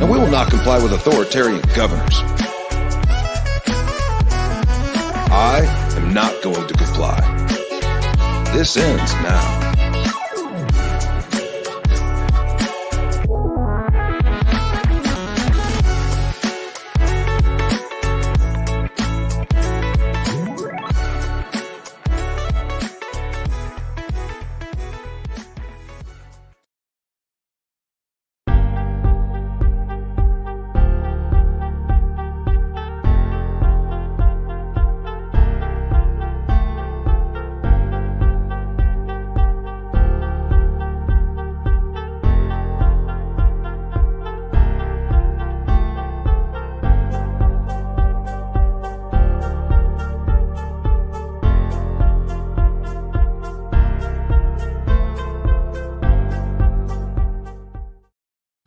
And we will not comply with authoritarian governors. I am not going to comply. This ends now.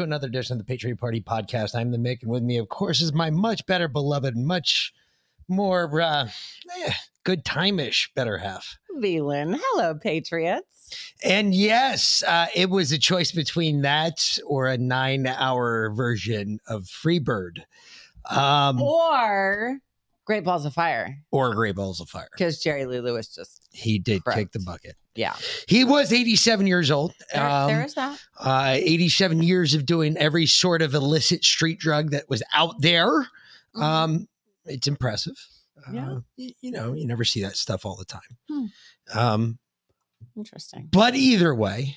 To another edition of the Patriot Party podcast. I'm the Mick, and with me, of course, is my much better beloved, much more uh, eh, good time-ish better half. Velan. Hello, Patriots. And yes, uh, it was a choice between that or a nine-hour version of Freebird, um, Or Great Balls of Fire, or Great Balls of Fire. because Jerry Lee Lewis just, He did Correct. kick the bucket. yeah. He was 87 years old. There, Um, there is that. uh, 87 years of doing every sort of illicit street drug that was out there. Mhm. Um, it's impressive. Yeah. Uh, y- you know, you never see that stuff all the time. Hmm. Um, Interesting. but either way,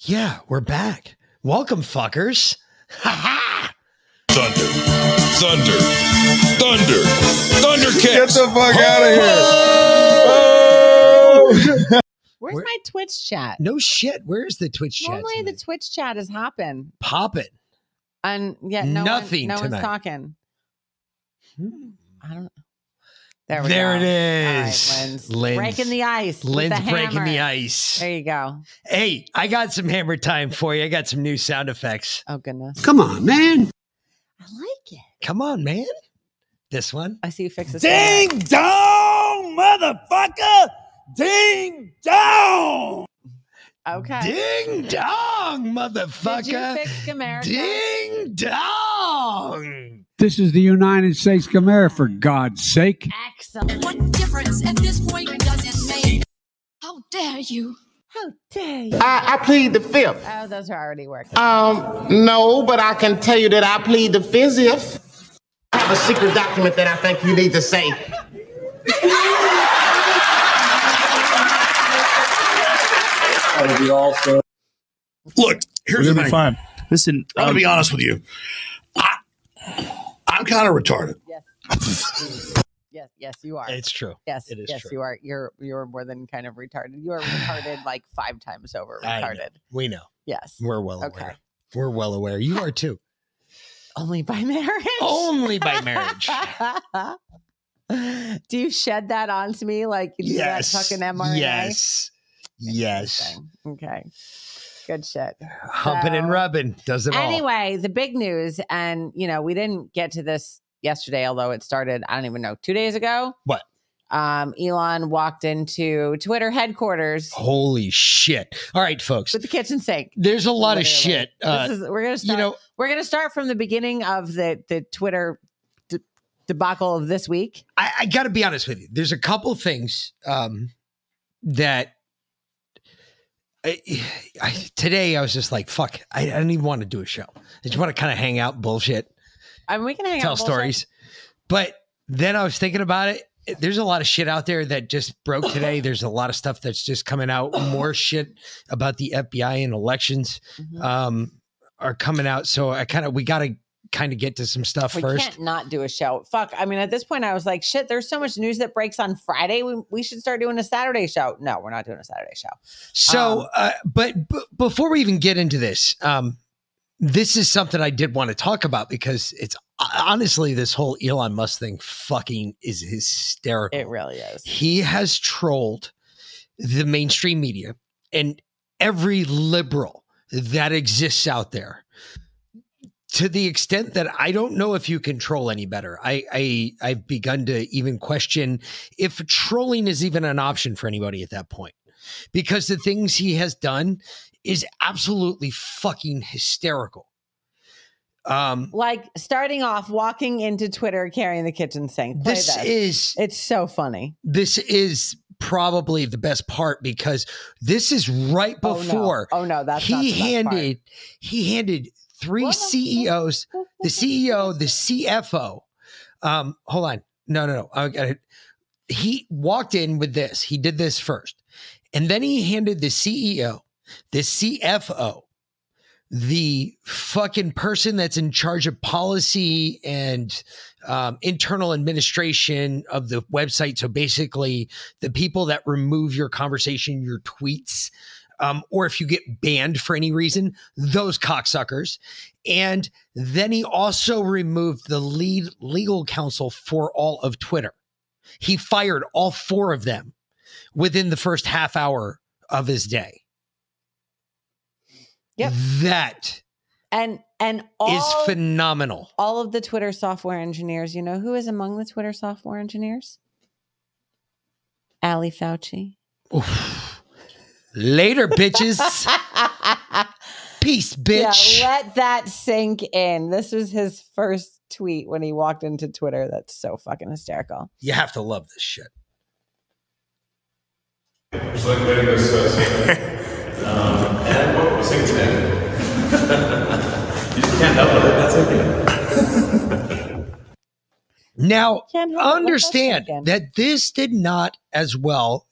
yeah, we're back. Welcome, fuckers. Ha ha! Thunder, thunder, thunder, thunder. Get the fuck out of here. Where's Where- my Twitch chat? No shit. Where's the Twitch chat? Normally the? Twitch chat is hopping. popping. And yet no Nothing one, no tonight. one's talking. Hmm. I don't There we There go. it All right, is. Lynn's Lynn's- breaking the ice. with Lynn's the breaking the ice. There you go. Hey, I got some hammer time for you. I got some new sound effects. Oh goodness. Come on, man. I like it. Come on, man. This one. I see you fix this. Ding dong, motherfucker. Ding dong. Okay. Ding dong, Did you motherfucker. fix America? Ding dong. This is the United States Camara, for God's sake. Excellent. What difference at this point does it make? How dare you? How dare you? I, I plead the fifth. Oh, those are already working. Um, no, but I can tell you that I plead the fiftieth. I have a secret document that I think you need to say. Look, here's the thing. fine. Listen, I'm gonna um, be honest with you. I, I'm kind of retarded. Yes. yes, yes, you are. It's true. yes, it is yes, true. you are. You're you're more than kind of retarded. You are retarded like five times over I know. retarded. We know. Yes. We're well Okay. aware. We're well aware. You are too. Only by marriage. Only by marriage. do you shed that onto me like you do yes. that fucking mRNA? Yes. Yes. Okay. Good shit. Humping and rubbing does it all. Anyway, the big news, and you know, we didn't get to this yesterday, although it started, I don't even know, two days ago. What? Um, Elon walked into Twitter headquarters Holy shit. All right, folks. with the kitchen sink. There's a lot of shit. Uh, is we're gonna start, you know, we're gonna start from the beginning of the the Twitter de- debacle of this week. I, I got to be honest with you. There's a couple things um, that I, I, today I was just like, fuck, I, I don't even want to do a show. I just want to kind of hang out, bullshit, I mean, we can hang tell out stories. But then I was thinking about it. There's a lot of shit out there that just broke today. There's a lot of stuff that's just coming out. More shit about the FBI and elections Mhm. um, are coming out. So I kind of we got to kind of get to some stuff We first. can't not do a show. Fuck. I mean, at this point, I was like, shit. There's so much news that breaks on Friday. We, we should start doing a Saturday show. No, we're not doing a Saturday show. So, Um, uh, but b- before we even get into this, um, this is something I did want to talk about because it's honestly this whole Elon Musk thing fucking is hysterical. It really is. He has trolled the mainstream media and every liberal that exists out there to the extent that I don't know if you control any better. I, I I've begun to even question if trolling is even an option for anybody at that point. Because the things he has done is absolutely fucking hysterical. Um Like starting off, walking into Twitter carrying the kitchen sink. Play this this. is it's so funny. this is probably the best part because this is right Oh, no. before Oh no, that's he the best part. handed he handed three Well, CEOs, the CEO, the CFO. Um, hold on, no, no, no. I got it. He walked in with this. He did this first, and then he handed the CEO, the CFO, the fucking person that's in charge of policy and um, internal administration of the website. So basically, the people that remove your conversation, your tweets, um, or if you get banned for any reason, those cocksuckers. And then he also removed the lead legal counsel for all of Twitter. He fired all four of them within the first half hour of his day. Yep. That And and all, is phenomenal. all of the Twitter software engineers, you know who is among the Twitter software engineers? Ali Fauci. Later, bitches. Peace, bitch. Yeah, let that sink in. This was his first tweet when he walked into Twitter. That's so fucking hysterical. you have to love this shit. It's like letting us uh, um, and what was today? you just can't help it. That's okay. Now, Can't help but love that understand that this did not as well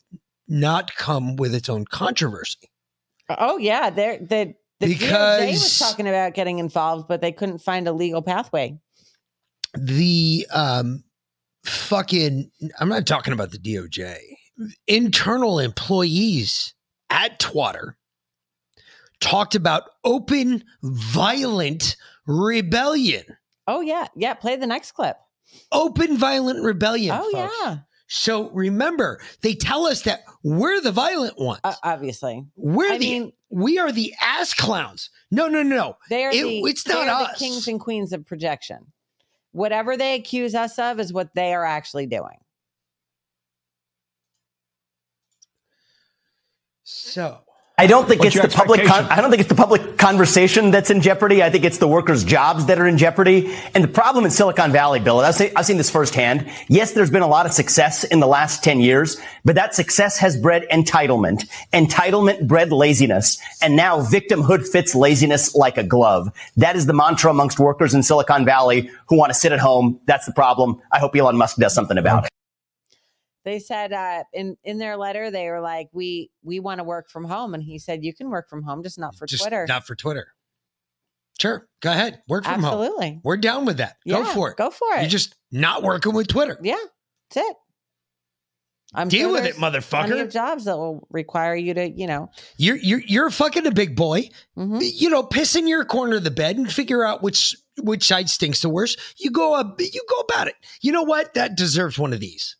not come with its own controversy. Oh yeah, they're the the DOJ was talking about getting involved, but they couldn't find a legal pathway. The um fucking I'm not talking about the DOJ. Internal employees at Twitter talked about open violent rebellion. Oh yeah, yeah. Play the next clip. Open violent rebellion. oh folks. yeah, So remember, they tell us that we're the violent ones. uh, obviously we're I the mean- we are the ass clowns. No, no, no, no. they are It- the it's not us. the kings and queens of projection. Whatever they accuse us of is what they are actually doing. So I don't think What's it's the public. Con- I don't think it's the public conversation that's in jeopardy. I think it's the workers' jobs that are in jeopardy. And the problem in Silicon Valley, Bill, and I've seen, I've seen this firsthand. Yes, there's been a lot of success in the last 10 years, but that success has bred entitlement. Entitlement bred laziness. And now victimhood fits laziness like a glove. That is the mantra amongst workers in Silicon Valley who want to sit at home. That's the problem. I hope Elon Musk does something about it. They said uh, in in their letter they were like, "We we want to work from home," and he said, "You can work from home, just not for just Twitter." not for Twitter. Sure, go ahead. Work from home. Absolutely. We're down with that. go for it. Go for it. You're just not working with Twitter. yeah, that's it. I'm Deal sure with it, motherfucker. of jobs that will require you to, you know, You're you're you're fucking a big boy. mhm. You know, piss in your corner of the bed and figure out which which side stinks the worst. You go up. You go about it. You know what? That deserves one of these.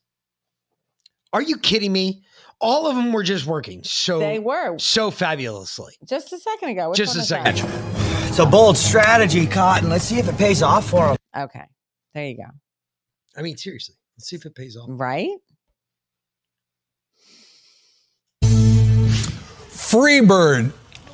Are you kidding me? All of them were just working so they were so fabulously. just a second ago. Which Just one a second. that? It's a bold strategy, Cotton. Let's see if it pays off for him. Okay, there you go. I mean, seriously. Let's see if it pays off. Right? Freebird.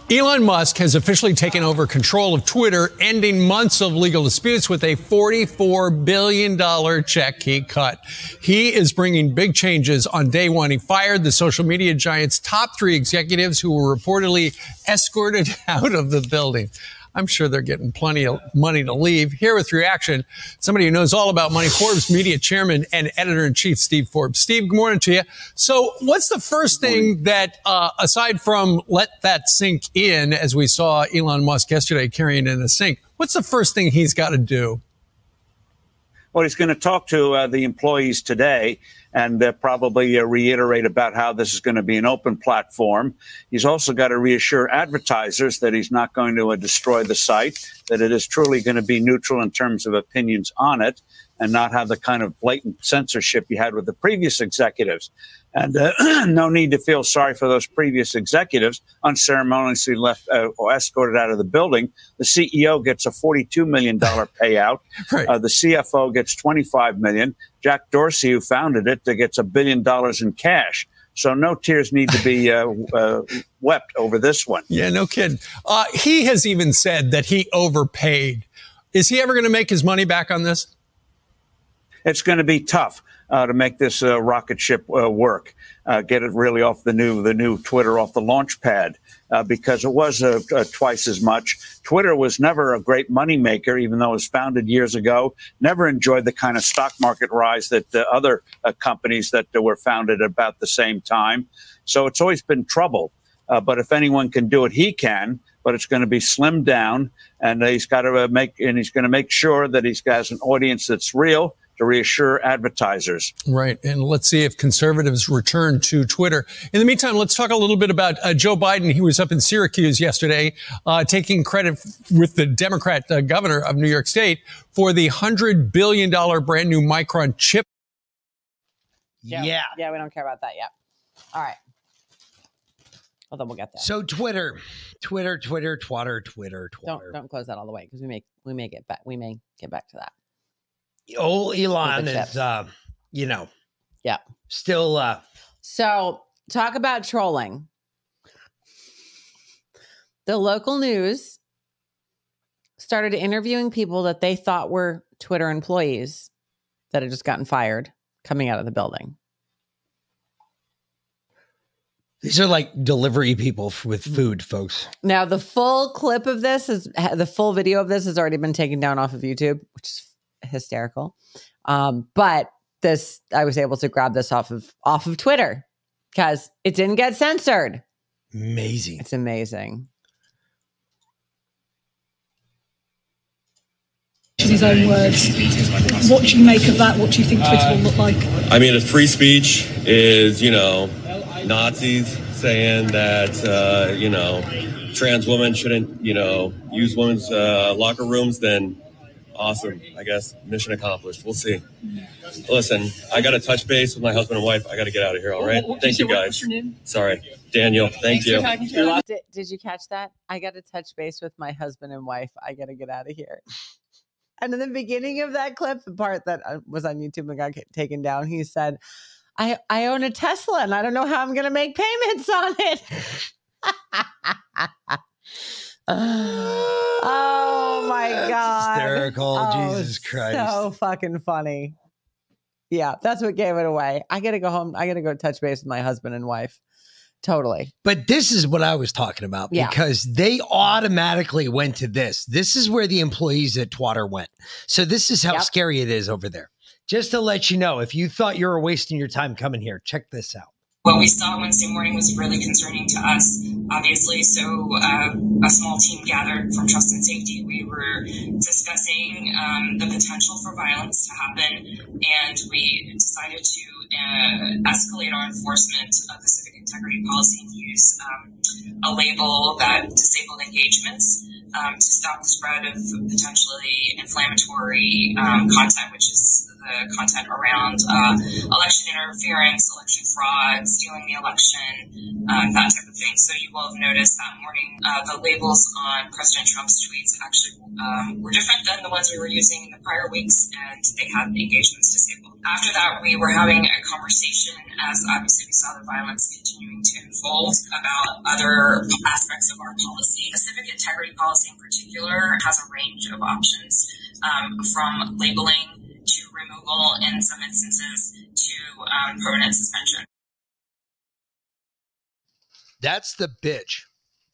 Elon Musk has officially taken over control of Twitter, ending months of legal disputes with a $44 billion check he cut. He is bringing big changes on day one. He fired the social media giant's top three executives who were reportedly escorted out of the building. I'm sure they're getting plenty of money to leave. Here with reaction, somebody who knows all about money, Forbes media chairman and editor in chief, Steve Forbes. Steve, good morning to you. So, what's the first thing that, uh, aside from let that sink in, as we saw Elon Musk yesterday carrying in a sink, what's the first thing he's got to do? Well, he's going to talk to uh, the employees today and uh, probably uh, reiterate about how this is going to be an open platform. He's also got to reassure advertisers that he's not going to uh, destroy the site, that it is truly going to be neutral in terms of opinions on it, and not have the kind of blatant censorship you had with the previous executives. And uh, no need to feel sorry for those previous executives unceremoniously left uh, or escorted out of the building. The CEO gets a $42 million payout. Right. Uh, the CFO gets 25 million. Jack Dorsey, who founded it, uh, gets a billion dollars in cash. So no tears need to be uh, uh, wept over this one. Yeah, no kidding. Uh, he has even said that he overpaid. Is he ever going to make his money back on this? It's going to be tough uh, to make this uh, rocket ship uh, work. Uh, get it really off the new the new Twitter off the launch pad uh, because it was uh, uh, twice as much. Twitter was never a great moneymaker, even though it was founded years ago. Never enjoyed the kind of stock market rise that the other uh, companies that were founded about the same time. So it's always been trouble. Uh, but if anyone can do it, he can. But it's going to be slimmed down, and he's got to uh, make and he's going to make sure that he's got an audience that's real to reassure advertisers. Right. And let's see if conservatives return to Twitter. In the meantime, let's talk a little bit about uh, Joe Biden. He was up in Syracuse yesterday, uh, taking credit with the Democrat uh, governor of New York State for the $100 billion brand new Micron chip. Yeah. Yeah, yeah we don't care about that yet. All right. Although we'll get there. So Twitter, Twitter, Twitter, Twitter, Twitter, don't Twitter. don't close that all the way because we may we may get back we may get back to that. Old Elon With the chips. is, uh, you know, Yeah. still. uh So talk about trolling. The local news started interviewing people that they thought were Twitter employees that had just gotten fired coming out of the building. These are like delivery people f- with food, folks. Now, the full clip of this is the full video of this has already been taken down off of YouTube, which is hysterical. Um, but this, I was able to grab this off of off of Twitter because it didn't get censored. Amazing. It's amazing. his own words. What do you make of that? What do you think Twitter will look like? I mean, if free speech is, you know, Nazis saying that, uh, you know, trans women shouldn't, you know, use women's uh, locker rooms, then awesome. I guess mission accomplished. We'll see. Listen, I got to touch base with my husband and wife. I got to get out of here. All right. What- what Thank you you say? What- guys. what's your? Sorry, Daniel. Thank you. Did, did you catch that? I got to touch base with my husband and wife. I got to get out of here. And in the beginning of that clip, the part that uh, was on YouTube and got taken down, he said, "I I own a Tesla and I don't know how I'm going to make payments on it." oh my god! Hysterical. Oh, Jesus Christ. So fucking funny. Yeah, that's what gave it away. I got to go home. I got to go touch base with my husband and wife. Totally. But this is what I was talking about Yeah. because they automatically went to this. This is where the employees at Twatter went. So this is how Yep. scary it is over there. Just to let you know, if you thought you were wasting your time coming here, check this out. What we saw Wednesday morning was really concerning to us, obviously. So, uh, a small team gathered from Trust and Safety. We were discussing um, the potential for violence to happen, and we decided to uh, escalate our enforcement of the civic integrity policy and use um, a label that disabled engagements um, to stop the spread of potentially inflammatory um, content, which is the content around uh, election interference, election fraud, stealing the election, uh, that type of thing. So you will have noticed that morning uh, the labels on President Trump's tweets actually um, were different than the ones we were using in the prior weeks, and they had engagements disabled. After that, we were having a conversation as obviously we saw the violence continuing to unfold about other aspects of our policy. The civic integrity policy in particular has a range of options um, from labeling to removal in some instances to um, permanent suspension. That's the bitch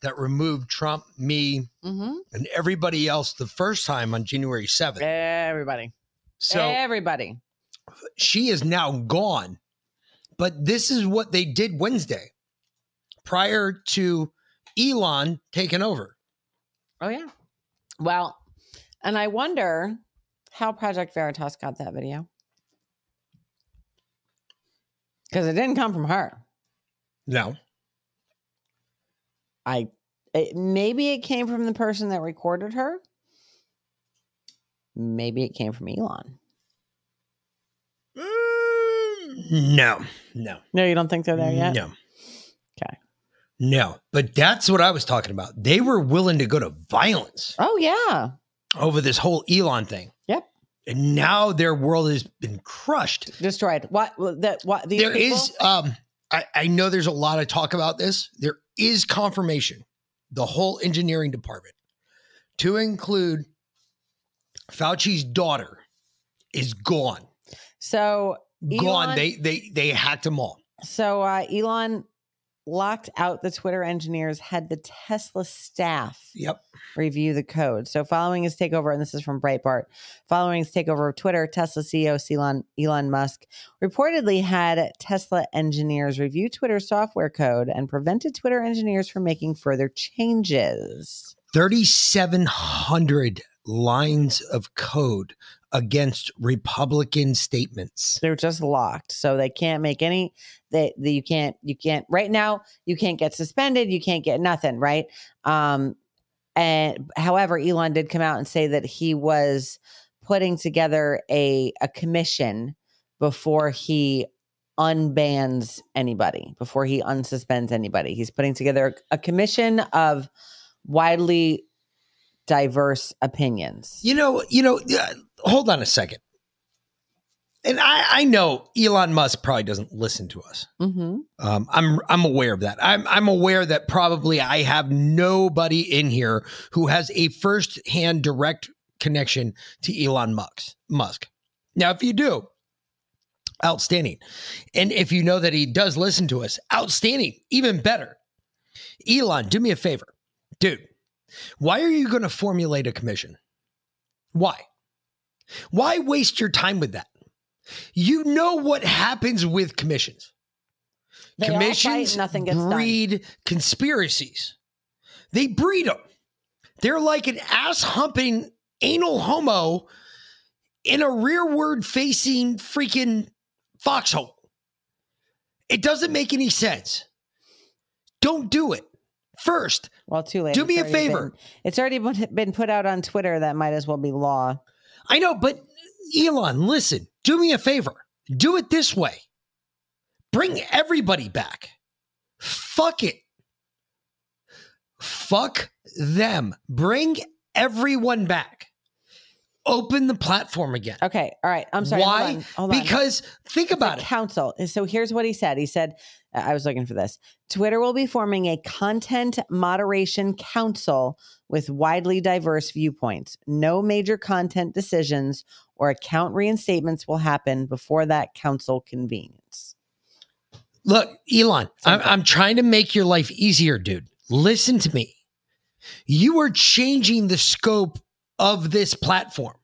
that removed Trump, me, Mm-hmm. and everybody else the first time on January 7th. Everybody. So everybody. she is now gone. But this is what they did Wednesday prior to Elon taking over. Oh yeah. Well, and I wonder how Project Veritas got that video. Because it didn't come from her. No. I it, maybe it came from the person that recorded her. Maybe it came from Elon. Mm, no, no. No, you don't think they're there yet? No. Okay. No. But that's what I was talking about. They were willing to go to violence Oh yeah. Over this whole Elon thing. Yep. And now their world has been crushed. Destroyed. What that what these There people? is um I, I know there's a lot of talk about this. There is confirmation. The whole engineering department, to include Fauci's daughter, is gone. so Gone. Elon- They they they hacked them all. So uh, Elon locked out the Twitter engineers, had the Tesla staff Yep. review the code. So following his takeover, and this is from Breitbart, following his takeover of Twitter, Tesla CEO Elon, Elon Musk reportedly had Tesla engineers review Twitter software code and prevented Twitter engineers from making further changes. 3,700 lines of code against Republican statements. They're just locked, so they can't make any. They, they you can't you can't right now. You can't get suspended. You can't get nothing. Right. Um, and however, Elon did come out and say that he was putting together a a commission before he unbans anybody, before he unsuspends anybody. He's putting together a commission of widely diverse opinions. You know, you know, uh, hold on a second. And I, I know Elon Musk probably doesn't listen to us. Mm-hmm. Um, I'm I'm aware of that. I'm I'm aware that probably I have nobody in here who has a first hand direct connection to Elon Musk. Musk. Now, if you do, outstanding. And if you know that he does listen to us, outstanding, even better. Elon, do me a favor, dude. Why are you going to formulate a commission? Why? Why waste your time with that? You know what happens with commissions. They commissions nothing gets done. breed conspiracies. They breed them. They're like an ass humping anal homo in a rearward facing freaking foxhole. It doesn't make any sense. Don't do it. First, Well, too late. Do It's me a favor. been- it's already been put out on Twitter. That might as well be law. I know, but Elon, listen, do me a favor. Do it this way. Bring everybody back. Fuck it. Fuck them. Bring everyone back. Open the platform again. Okay. All right. I'm sorry. hold Why? on, hold on. Because think about it. it. Council. So here's what he said. He said, uh, I was looking for this. Twitter will be forming a content moderation council with widely diverse viewpoints. No major content decisions or account reinstatements will happen before that council convenes. Look, Elon, I'm, I'm trying to make your life easier, dude. Listen to me. You are changing the scope of this platform.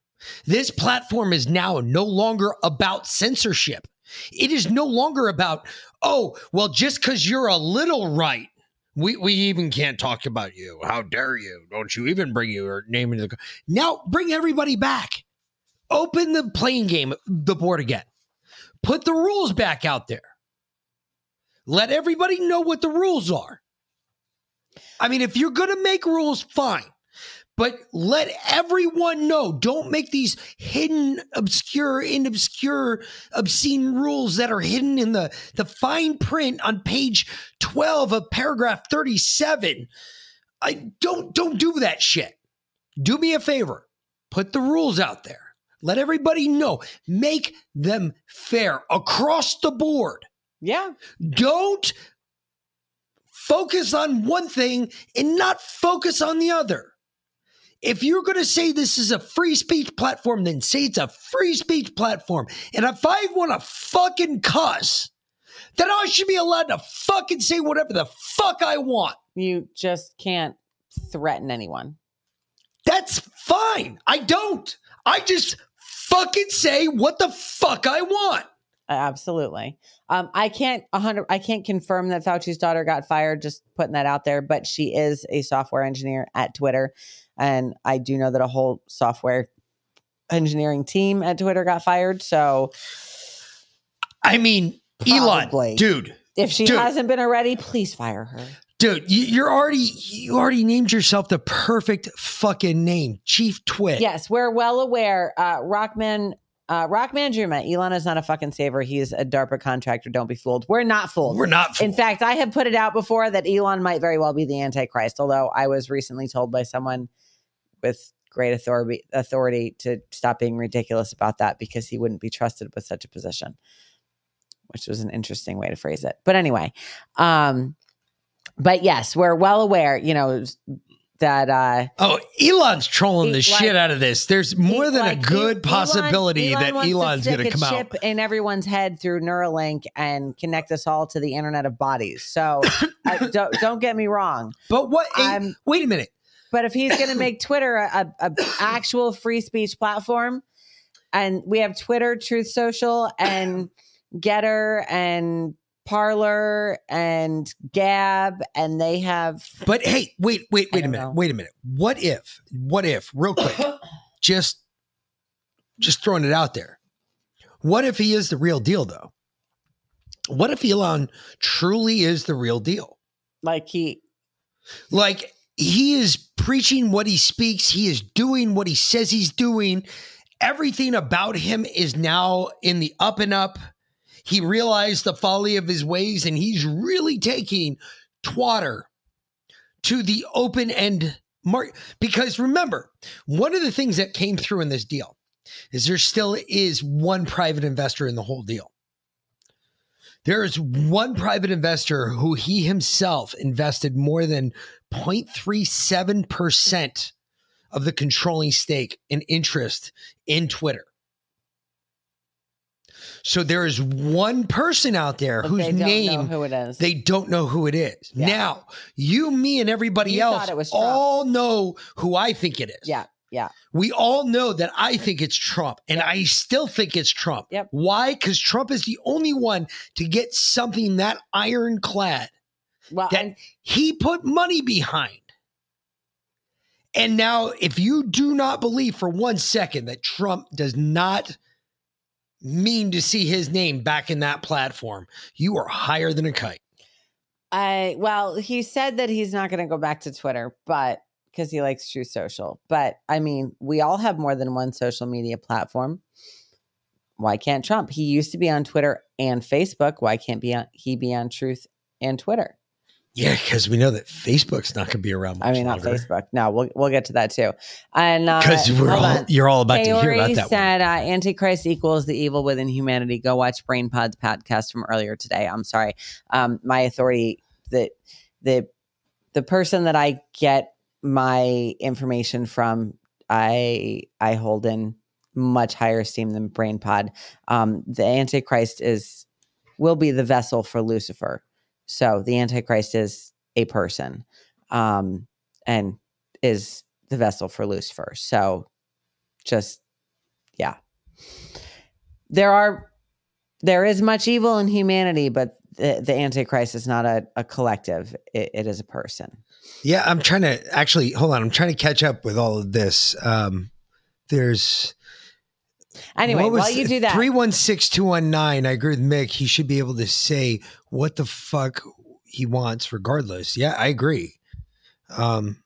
This platform is now no longer about censorship. It is no longer about, oh, well, just because you're a little right, we, we even can't talk about you. How dare you? Don't you even bring your name into the. Now bring everybody back. Open the playing game, the board again. Put the rules back out there. Let everybody know what the rules are. I mean, if you're going to make rules, fine. But let everyone know. Don't make these hidden, obscure, and obscure, obscene rules that are hidden in the, the fine print on page 12 of paragraph 37. I don't don't do that shit. Do me a favor. Put the rules out there. Let everybody know. Make them fair across the board. Yeah. Don't focus on one thing and not focus on the other. If you're going to say this is a free speech platform, then say it's a free speech platform. And if I want to fucking cuss, then I should be allowed to fucking say whatever the fuck I want. You just can't threaten anyone. That's fine. I don't. I just fucking say what the fuck I want. Absolutely. Um, I can't a hundred. I can't confirm that Fauci's daughter got fired. Just putting that out there, but she is a software engineer at Twitter, and I do know that a whole software engineering team at Twitter got fired. So, I mean, Probably. Elon, dude, if she Dude. hasn't been already, please fire her. dude, you, you're already you already named yourself the perfect fucking name, Chief Twit. Yes, we're well aware. Uh, Rockman, uh, Rockman Juma, Elon is not a fucking saver. He's a DARPA contractor. Don't be fooled. We're not fooled. We're not In fact, I have put it out before that Elon might very well be the Antichrist. Although I was recently told by someone with great authority authority to stop being ridiculous about that because he wouldn't be trusted with such a position, which was an interesting way to phrase it. But anyway, um, but yes, we're well aware. You know that. uh Oh, Elon's trolling the He- shit out of this. There's more than like, a good possibility Elon that Elon's going to come out. chip in everyone's head through Neuralink and connect us all to the Internet of Bodies. So uh, don't don't get me wrong. But what? I'm- wait a minute. But if he's going to make Twitter a, a, a actual free speech platform, and we have Twitter, Truth Social, and Gettr, and Parler, and Gab, and they have But hey, wait, wait, wait a minute. know. Wait a minute. What if? What if? Real quick, just just throwing it out there. What if he is the real deal, though? What if Elon truly is the real deal? like he Like he is preaching what he speaks, he is doing what he says he's doing. Everything about him is now in the up and up. He realized the folly of his ways and he's really taking Twatter to the open end market. Because remember, one of the things that came through in this deal is there still is one private investor in the whole deal. There is one private investor who he himself invested more than 0.37% of the controlling stake and interest in Twitter. So there is one person out there But whose they don't know name who it is. they don't know who it is. Now, you, me, and everybody You else all know who I think it is. Yeah, yeah. We all know that I think it's Trump, and I still think it's Trump. Yep. Why? Because Trump is the only one to get something that ironclad Well, that he put money behind. And now, if you do not believe for one second that Trump does not mean to see his name back in that platform, you are higher than a kite. I well, he said that he's not going to go back to Twitter, but because he likes Truth Social. But I mean, we all have more than one social media platform. Why can't Trump? He used to be on Twitter and Facebook. Why can't be on, he be on Truth and Twitter? Yeah, because we know that Facebook's not going to be around much I mean, not. Facebook. No, we'll we'll get to that too. And uh, 'Cause we're all- on. you're all about to hear about Kaori that one. Said uh, Antichrist equals the evil within humanity. Go watch Brain Pod's podcast from earlier today. I'm sorry, um, my authority the the the person that I get my information from, I I hold in much higher esteem than Brain Pod. Um, the Antichrist is will be the vessel for Lucifer. So the Antichrist is a person, um, and is the vessel for Lucifer. So just yeah. There are there is much evil in humanity, but the, the Antichrist is not a, a collective. It, it is a person. Yeah, I'm trying to actually hold on. I'm trying to catch up with all of this. Um, there's Anyway, while you do that, 316219, I agree with Mick. He should be able to say what the fuck he wants regardless. Yeah, I agree. Um,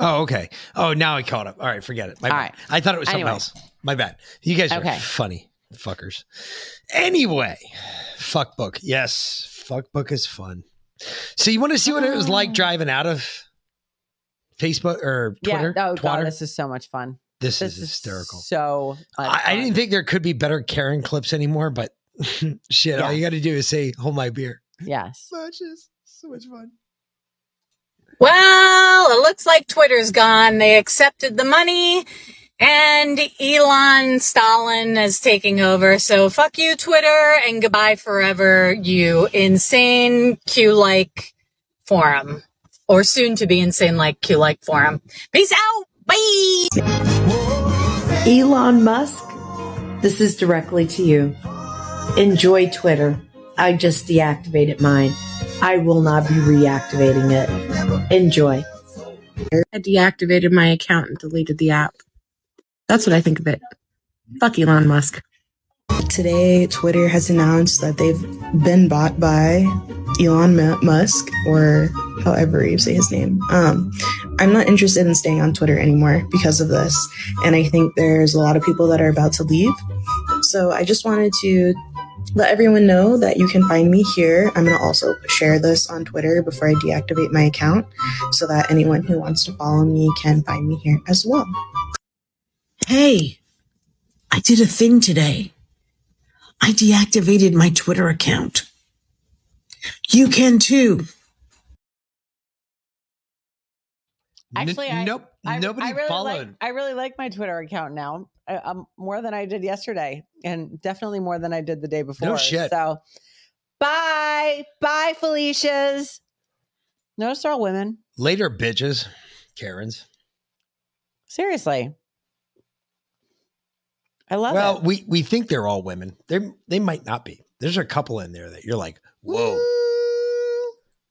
oh, okay. Oh, now I caught up. All right, forget it. My All bad. right. I thought it was something Anyway. else. My bad. You guys are Okay. funny fuckers. Anyway, fuck book. Yes, fuck book is fun. So you want to see what it was like driving out of Facebook or Twitter? yeah. Oh god, this is so much fun. This, This is is hysterical. So I, I didn't think there could be better Karen clips anymore, but shit, all you got to do is say, "Hold my beer." Yes. Such is so much fun. Well, it looks like Twitter's gone. They accepted the money and Elon Stalin is taking over. So fuck you, Twitter, and goodbye forever, you insane Q like forum. Or soon to be insane like Q like forum. Peace out. Bye. Elon Musk, this is directly to you. Enjoy Twitter. I just deactivated mine. I will not be reactivating it. Enjoy. I deactivated my account and deleted the app. That's what I think of it. Fuck Elon Musk. Today, Twitter has announced that they've been bought by Elon Musk, or however you say his name. Um, I'm not interested in staying on Twitter anymore because of this, and I think there's a lot of people that are about to leave. So I just wanted to let everyone know that you can find me here. I'm going to also share this on Twitter before I deactivate my account so that anyone who wants to follow me can find me here as well. Hey, I did a thing today. I deactivated my Twitter account. You can too. Actually, I, nope. I, Nobody I really followed. Like, I really like my Twitter account now, I, um, more than I did yesterday, and definitely more than I did the day before. No shit. So, bye, bye, Felicia's. Notice they're all women. Later, bitches, Karens. Seriously, I love well, it. we we think they're all women. They they might not be. There's a couple in there that you're like, whoa.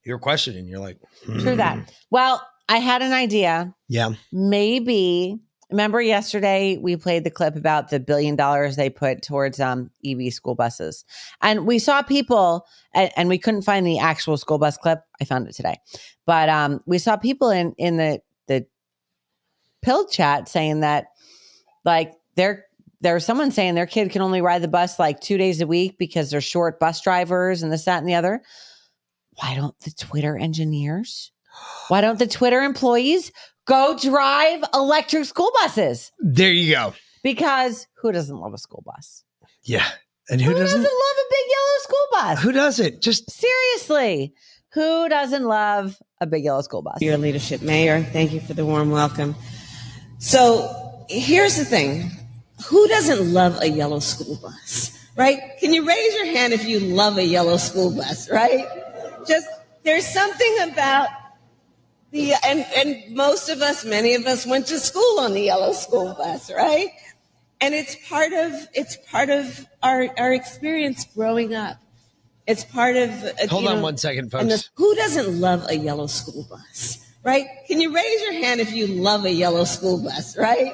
You're questioning. You're like, True hmm. that. Well, I had an idea. Yeah. maybe remember yesterday we played the clip about the billion dollars they put towards um EV school buses. And we saw people and, and we couldn't find the actual school bus clip. I found it today. But um we saw people in in the the pill chat saying that like they're there's someone saying their kid can only ride the bus like two days a week because they're short bus drivers and this, that, and the other. Why don't the Twitter engineers? Why don't the Twitter employees go drive electric school buses? There you go. Because who doesn't love a school bus? Yeah. And who, Who doesn't? doesn't love a big yellow school bus? Who doesn't? Just seriously, who doesn't love a big yellow school bus? Your leadership, Mayor. Thank you for the warm welcome. So here's the thing who doesn't love a yellow school bus, right? Can you raise your hand if you love a yellow school bus, right? Just there's something about the, and, and most of us, many of us went to school on the yellow school bus, right? And it's part of, it's part of our, our experience growing up. It's part of. uh, Hold on know, one second, and the- folks. who doesn't love a yellow school bus, right? Can you raise your hand if you love a yellow school bus, right?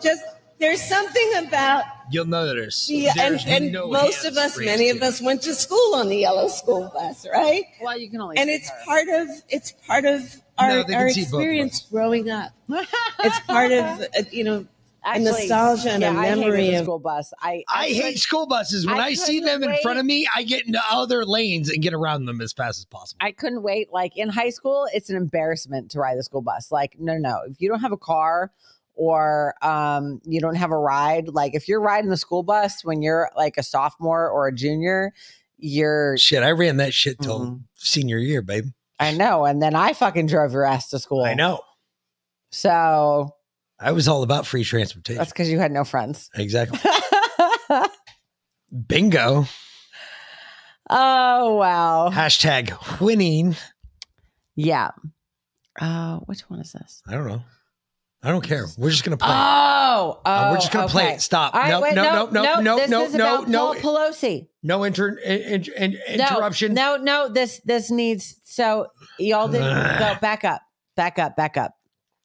Just there's something about You'll notice. the and, there's and no most of us, many here. of us went to school on the yellow school bus, right? Well, you can only and it's her. part of it's part of our, No, our can see both of experience growing up. it's part of uh, you know a nostalgia and yeah, a I hated memory the of school bus. I I hate couldn't- school buses. When I I, see couldn't them in front of me, I get into other lanes and get around them as fast as possible. I couldn't wait. Like in high school, it's an embarrassment to ride the school bus. Like, no, no, no. If you don't have a car or um, you don't have a ride, like if you're riding the school bus when you're like a sophomore or a junior, you're Shit, I ran that shit till Mm-hmm. senior year, babe. I know. And then I fucking drove your ass to school. I know. So I was all about free transportation. that's because you had no friends. Exactly. Bingo. Oh wow. Hashtag winning. Yeah. Uh, which one is this? I don't know. I don't care. We're just gonna play. Oh, oh, Uh, we're just gonna play okay. it. Stop. All right, no, wait, no, no, no, no, This no, is no, about no, Paul Pelosi. no inter- in, in, in- No, interruption. No, no, this this needs so y'all didn't go back up, back up, back up.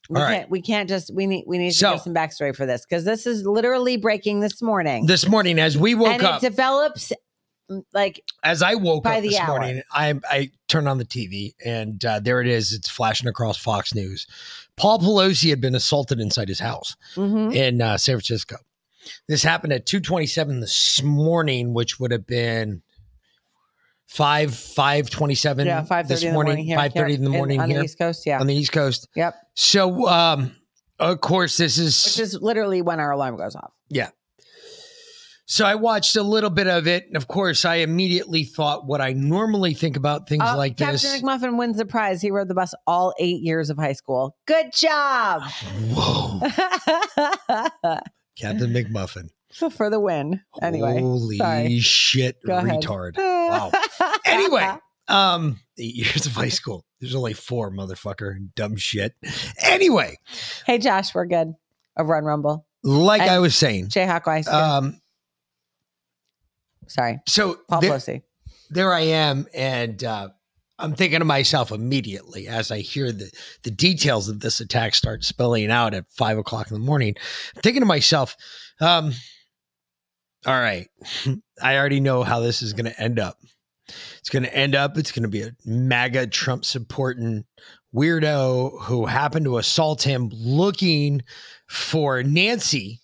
We All right. can't we can't just we need we need to So- give some backstory for this because this is literally breaking this morning. This morning, as we woke and up, it develops mm, like as I woke up this hour. morning, I I turned on the TV and uh, there it is. It's flashing across Fox News. Paul Pelosi had been assaulted inside his house mhm. in uh, San Francisco. This happened at two twenty seven this morning, which would have been five five twenty seven. yeah, five this thirty in the morning. here. Five thirty in the morning on here the East Coast. Yeah, on the East Coast. yep. So, um, of course, this is Which is literally when our alarm goes off. yeah. So I watched a little bit of it, and of course, I immediately thought what I normally think about things Uh, like Captain this. Captain McMuffin wins the prize. He rode the bus all eight years of high school. Good job. Whoa, Captain McMuffin! for the win. Anyway, holy sorry. shit, Go retard! Wow. anyway, um, eight years of high school. There's only four, motherfucker. Dumb shit. Anyway, hey Josh, we're good. A run Rumble. like And I was saying, Jayhawk Ice. um, sorry, so Paul there- Pelosi. there I am, and uh, I'm thinking to myself immediately as I hear the the details of this attack start spilling out at five o'clock in the morning. I'm thinking to myself, um, all right, I already know how this is going to end up. It's going to end up. It's going to be a MAGA Trump supporting weirdo who happened to assault him looking for Nancy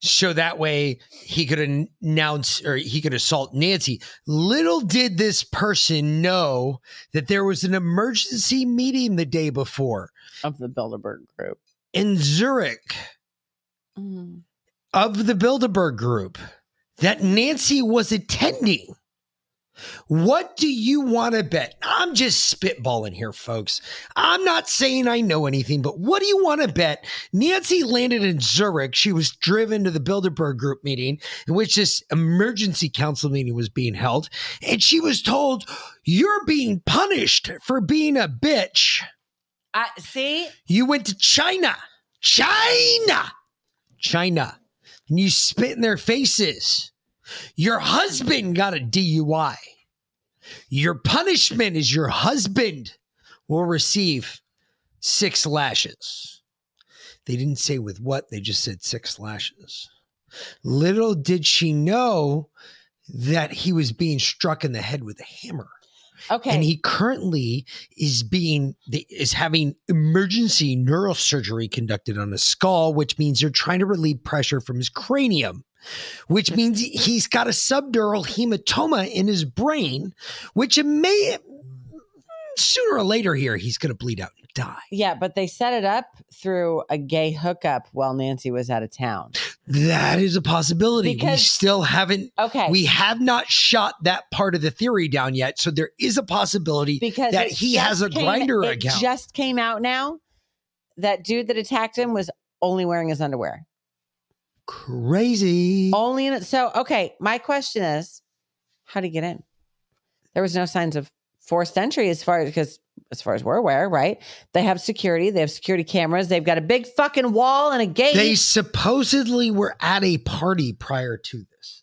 so that way he could announce or he could assault Nancy. Little did this person know that there was an emergency meeting the day before of the Bilderberg group. in Zurich Mm. of the Bilderberg group that Nancy was attending. What do you want to bet? I'm just spitballing here, folks. I'm not saying I know anything, but what do you want to bet? Nancy landed in Zurich. She was driven to the Bilderberg group meeting in which this emergency council meeting was being held. And she was told, You're being punished for being a bitch. I see. You went to China, China, China, and you spit in their faces. Your husband got a DUI. Your punishment is your husband will receive six lashes. They didn't say with what, they just said six lashes. Little did she know that he was being struck in the head with a hammer. Okay. And he currently is being is having emergency neurosurgery conducted on his skull, which means they're trying to relieve pressure from his cranium, which mm-hmm. means he's got a subdural hematoma in his brain, which may mm, sooner or later here he's going to bleed out die. Yeah, but they set it up through a gay hookup while Nancy was out of town. That is a possibility. we still haven't. Okay. We have not shot that part of the theory down yet, so there is a possibility Because that he has a came- Grindr it account. just came out now. That dude that attacked him was only wearing his underwear. Crazy. Only in it. So, okay, my question is, how did he get in? There was no signs of forced entry as far as because as far as we're aware, right? They have security. They have security cameras. They've got a big fucking wall and a gate. They supposedly were at a party prior to this.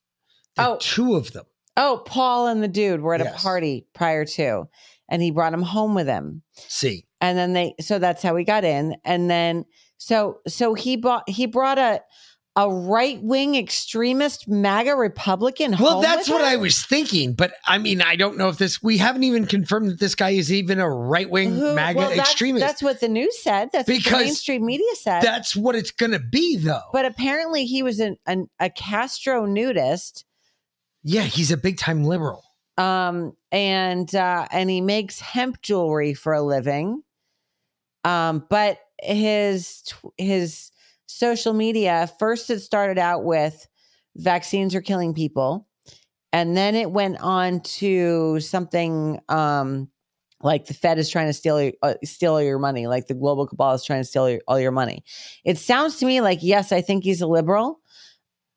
The Oh. two of them. oh, Paul and the dude were at Yes. a party prior to, and he brought him home with him. See, and then they so that's how he got in and then so so he bought he brought a a right-wing extremist maga republican well, that's what I was thinking, but I mean, I don't know if this. We haven't even confirmed that this guy is even a right wing MAGA well, that's, extremist. that's what the news said that's what the mainstream media said That's what it's going to be, though. but apparently he was an, an a castro nudist yeah, he's a big time liberal. um and uh and he makes hemp jewelry for a living um but his his social media first it started out with vaccines are killing people and then it went on to something um like the Fed is trying to steal uh, steal all your money, like the global cabal is trying to steal your, all your money. It sounds to me like yes, I think he's a liberal.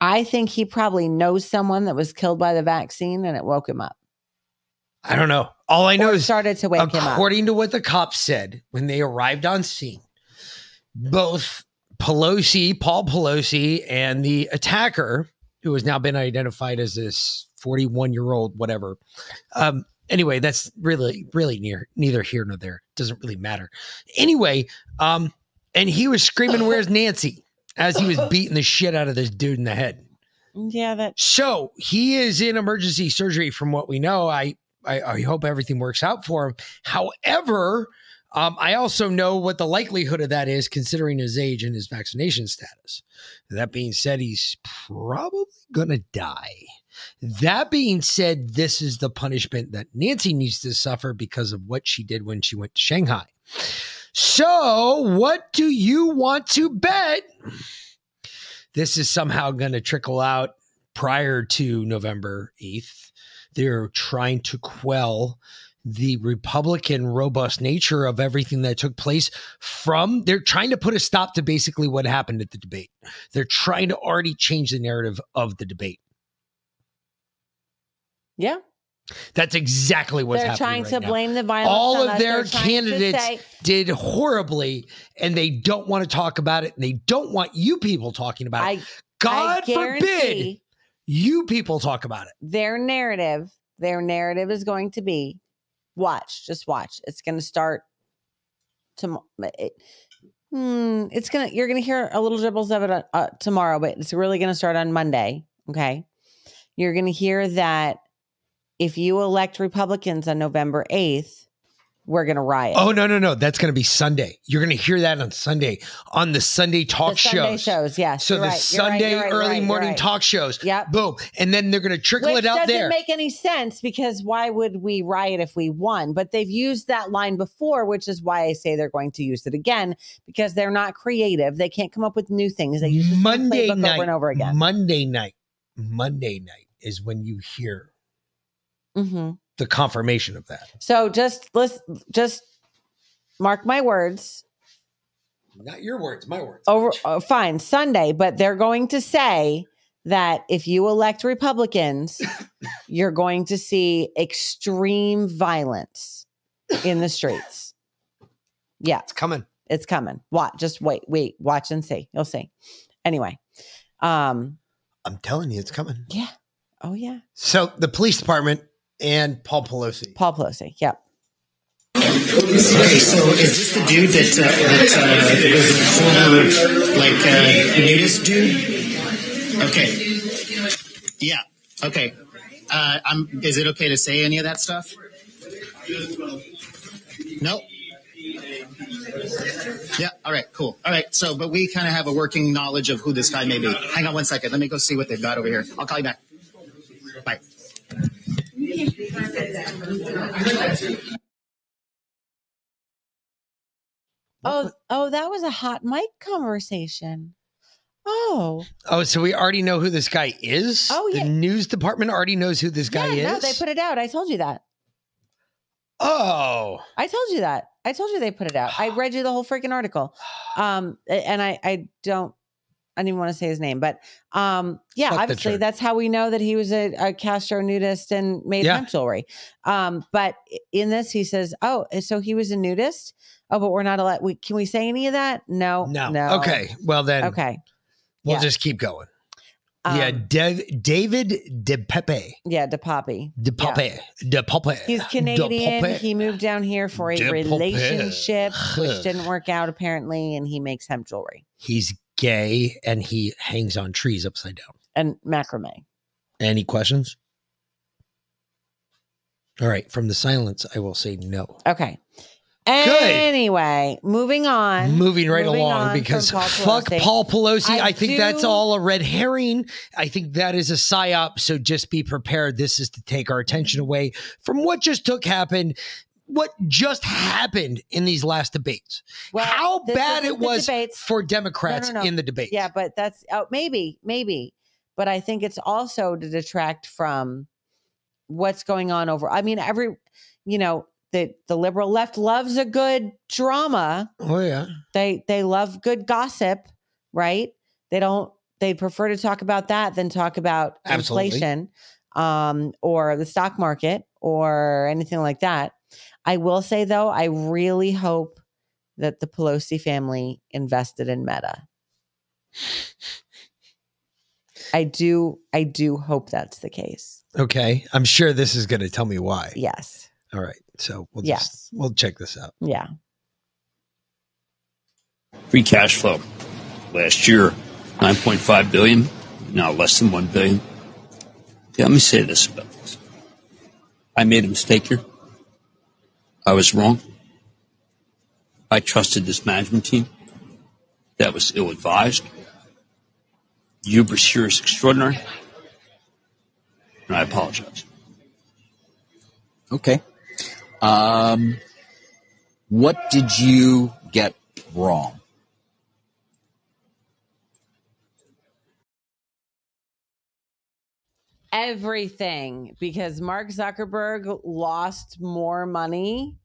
I think he probably knows someone that was killed by the vaccine and it woke him up. I don't know. All I know is started to wake him up. according to what the cops said when they arrived on scene, both Pelosi, Paul Pelosi, and the attacker, who has now been identified as this 41 year old, whatever. Um, anyway, that's really, really near neither here nor there. Doesn't really matter. Anyway, um, and he was screaming, Where's Nancy? as he was beating the shit out of this dude in the head. Yeah, that So he is in emergency surgery, from what we know. I I, I hope everything works out for him. However, um, I also know what the likelihood of that is, considering his age and his vaccination status. That being said, he's probably gonna die. That being said, this is the punishment that Nancy needs to suffer because of what she did when she went to Shanghai. So, what do you want to bet? This is somehow going to trickle out prior to November 8th. They're trying to quell the Republican robust nature of everything that took place from they're trying to put a stop to basically what happened at the debate. They're trying to already change the narrative of the debate. Yeah. That's exactly what's They're happening. trying right to now. blame the violence. All of us. their They're candidates say- did horribly, and they don't want to talk about it, and they don't want you people talking about it. God I forbid you people talk about it. their narrative, their narrative is going to be watch, just watch. It's going to start tomorrow. Hmm, it's gonna. You're gonna hear a little dribbles of it uh, uh, tomorrow, but it's really gonna start on Monday. Okay, you're gonna hear that if you elect Republicans on November eighth, we're gonna riot. Oh no, no, no! That's going to be Sunday. You're going to hear that on Sunday on the Sunday talk the Sunday shows. shows, yes. So the right, Sunday you're right, you're early right, you're morning talk shows. Yep. Boom, and then they're going to trickle Which it out there. It doesn't there. make any sense because why would we riot if we won? But they've used that line before, which is why I say they're going to use it again because they're not creative. They can't come up with new things. They use Monday night, over and over again. Monday night, Monday night is when you hear hmm the confirmation of that. So just let's just mark my words. Not your words, my words. Over uh, fine Sunday, but they're going to say that if you elect Republicans, you're going to see extreme violence in the streets. Yeah, it's coming. It's coming. Watch. Just wait. Wait. Watch and see. You'll see. Anyway, um, I'm telling you, it's coming. Yeah. Oh yeah. So the police department and Paul Pelosi. Paul Pelosi. Yep. Okay, so is this the dude that uh, that uh, was a former like uh, nudist dude? Okay. Yeah. Okay. Uh, I'm. Is it okay to say any of that stuff? Nope. Yeah. All right. Cool. All right. So, but we kind of have a working knowledge of who this guy may be. Hang on one second. Let me go see what they've got over here. I'll call you back. Bye. Oh, oh, that was a hot mic conversation. Oh, Oh, so we already know who this guy is? Oh, yeah. The news department already knows who this guy yeah, is? no, they put it out. I told you that. oh. I told you that. I told you they put it out. I read you the whole freaking article. Um, and I, I don't, I didn't want to say his name, but um, yeah, Fuck obviously that's how we know that he was a, a Castro nudist and made Yeah. hemp jewelry. Um, but in this, he says, "Oh, so he was a nudist." Oh, but we're not allowed. We can we say any of that? No, No. no. Okay. Well, then okay. we'll Yeah. just keep going. yeah. Um, Dev, David De Pepe. Yeah, De Poppy. De Yeah. Pepe. De Pepe. He's Canadian. He moved down here for a relationship, which didn't work out apparently, and he makes hemp jewelry He's gay and he hangs on trees upside down. and macrame. Any questions? All right. From the silence, I will say no. Okay. Anyway, moving on. Moving right Moving along on because Paul fuck Paul Pelosi. I, I think that's all a red herring. I think that is a psyop. So just be prepared. This is to take our attention away from what just took happen. What just happened in these last debates? How bad it was debates. for Democrats No, no, no. in the debate. Yeah, but that's oh, maybe, maybe. But I think it's also to detract from what's going on over. I mean, every, you know, the the liberal left loves a good drama. Oh yeah. They they love good gossip, right? They don't. They prefer to talk about that than talk about Absolutely. inflation, um, or the stock market or anything like that. I will say though, I really hope that the Pelosi family invested in Meta. I do. I do hope that's the case. Okay. I'm sure this is going to tell me why. Yes. All right. So we'll Yes. just we'll check this out. Yeah. Free cash flow last year, 9.5 billion, now less than 1 billion. Yeah, let me say this about this. I made a mistake here. I was wrong. I trusted this management team that was ill advised. Hubris here is extraordinary. And I apologize. Okay. Um, what did you get wrong? everything because Mark Zuckerberg lost more money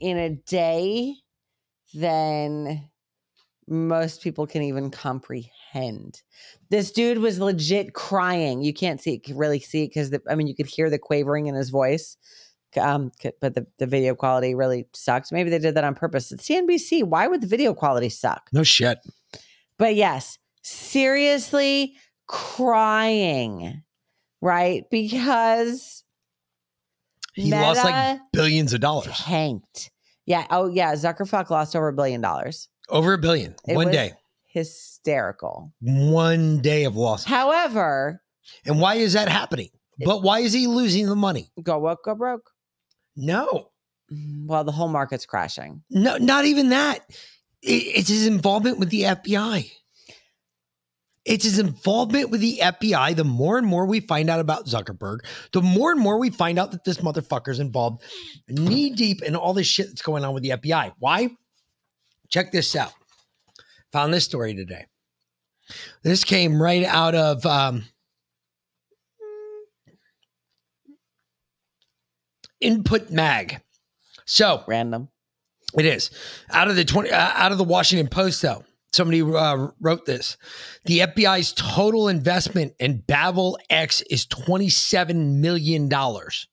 in a day than most people can even comprehend. This dude was legit crying. You can't see it, really see it because I mean you could hear the quavering in his voice. Um, but the, the video quality really sucked. Maybe they did that on purpose. It's CNBC. Why would the video quality suck? No shit. But yes, seriously crying, right? Because He lost like billions of dollars. tanked. Yeah. Oh, yeah. Zuckerfuck lost over a billion dollars. Over a billion. It one day. Hysterical. One day of loss. However, And why is that happening? But why is he losing the money? go woke, go broke. No. Mm, well, the whole market's crashing. No, not even that. It's his involvement with the FBI. It's his involvement with the FBI. The more and more we find out about Zuckerberg, the more and more we find out that this motherfucker's involved knee deep in all this shit that's going on with the FBI. Why? Check this out. Found this story today. This came right out of um, Input Mag. So random. It is out of the twenty uh, out of the Washington Post though. Somebody uh, wrote this. The FBI's total investment in Babel X is twenty seven million dollars.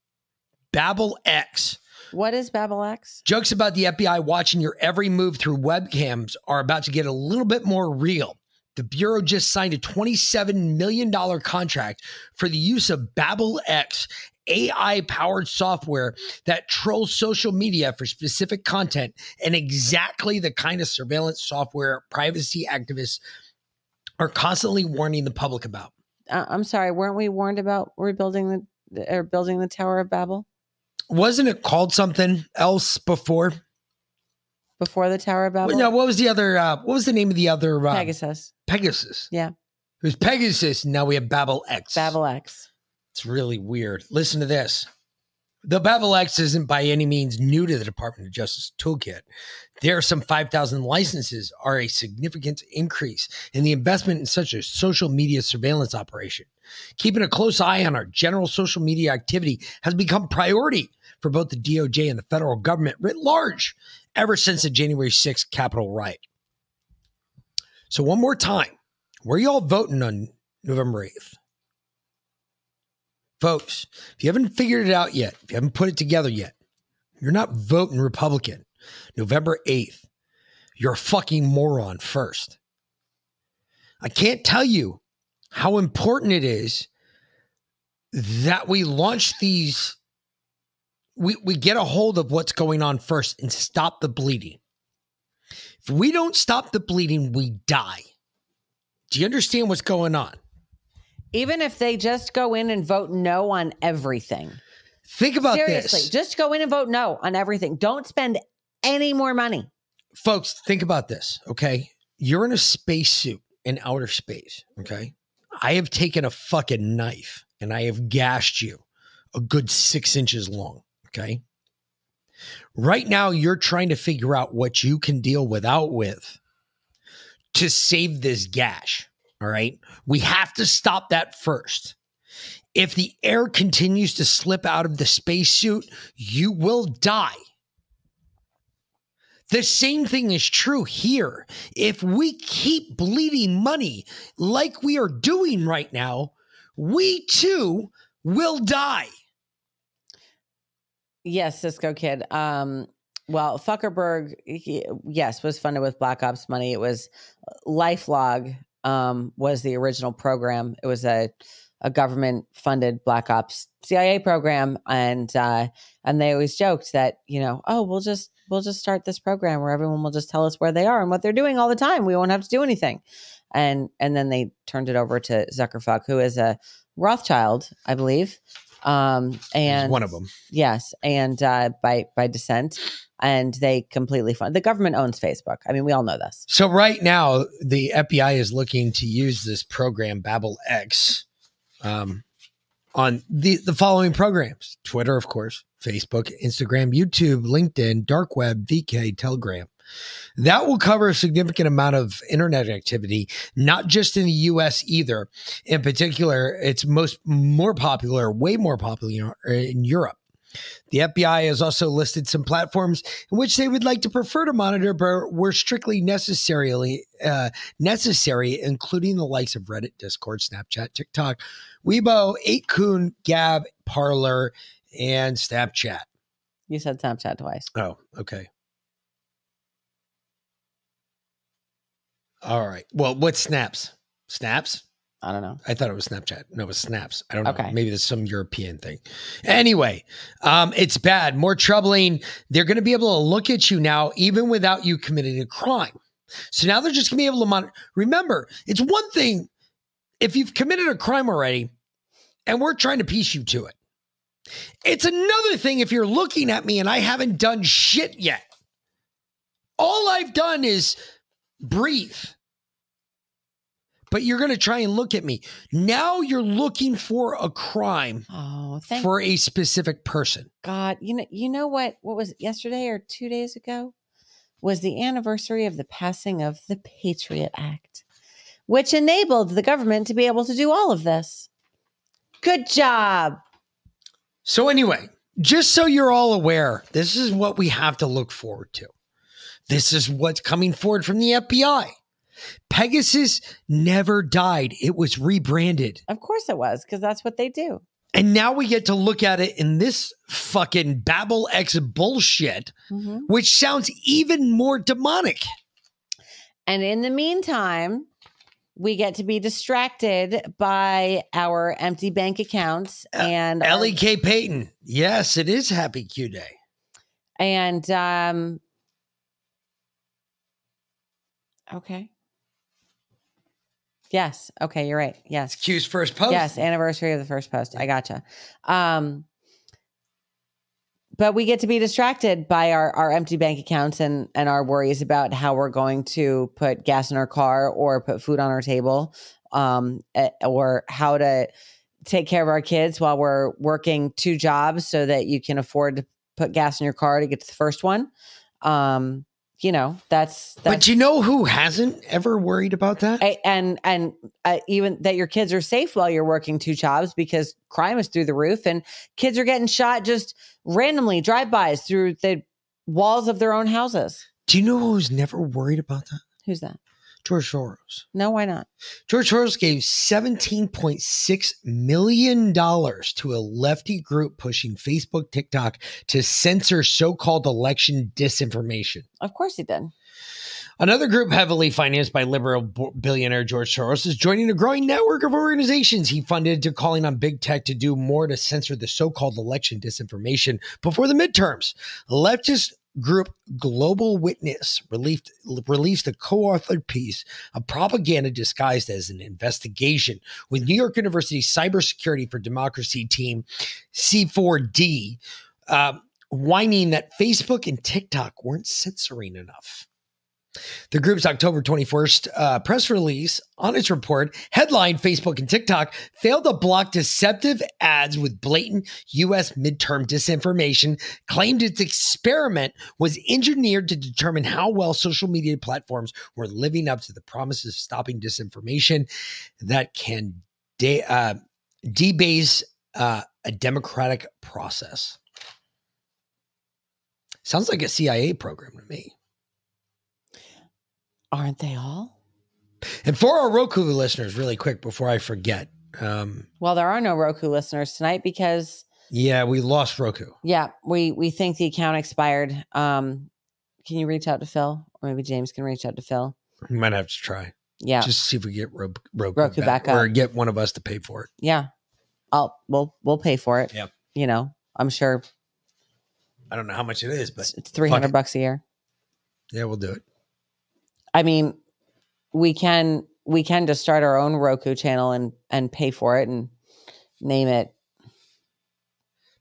Babel X. What is Babel X? Jokes about the FBI watching your every move through webcams are about to get a little bit more real. The Bureau just signed a $27 million contract for the use of Babel X, AI powered software that trolls social media for specific content and exactly the kind of surveillance software privacy activists are constantly warning the public about. Uh, I'm sorry. Weren't we warned about rebuilding the or building the Tower of Babel? Wasn't it called something else before? Before the Tower of Babel? No, what was the other? Uh, what was the name of the other? Uh, Pegasus. Pegasus. Yeah. It was Pegasus. Now we have Babel X. Babel X. It's really weird. Listen to this. The Babel X isn't by any means new to the Department of Justice toolkit. There are some 5,000 licenses are a significant increase in the investment in such a social media surveillance operation. Keeping a close eye on our general social media activity has become priority for both the DOJ and the federal government writ large ever since the January 6th Capitol riot. So one more time, where are y'all voting on November 8th? Folks, if you haven't figured it out yet, if you haven't put it together yet, you're not voting Republican. November 8th. You're a fucking moron first. I can't tell you how important it is that we launch these, we, we get a hold of what's going on first and stop the bleeding. If we don't stop the bleeding, we die. Do you understand what's going on? Even if they just go in and vote no on everything. Think about Seriously, this. just go in and vote no on everything. Don't spend any more money. folks, think about this, okay? You're in a spacesuit in outer space, okay? I have taken a fucking knife and I have gashed you a good six inches long, okay? Right now, you're trying to figure out what you can deal without with to save this gash, all right? We have to stop that first. If the air continues to slip out of the spacesuit, you will die. The same thing is true here. If we keep bleeding money like we are doing right now, we too will die. Yes, Cisco Kid. Um, well, Zuckerberg, he, yes, was funded with Black Ops money. It was LifeLog um, was the original program. It was a a government funded Black Ops CIA program, and uh, and they always joked that you know, oh, we'll just we'll just start this program where everyone will just tell us where they are and what they're doing all the time. We won't have to do anything, and and then they turned it over to Zuckerfuck, who is a Rothschild, I believe, um, and one of them. Yes, and uh, by by descent, and they completely fund. The government owns Facebook. I mean, we all know this. So right now, the FBI is looking to use this program Babel X um, on the the following programs: Twitter, of course, Facebook, Instagram, YouTube, LinkedIn, Dark Web, VK, Telegram. That will cover a significant amount of internet activity, not just in the US either. In particular, it's most more popular, way more popular in Europe. The FBI has also listed some platforms in which they would like to prefer to monitor, but were strictly necessarily uh, necessary, including the likes of Reddit, Discord, Snapchat, TikTok, Weibo, 8kun, Gab, Parler, and Snapchat. You said Snapchat twice. Oh, okay. All right. Well, what snaps? Snaps? I don't know. I thought it was Snapchat. No, it was Snaps. I don't know. Okay. Maybe there's some European thing. Anyway, um, it's bad. More troubling. They're going to be able to look at you now, even without you committing a crime. So now they're just going to be able to monitor. Remember, it's one thing if you've committed a crime already and we're trying to piece you to it. It's another thing if you're looking at me and I haven't done shit yet. All I've done is breathe. But you're going to try and look at me. Now you're looking for a crime Oh, for a specific person. God. You know, you know what? What was it, yesterday or two days ago? Was the anniversary of the passing of the Patriot Act, which enabled the government to be able to do all of this. Good job. So, anyway, just so you're all aware, this is what we have to look forward to. This is what's coming forward from the FBI. Pegasus never died, it was rebranded. Of course it was, because that's what they do. And now we get to look at it in this fucking Babel X bullshit, Mhm. which sounds even more demonic. And in the meantime, we get to be distracted by our empty bank accounts and our- Ellie K. Payton. Yes, it is Happy Q Day. and um okay. Yes. Okay, you're right. Yes. Q's first post. Yes, anniversary of the first post. I gotcha. Um but we get to be distracted by our, our empty bank accounts and, and our worries about how we're going to put gas in our car or put food on our table um, or how to take care of our kids while we're working two jobs so that you can afford to put gas in your car to get to the first one. Um, you know, that's, that's But do you know who hasn't ever worried about that? I- and and uh, even that your kids are safe while you're working two jobs because crime is through the roof and kids are getting shot just randomly drive-bys through the walls of their own houses. Do you know who's never worried about that? Who's that? George Soros. No, why not? George Soros gave $17.6 million to a lefty group pushing Facebook, TikTok to censor so called election disinformation. Of course he did. Another group heavily financed by liberal billionaire George Soros is joining a growing network of organizations he funded to calling on big tech to do more to censor the so-called election disinformation before the midterms. Leftist group Global Witness released, released a co-authored piece of propaganda disguised as an investigation with New York University Cybersecurity for Democracy team C4D, uh, whining that Facebook and TikTok weren't censoring enough. The group's October 21st uh, press release on its report headline Facebook and TikTok failed to block deceptive ads with blatant U.S. midterm disinformation, claimed its experiment was engineered to determine how well social media platforms were living up to the promises of stopping disinformation that can de- uh, debase uh, a democratic process. Sounds like a CIA program to me. Aren't they all? And for our Roku listeners, really quick before I forget, um, Well, there are no Roku listeners tonight because yeah, we lost Roku. yeah, we we think the account expired. Um, can you reach out to Phil, or maybe James can reach out to Phil? We might have to try. Yeah. just see if we get Ro- Roku, Roku back, back or get one of us to pay for it. Yeah, I'll we'll we'll pay for it. Yep. You know, I'm sure I don't know how much it is, but it's three hundred bucks a year. yeah, we'll do it. I mean, we can we can just start our own Roku channel and and pay for it and name it.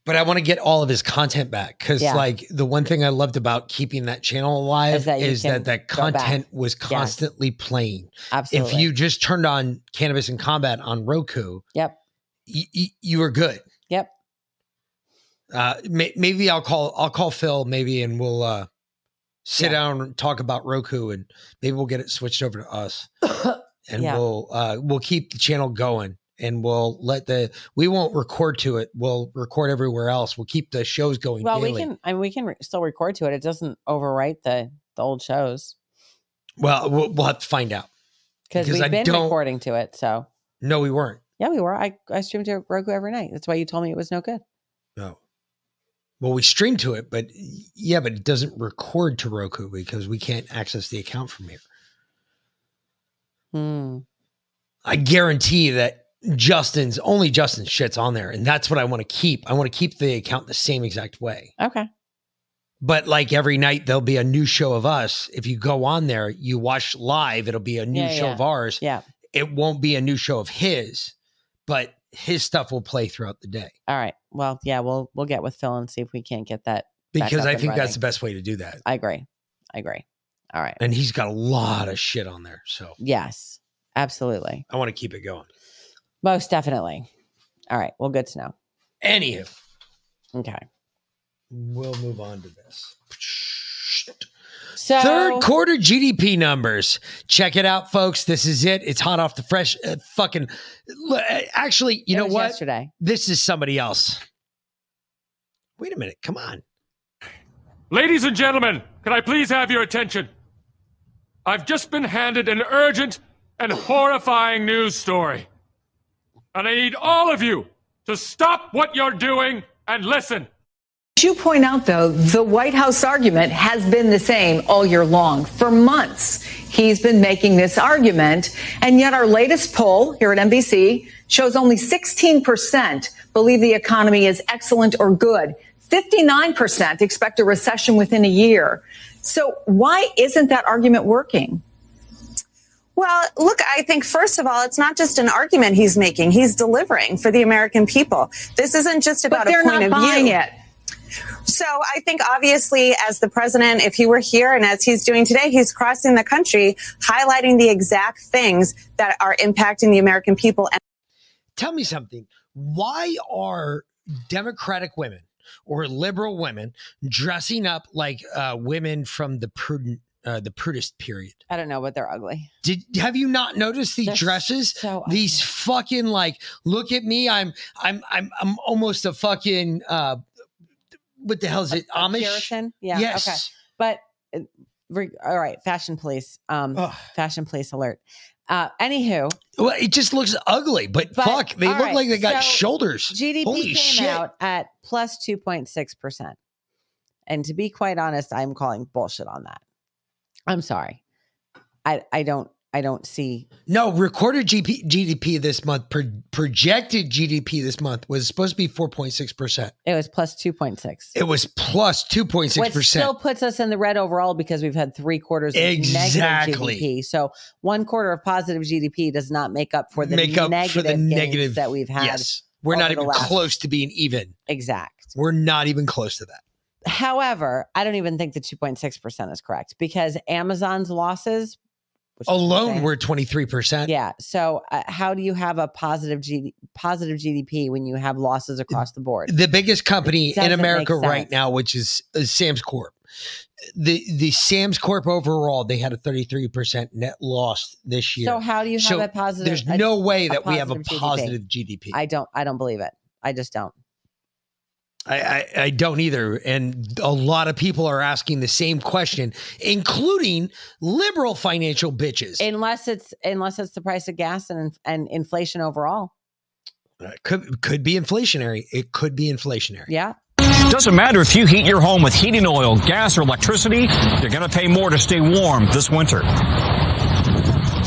But I want to get all of his content back because, Yeah. like, the one thing I loved about keeping that channel alive Is that is that that back. content was constantly playing. Absolutely. If you just turned on Cannabis and Combat on Roku, Yep. y- y- you were good. Yep. Uh, may- maybe I'll call I'll call Phil maybe and we'll uh, sit down and talk about Roku and maybe we'll get it switched over to us and Yeah. we'll uh, we'll keep the channel going and we'll let the we won't record to it. We'll record everywhere else. We'll keep the shows going Well, daily. we can I mean we can re- still record to it. It doesn't overwrite the the old shows well, we'll we'll have to find out because we've I been don't- recording to it. So No, we weren't. yeah, we were. I I streamed to Roku every night. That's why you told me it was no good. No. Well, we stream to it, but yeah, but it doesn't record to Roku because we can't access the account from here. Hmm. I guarantee that Justin's only Justin's shit's on there, and that's what I want to keep. I want to keep the account the same exact way. Okay. But like every night, there'll be a new show of us. If you go on there, you watch live, it'll be a new Yeah, show yeah. of ours. Yeah. It won't be a new show of his, but his stuff will play throughout the day All right. Well, yeah, we'll we'll get with Phil and see if we can't get that because I think that's the best way to do that. I agree. I agree. All right. And he's got a lot of shit on there. So Yes. Absolutely. I want to keep it going. Most definitely. All right. Well, good to know. Anywho, Okay. we'll move on to this. So Third quarter GDP numbers. Check it out, folks. This is it. It's hot off the fresh. Uh, fucking. l- uh, Actually, you It know what? Yesterday. This is somebody else. Wait a minute. Come on. Ladies and gentlemen, can I please have your attention? I've just been handed an urgent and horrifying news story. And I need all of you to stop what you're doing and listen. As you point out, though, the White House argument has been the same all year long. For months, he's been making this argument. And yet, our latest poll here at NBC shows only 16% believe the economy is excellent or good. 59% expect a recession within a year. So, why isn't that argument working? Well, look, I think first of all, it's not just an argument he's making; he's delivering for the American people. This isn't just about But a point not of buying view. it. So I think obviously as the president, if he were here and as he's doing today, he's crossing the country, highlighting the exact things that are impacting the American people. And Tell me something. Why are Democratic women or liberal women dressing up like uh, women from the prudent, uh, the prudist period? I don't know, but they're ugly. Did have you not noticed these They're dresses? so these fucking like, look at me. I'm I'm I'm I'm almost a fucking uh, what the hell is it? A Amish? Puritan? Yeah. Yes. Okay. But uh, re- all right, fashion police. Um, fashion police alert. Uh, anywho, Well, it just looks ugly, but, But, fuck, they look right, like they got so shoulders. GDP Holy came shit. out at plus two point six percent, and to be quite honest, I'm calling bullshit on that. I'm sorry. I I don't I don't see No, recorded GP, GDP this month, pro- projected GDP this month was supposed to be 4.6%. it was plus two point six. It was plus Which still 2.6%. puts us in the red overall because we've had three quarters of Exactly. negative GDP. So one quarter of positive GDP does not make up for the Make up negative for the negative that we've had. Yes. We're not even last- close to being even. Exact. We're not even close to that. However, I don't even think the 2.6% is correct because Amazon's losses Alone, we're 23%. yeah. So uh, how do you have a positive GD, positive GDP when you have losses across the board? The biggest company in America right now, which is, is Sam's Corp. The the Sam's Corp overall, they had a 33% net loss this year. So how do you have a positive? There's no way that we have a positive GDP? positive GDP. I don't. I don't believe it. I just don't. I, I, I don't either. And a lot of people are asking the same question, including liberal financial bitches. Unless it's unless it's the price of gas and and inflation overall. Uh, could could be inflationary. It could be inflationary. Yeah. Doesn't matter if you heat your home with heating oil, gas, or electricity, you're going to pay more to stay warm this winter.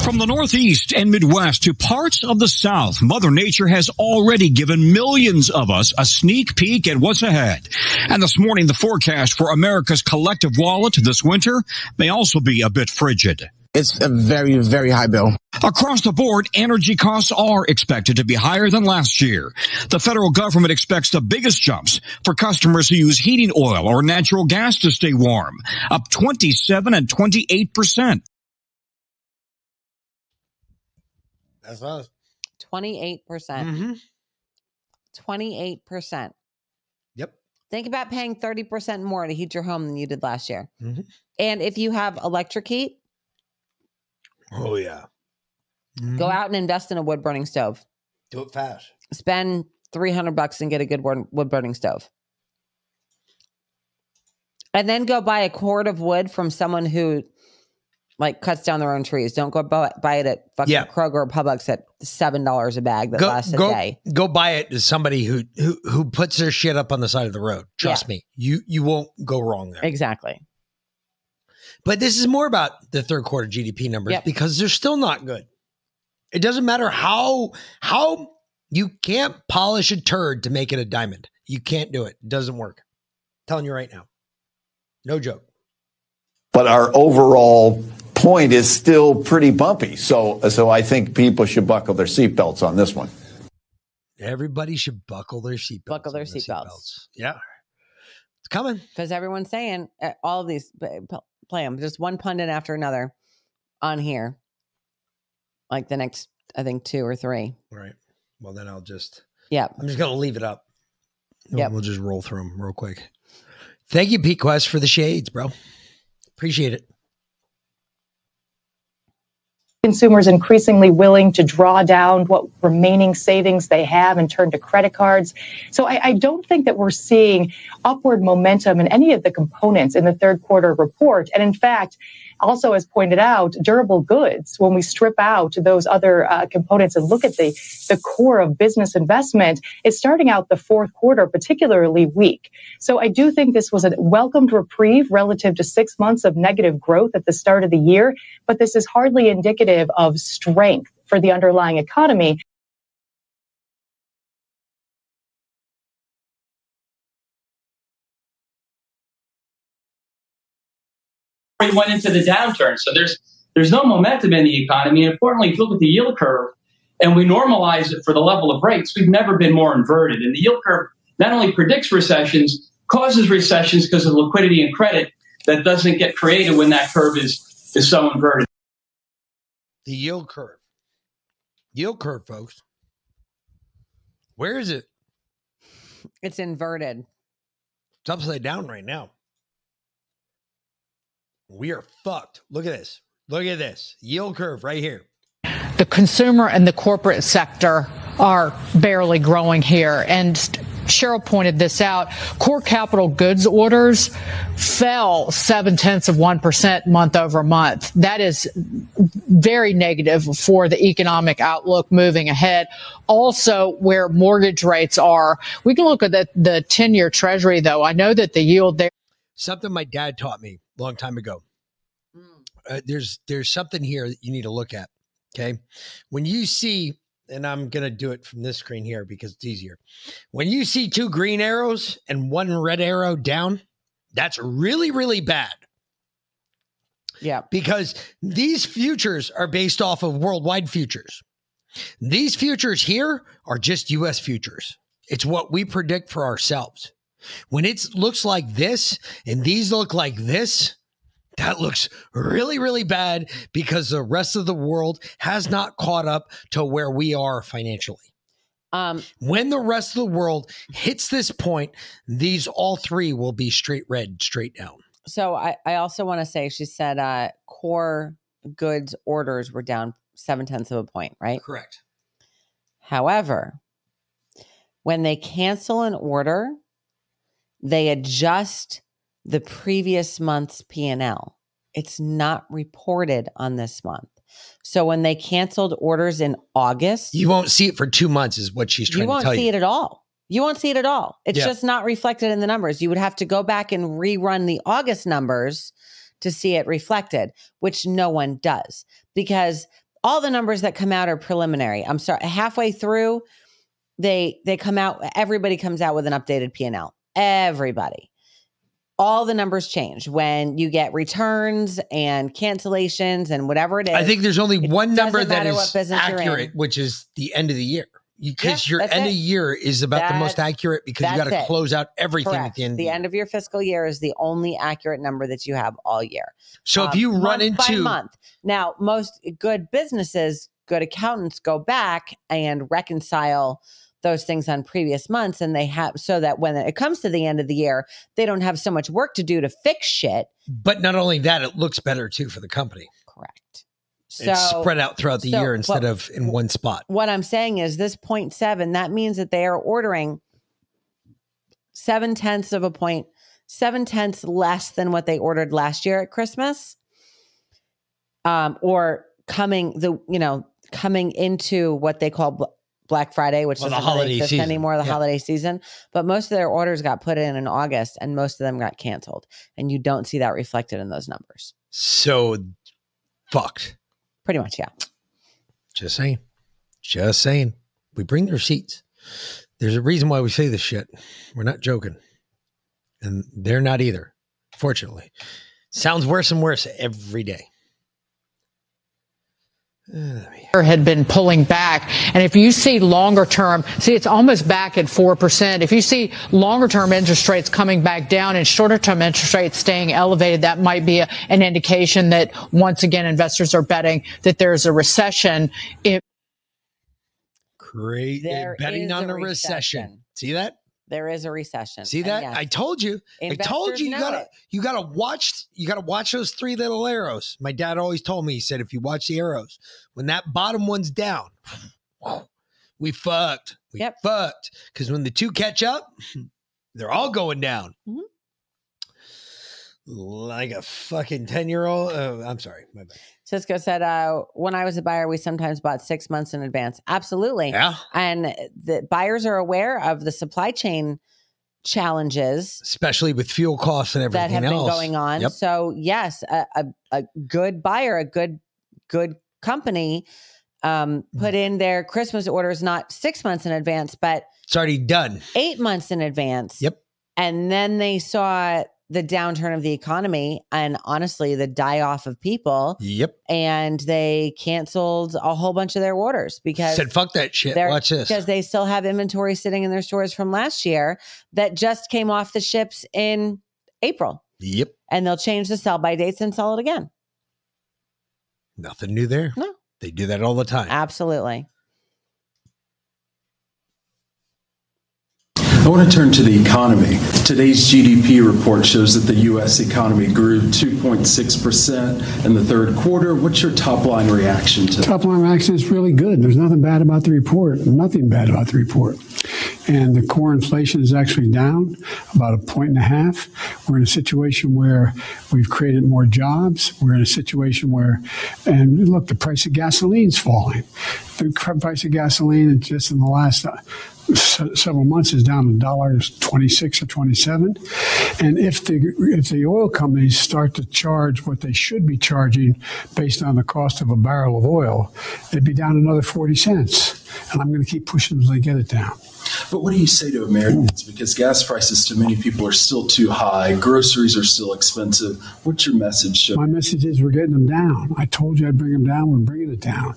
From the Northeast and Midwest to parts of the South, Mother Nature has already given millions of us a sneak peek at what's ahead. And this morning, the forecast for America's collective wallet this winter may also be a bit frigid. It's a very, very high bill. Across the board, energy costs are expected to be higher than last year. The federal government expects the biggest jumps for customers who use heating oil or natural gas to stay warm, up 27 and 28 percent. That's us. Twenty eight percent. Twenty eight percent. Yep. Think about paying thirty percent more to heat your home than you did last year. Mhm. And if you have electric heat, Oh yeah. go out and invest in a wood burning stove. Do it fast. Spend three hundred bucks and get a good wood burning stove. And then go buy a cord of wood from someone who like cuts down their own trees. Don't go buy, buy it at fucking Yeah. Kroger or Publix at seven dollars a bag that Go lasts a go day. go buy it to somebody who who who puts their shit up on the side of the road. Trust Yeah. me, you you won't go wrong there. Exactly. But this is more about the third quarter GDP numbers Yep. because they're still not good. It doesn't matter how how you can't polish a turd to make it a diamond. You can't do it. It doesn't work. I'm telling you right now. No joke. but our overall point is still pretty bumpy. So, so I think people should buckle their seatbelts on this one. Everybody should buckle their seatbelts. Buckle their on the seatbelts. Yeah. It's coming. because everyone's saying uh, all of these p- p- play them just one pundit after another on here like the next i think two or three All right. Well, then I'll just yeah I'm just gonna leave it up. We'll- We'll just roll through them real quick. Thank you, Pete Quest, for the shades, bro. Appreciate it. Consumers increasingly willing to draw down what remaining savings they have and turn to credit cards. So I, I don't think that we're seeing upward momentum in any of the components in the third quarter report. And in fact, also as pointed out, durable goods, when we strip out those other uh, components and look at the, the core of business investment, is starting out the fourth quarter particularly weak. So I do think this was a welcomed reprieve relative to six months of negative growth at the start of the year, but this is hardly indicative of strength for the underlying economy. We went into the downturn. So there's there's no momentum in the economy. And importantly, if you look at the yield curve and we normalize it for the level of rates, we've never been more inverted. And the yield curve not only predicts recessions, causes recessions because of liquidity and credit that doesn't get created when that curve is is so inverted. The yield curve. Yield curve, folks. Where is it? It's inverted. It's upside down right now. We are fucked. Look at this. Look at this. Yield curve right here. the consumer and the corporate sector are barely growing here. And Cheryl pointed this out. Core capital goods orders fell seven tenths of 1% month over month. That is very negative for the economic outlook moving ahead. Also, where mortgage rates are, we can look at the, the 10 year treasury though. I know that the yield there. Something my dad taught me long time ago. Uh, there's there's something here that you need to look at. Okay, when you see, and I'm gonna do it from this screen here because it's easier. When you see two green arrows and one red arrow down, that's really really bad. Yeah, because these futures are based off of worldwide futures. These futures here are just US futures. It's what we predict for ourselves. When it looks like this and these look like this, that looks really, really bad because the rest of the world has not caught up to where we are financially. Um, when the rest of the world hits this point, these all three will be straight red, straight down. So I, I also want to say she said uh, core goods orders were down seven tenths of a point, right? Correct. However, when they cancel an order, they adjust the previous month's P&L. It's not reported on this month. So when they canceled orders in August, You won't see it for two months, is what she's trying to tell you You won't see it at all. You won't see it at all. It's Yeah. just not reflected in the numbers. You would have to go back and rerun the August numbers to see it reflected, which no one does because all the numbers that come out are preliminary. I'm sorry, halfway through they they come out everybody comes out with an updated P&L. Everybody. All the numbers change when you get returns and cancellations and whatever it is. I think there's only one number that is what business you're in. accurate, which is the end of the year. Because Yeah, your end it. of year is about the most accurate because you got to close out everything Correct. at the end. of the end of your fiscal year is the only accurate number that you have all year. So if um, you run into- month, now most good businesses, good accountants go back and reconcile those things on previous months, and they have so that when it comes to the end of the year, they don't have so much work to do to fix shit. But not only that, it looks better too for the company. Correct. it's So- spread out throughout the so- year instead of in one spot. What I'm saying is this point seven, that means that they are ordering seven tenths of a point, seven tenths less than what they ordered last year at Christmas. Um, or coming the you know, coming into what they call Black Friday, which Well, the doesn't really holiday exist season. anymore, the Yeah. holiday season. But most of their orders got put in in August and most of them got canceled. And you don't see that reflected in those numbers. So fucked. Pretty much, yeah. Just saying. Just saying. We bring the receipts. There's a reason why we say this shit. We're not joking. And they're not either, fortunately. Sounds worse and worse every day. Uh, had been pulling back. And if you see longer term, see, it's almost back at 4%. If you see longer term interest rates coming back down and shorter term interest rates staying elevated, that might be a, an indication that once again, investors are betting that there's a recession. If Great. Betting on a recession. recession. See that? There is a recession. See that? yes, I told you. I told you you gotta it. you gotta watch you gotta watch those three little arrows. My dad always told me, he said, if you watch the arrows, when that bottom one's down, we fucked. We fucked. Because when the two catch up, they're all going down. Mm-hmm. Like a fucking 10 year old. Oh, I'm sorry. My bad. Cisco said, uh, when I was a buyer, we sometimes bought six months in advance. Absolutely. Yeah. And the buyers are aware of the supply chain challenges Especially with fuel costs and everything that have else. been going on. Yep. So yes, a, a, a good buyer, a good, good company um, Mm. put in their Christmas orders, not six months in advance, but It's already done. eight months in advance. Yep. And then they saw the downturn of the economy and honestly the die off of people. Yep. And they canceled a whole bunch of their orders because Said, fuck that shit. Watch this. Because they still have inventory sitting in their stores from last year that just came off the ships in April. Yep. And they'll change the sell by dates and sell it again. Nothing new there. No. They do that all the time. Absolutely. Want to turn to the economy. Today's GDP report shows that the U.S. economy grew 2.6% in the third quarter. What's your top line reaction to that? Top line reaction is really good. There's nothing bad about the report. Nothing bad about the report. And the core inflation is actually down about a point and a half. We're in a situation where we've created more jobs. We're in a situation where, and look, the price of gasoline's falling. The price of gasoline just in the last several months is down to dollars 26 or 27 and if the if the oil companies start to charge what they should be charging based on the cost of a barrel of oil it'd be down another 40 cents and i'm going to keep pushing until they get it down But what do you say to Americans? Because gas prices to many people are still too high, groceries are still expensive. What's your message? My message is we're getting them down. I told you I'd bring them down. We're bringing it down.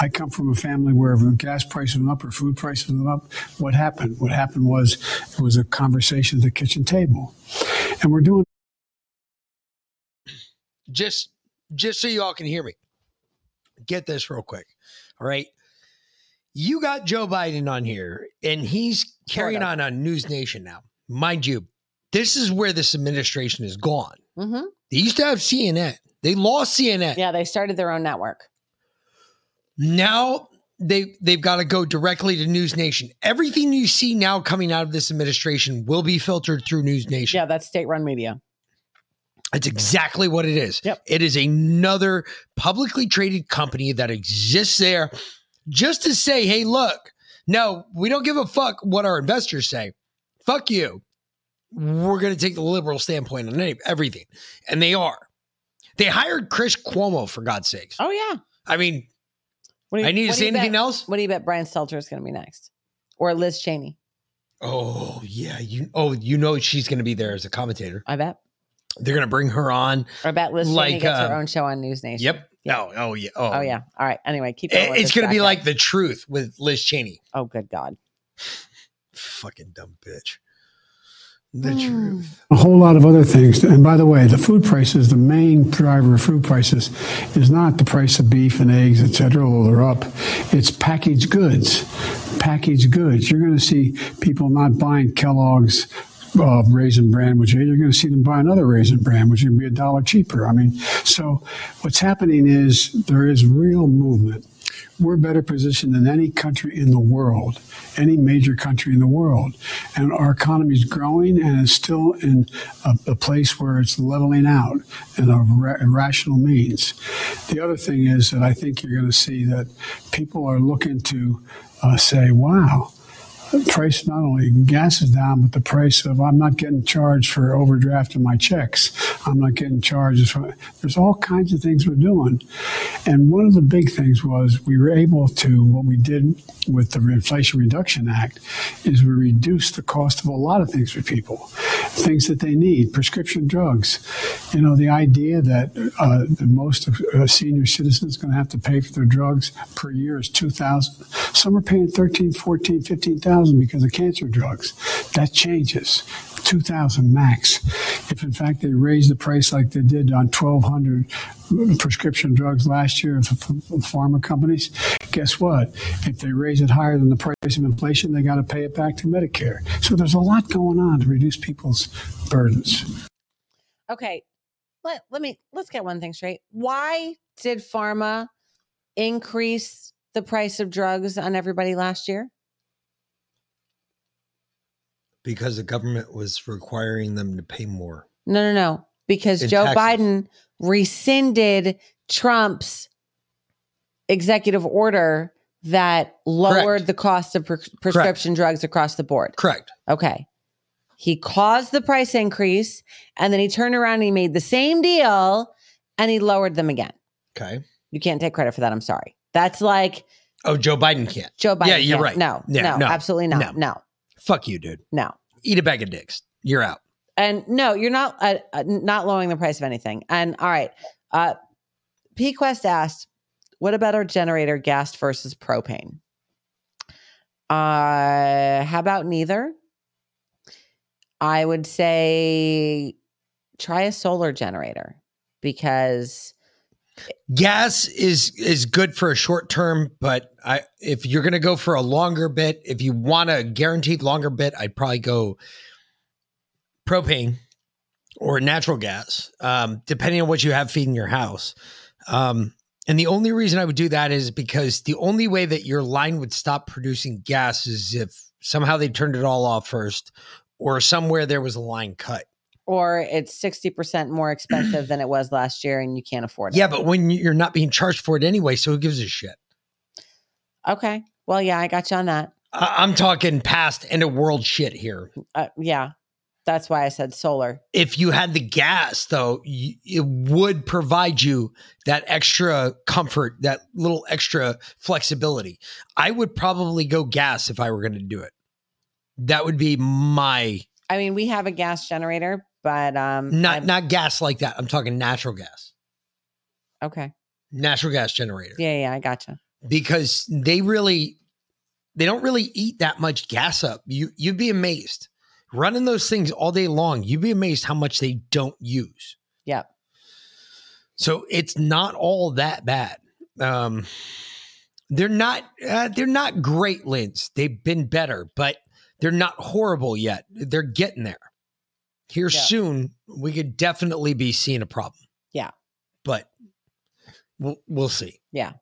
I come from a family where if gas prices went up or food prices went up, what happened? What happened was it was a conversation at the kitchen table. And we're doing just just so you all can hear me. Get this real quick. All right. You got Joe Biden on here, and he's carrying on on News Nation now. Mind you, this is where this administration is gone. Mm-hmm. They used to have CNN. They lost CNN. Yeah, they started their own network. Now they they've got to go directly to News Nation. Everything you see now coming out of this administration will be filtered through News Nation. Yeah, that's state-run media. It's exactly what it is. Yep. It is another publicly traded company that exists there just to say, hey, look, no, we don't give a fuck what our investors say. Fuck you. We're going to take the liberal standpoint on everything. And they are. They hired Chris Cuomo, for God's sakes. Oh, yeah. I mean, What do you- I need to say anything bet- else? What do you bet Brian Stelter is going to be next? Or Liz Cheney? Oh, yeah. You Oh, you know she's going to be there as a commentator. I bet. They're going to bring her on. I bet Liz Like, gets her um, own show on News Nation. Yep. No. Oh, yeah. Oh, Oh, yeah. All right. Anyway, keep going. It- it's going to be background. like the truth with Liz Cheney. Oh, good God. Fucking dumb bitch. The truth. a whole lot of other things. And by the way, the food prices, the main driver of food prices is not the price of beef and eggs, et cetera, although they're up. It's packaged goods. Packaged goods. You're going to see people not buying Kellogg's uh, raisin bran, which you're going to see them buy another raisin bran, which would be a dollar cheaper. I mean, so what's happening is there is real movement. We're better positioned than any country in the world, any major country in the world. And our economy is growing and is still in a, a place where it's leveling out in a ra- rational means. The other thing is that I think you're going to see that people are looking to uh, say, wow, price not only gas is down, but the price of I'm not getting charged for overdrafting my checks. I'm not getting charged. for. There's all kinds of things we're doing, and one of the big things was we were able to what we did with the Inflation Reduction Act is we reduced the cost of a lot of things for people, things that they need, prescription drugs. You know, the idea that uh, the most uh, senior citizens going to have to pay for their drugs per year is 2000 Some are paying 13, 14, 15,000 because of cancer drugs. That changes. 2000 max. If in fact they raise the price like they did on 1200 prescription drugs last year for pharma companies, guess what? If they raise it higher than the price of inflation, they got to pay it back to Medicare. So there's a lot going on to reduce people's burdens. Okay. Let, let me, let's get one thing straight. Why did pharma increase the price of drugs on everybody last year? Because the government was requiring them to pay more. No, no, no. Because In Joe taxes. Biden rescinded Trump's executive order that lowered the cost of pre- prescription drugs across the board. Correct. Okay. He caused the price increase and then he turned around and he made the same deal and he lowered them again. Okay. You can't take credit for that. I'm sorry. That's like Oh, Joe Biden can't. Joe Biden. Yeah, you're can't. right. No, Yeah, no, absolutely not. No. No, Fuck you, dude. no. Eat a bag of dicks. You're out. And no, you're not uh, uh, not lowering the price of anything. And all right, uh, P Quest asked, "What about our generator, gas versus propane?" Uh, how about neither? I would say try a solar generator because Gas is is good for a short term, but I if you're going to go for a longer bit, if you want a guaranteed longer bit, I'd probably go propane or natural gas, um, depending on what you have feeding your house. Um, and the only reason I would do that is because the only way that your line would stop producing gas is if somehow they turned it all off first, or somewhere there was a line cut. Or it's 60% more expensive than it was last year and you can't afford it. Yeah, but when you're not being charged for it anyway, so who gives a shit? Okay. Well, yeah, I got you on that. I- I'm talking past end of world shit here. Uh, yeah. That's why I said solar. If you had the gas, though, y- it would provide you that extra comfort, that little extra flexibility. I would probably go gas if I were going to do it. That would be my I mean, we have a gas generator, but um not not gas like that. I'm talking natural gas, okay. natural gas generator. Yeah, yeah, I gotcha. because they really they don't really eat that much gas up. You you'd be amazed. Running those things all day long, you'd be amazed how much they don't use. Yep. So it's not all that bad. Um they're not uh, they're not great lins. They've been better, but they're not horrible yet. They're getting there. Here Yeah. soon, we could definitely be seeing a problem, Yeah. but we'll we'll see. Yeah.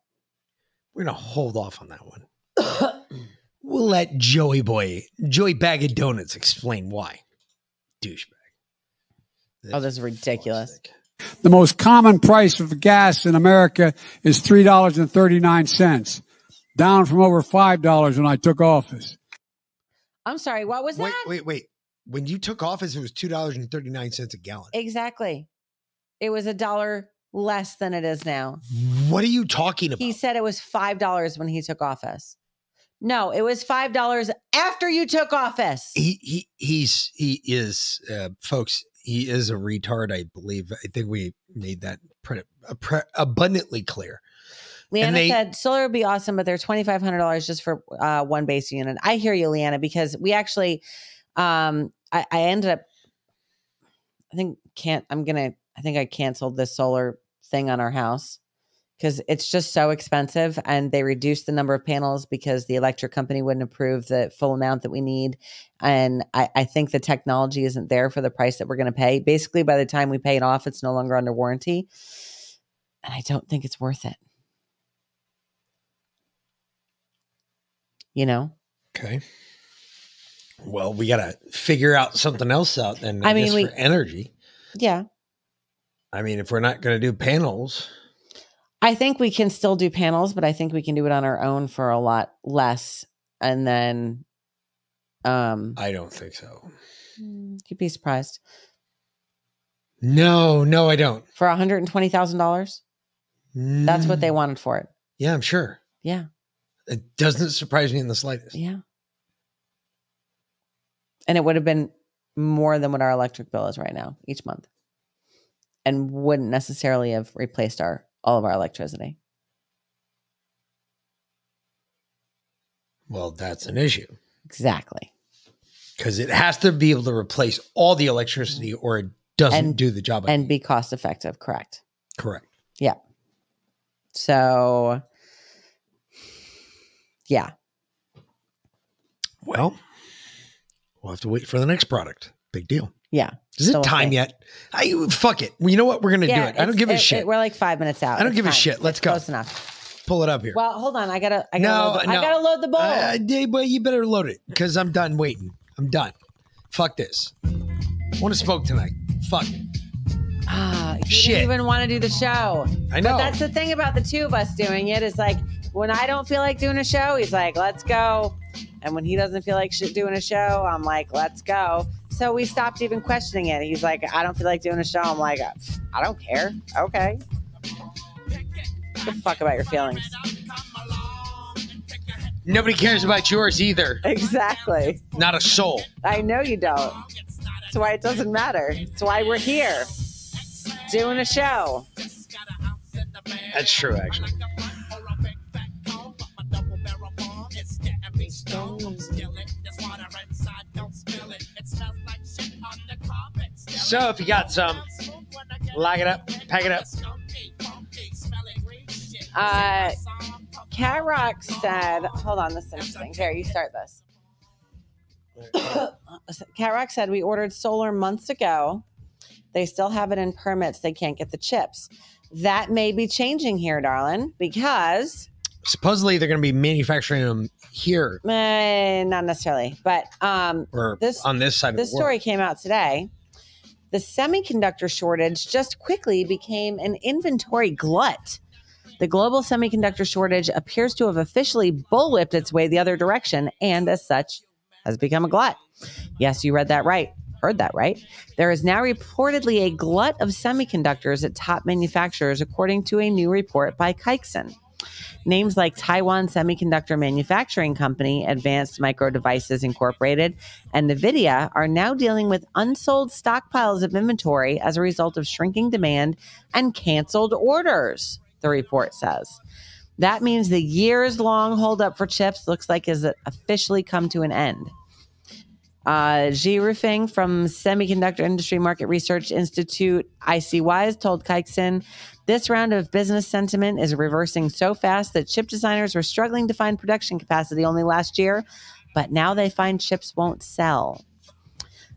We're gonna hold off on that one. we'll let Joey Boy, Joey Bag of Donuts, explain why. Douchebag. Oh, this is ridiculous. The most common price of gas in America is $3.39, down from over $5 when I took office. I'm sorry, what was Wait, that? wait, wait. When you took office, it was two dollars and thirty nine cents a gallon. Exactly. It was a dollar less than it is now. What are you talking about? He said it was $5 when he took office. No, it was $5 after you took office. He he he's he is uh, folks. He is a retard. I believe. I think we made that pre- uh, pre- abundantly clear. Leanna they- said solar would be awesome, but they're twenty five hundred dollars just for uh, one base unit. I hear you, Leanna, because we actually, um, I, I ended up, I think can't. I'm gonna. I think I canceled this solar thing on our house because it's just so expensive, and they reduced the number of panels because the electric company wouldn't approve the full amount that we need, and I, I think the technology isn't there for the price that we're going to pay. Basically, by the time we pay it off, it's no longer under warranty, and I don't think it's worth it. You know. Okay. Well, we gotta figure out something else out then. I, I mean, we- for energy. Yeah. I mean, if we're not gonna do panels, I think we can still do panels, but I think we can do it on our own for a lot less. And then um I don't think so. you'd be surprised. No, no, I don't. For $120,000? That's what they wanted for it. Yeah, I'm sure. Yeah. It doesn't surprise me in the slightest. Yeah. And it would have been more than what our electric bill is right now each month. And wouldn't necessarily have replaced our all of our electricity. Well, that's an issue Exactly. because it has to be able to replace all the electricity, or it doesn't And- do the job. And be cost effective, correct. Correct. Yeah. So yeah. Well, we'll have to wait for the next product. Big deal. Yeah. Is it time thing. yet? I fuck it. Well, you know what? We're gonna do it. I don't give a it- shit. it- we're like five minutes out. I don't It's give a shit. Let's It's go. Close enough. Pull it up here. Well, hold on. I gotta. I gotta. no, load the, no. I gotta load the bowl. Uh, yeah, but you better load it because I'm done waiting. I'm done. Fuck this. I want to smoke tonight. Fuck. Ah, he Shit. didn't even want to do the show. I know. But that's the thing about the two of us doing it is like when I don't feel like doing a show, he's like, "Let's go," and when he doesn't feel like sh- doing a show, I'm like, "Let's go." So we stopped even questioning it. He's like, "I don't feel like doing a show." I'm like, "I don't care." Okay. Give a fuck about your feelings. Nobody cares about yours either. Exactly. Not a soul. I know you don't. That's why it doesn't matter. That's why we're here doing a show. That's true, actually. So if you got some, lock it up, pack it up. Uh, Cat Rock said, hold on, this is interesting. Here, you start this. Cat Rock said, we ordered solar months ago. They still have it in permits. They can't get the chips. That may be changing here, darling, because Supposedly they're going to be manufacturing them here eh, not necessarily, but um, or this on this side of this the world. story came out today. The semiconductor shortage just quickly became an inventory glut. The global semiconductor shortage appears to have officially bullwhipped its way the other direction and, as such, has become a glut. Yes, you read that right. Heard that right. There is now reportedly a glut of semiconductors at top manufacturers, according to a new report by Caixin. Names like Taiwan Semiconductor Manufacturing Company, Advanced Micro Devices Incorporated, and NVIDIA are now dealing with unsold stockpiles of inventory as a result of shrinking demand and canceled orders, the report says. That means the years long holdup for chips looks like has officially come to an end. Uh, Ji Rufing from Semiconductor Industry Market Research Institute, ICWise, told Caixin this round of business sentiment is reversing so fast that chip designers were struggling to find production capacity only last year, but now they find chips won't sell.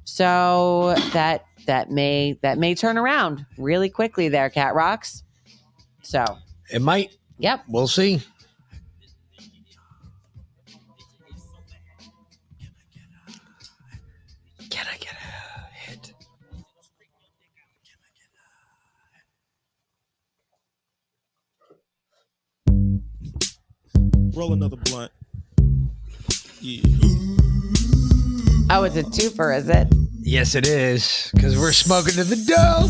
So that that may that may turn around really quickly there, Cat Rocks. So It might. Yep. We'll see. Roll another blunt. Yeah. Oh, it's a twofer, is it? Yes, it is. Because we're smoking to the dough.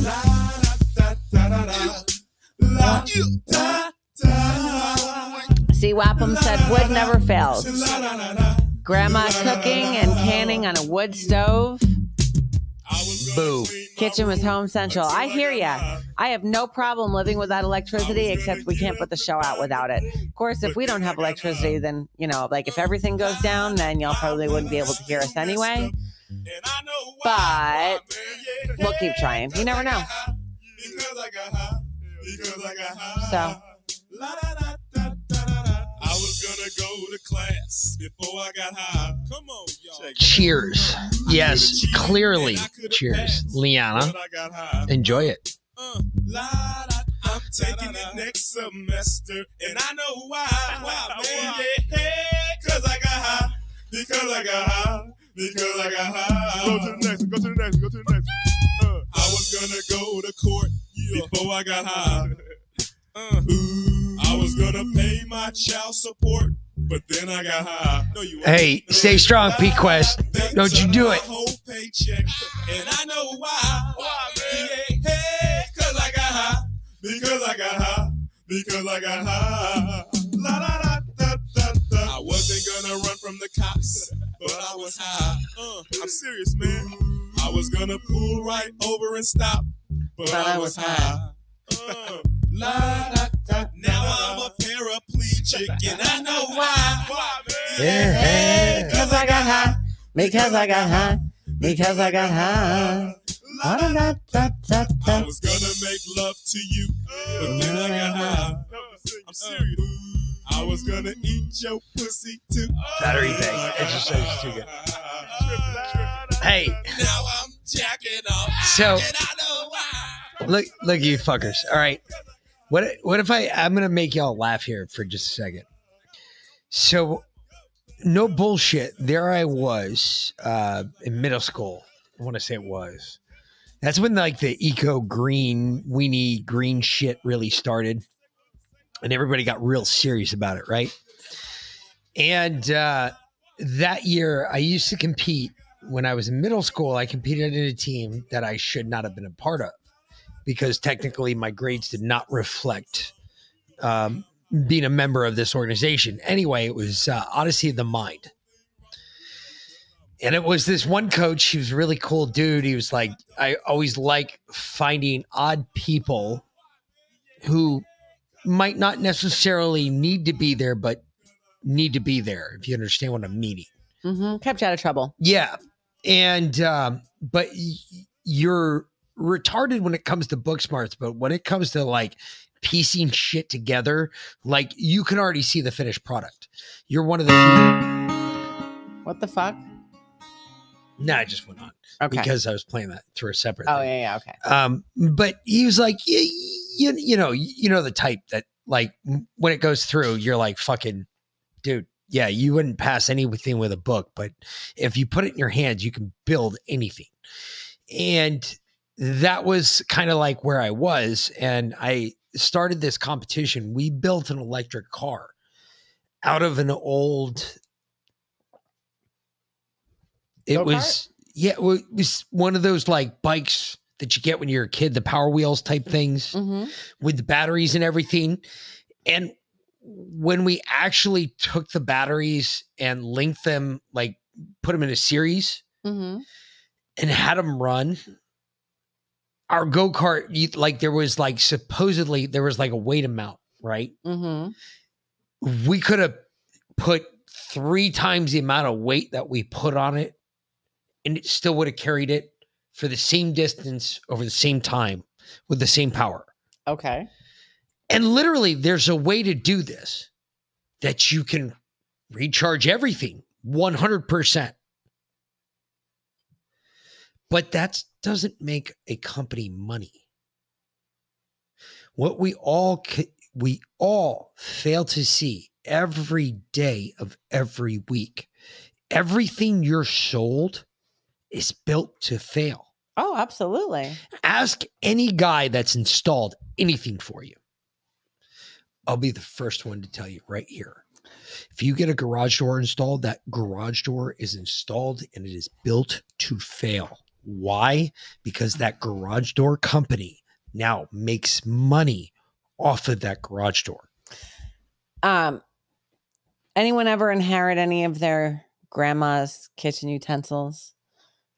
See, Wapham said wood never fails. Grandma cooking and canning on a wood stove. Boo. Kitchen was home central. I hear ya. I have no problem living without electricity, except we can't put the show out without it. Of course, if we don't have electricity, then, you know, like if everything goes down, then y'all probably wouldn't be able to hear us anyway. But we'll keep trying. You never know. So, I was gonna go to class before I got high. Come on, y'all. Cheers. Yes, clearly. Cheers. Liana. Enjoy it. I'm taking it next semester, and I know why. Why, man? Yeah, hey, cause I got high. Because I got high. Because I got high. Go to the next. Go to the next. Go to the next. Uh, I was gonna go to court before I got high. Uh, ooh, I was gonna pay my child support, but then I got high. No, you Hey, stay strong, P Quest. Don't you do it. whole paycheck, and I know why. Why, man? Yeah, hey, cause I got high. Because I got high. Because I got high. La da da da da da. I wasn't gonna run from the cops, but I was high. Uh, I'm serious, man. I was gonna pull right over and stop, but, I was high. Uh, la da da. Now I'm a paraplegic, and I know why. Why, man? yeah, because I got high. Because I got high. Because I got high. I was gonna make love to you, but then I got high. Uh. I'm serious. I was gonna eat your pussy too. Battery bank. It just says too good. Hey, Now I'm jacking off. so And I know why. look, look, you fuckers. All right, what? What if I? I'm gonna make y'all laugh here for just a second. So, no bullshit. There I was uh, in middle school. I want to say it was. That's when like the eco green weenie green shit really started, and everybody got real serious about it, right? And uh, that year, I used to compete. When I was in middle school, I competed in a team that I should not have been a part of because technically my grades did not reflect um, being a member of this organization. Anyway, it was uh, Odyssey of the Mind. And it was this one coach. He was a really cool dude. He was like, I always like finding odd people who might not necessarily need to be there, but need to be there, if you understand what I'm meaning. Mm-hmm. Kept out of trouble. Yeah. And, um, but y- you're retarded when it comes to book smarts, but when it comes to like piecing shit together, like you can already see the finished product. You're one of the. What the fuck? No, I just went on Okay. because I was playing that through a separate. Oh thing. yeah, yeah, okay. Um, but he was like, you, you, you know, you know the type that like when it goes through, you're like, fucking, dude. Yeah, you wouldn't pass anything with a book, but if you put it in your hands, you can build anything. And that was kind of like where I was, and I started this competition. We built an electric car out of an old. It Go-kart? was yeah, it it was one of those like bikes that you get when you're a kid, the Power Wheels type things Mm-hmm. with the batteries and everything. And when we actually took the batteries and linked them, like put them in a series Mm-hmm. and had them run, our go kart, like there was like supposedly there was like a weight amount, right? Mm-hmm. we could have put three times the amount of weight that we put on it and it still would have carried it for the same distance over the same time with the same power. Okay. And literally, there's a way to do this that you can recharge everything 100%. But that doesn't make a company money. What we all we all fail to see every day of every week, everything you're sold is built to fail. Oh, absolutely. Ask any guy that's installed anything for you. I'll be the first one to tell you right here. If you get a garage door installed, that garage door is installed and it is built to fail. Why? Because that garage door company now makes money off of that garage door. Um, anyone ever inherit any of their grandma's kitchen utensils,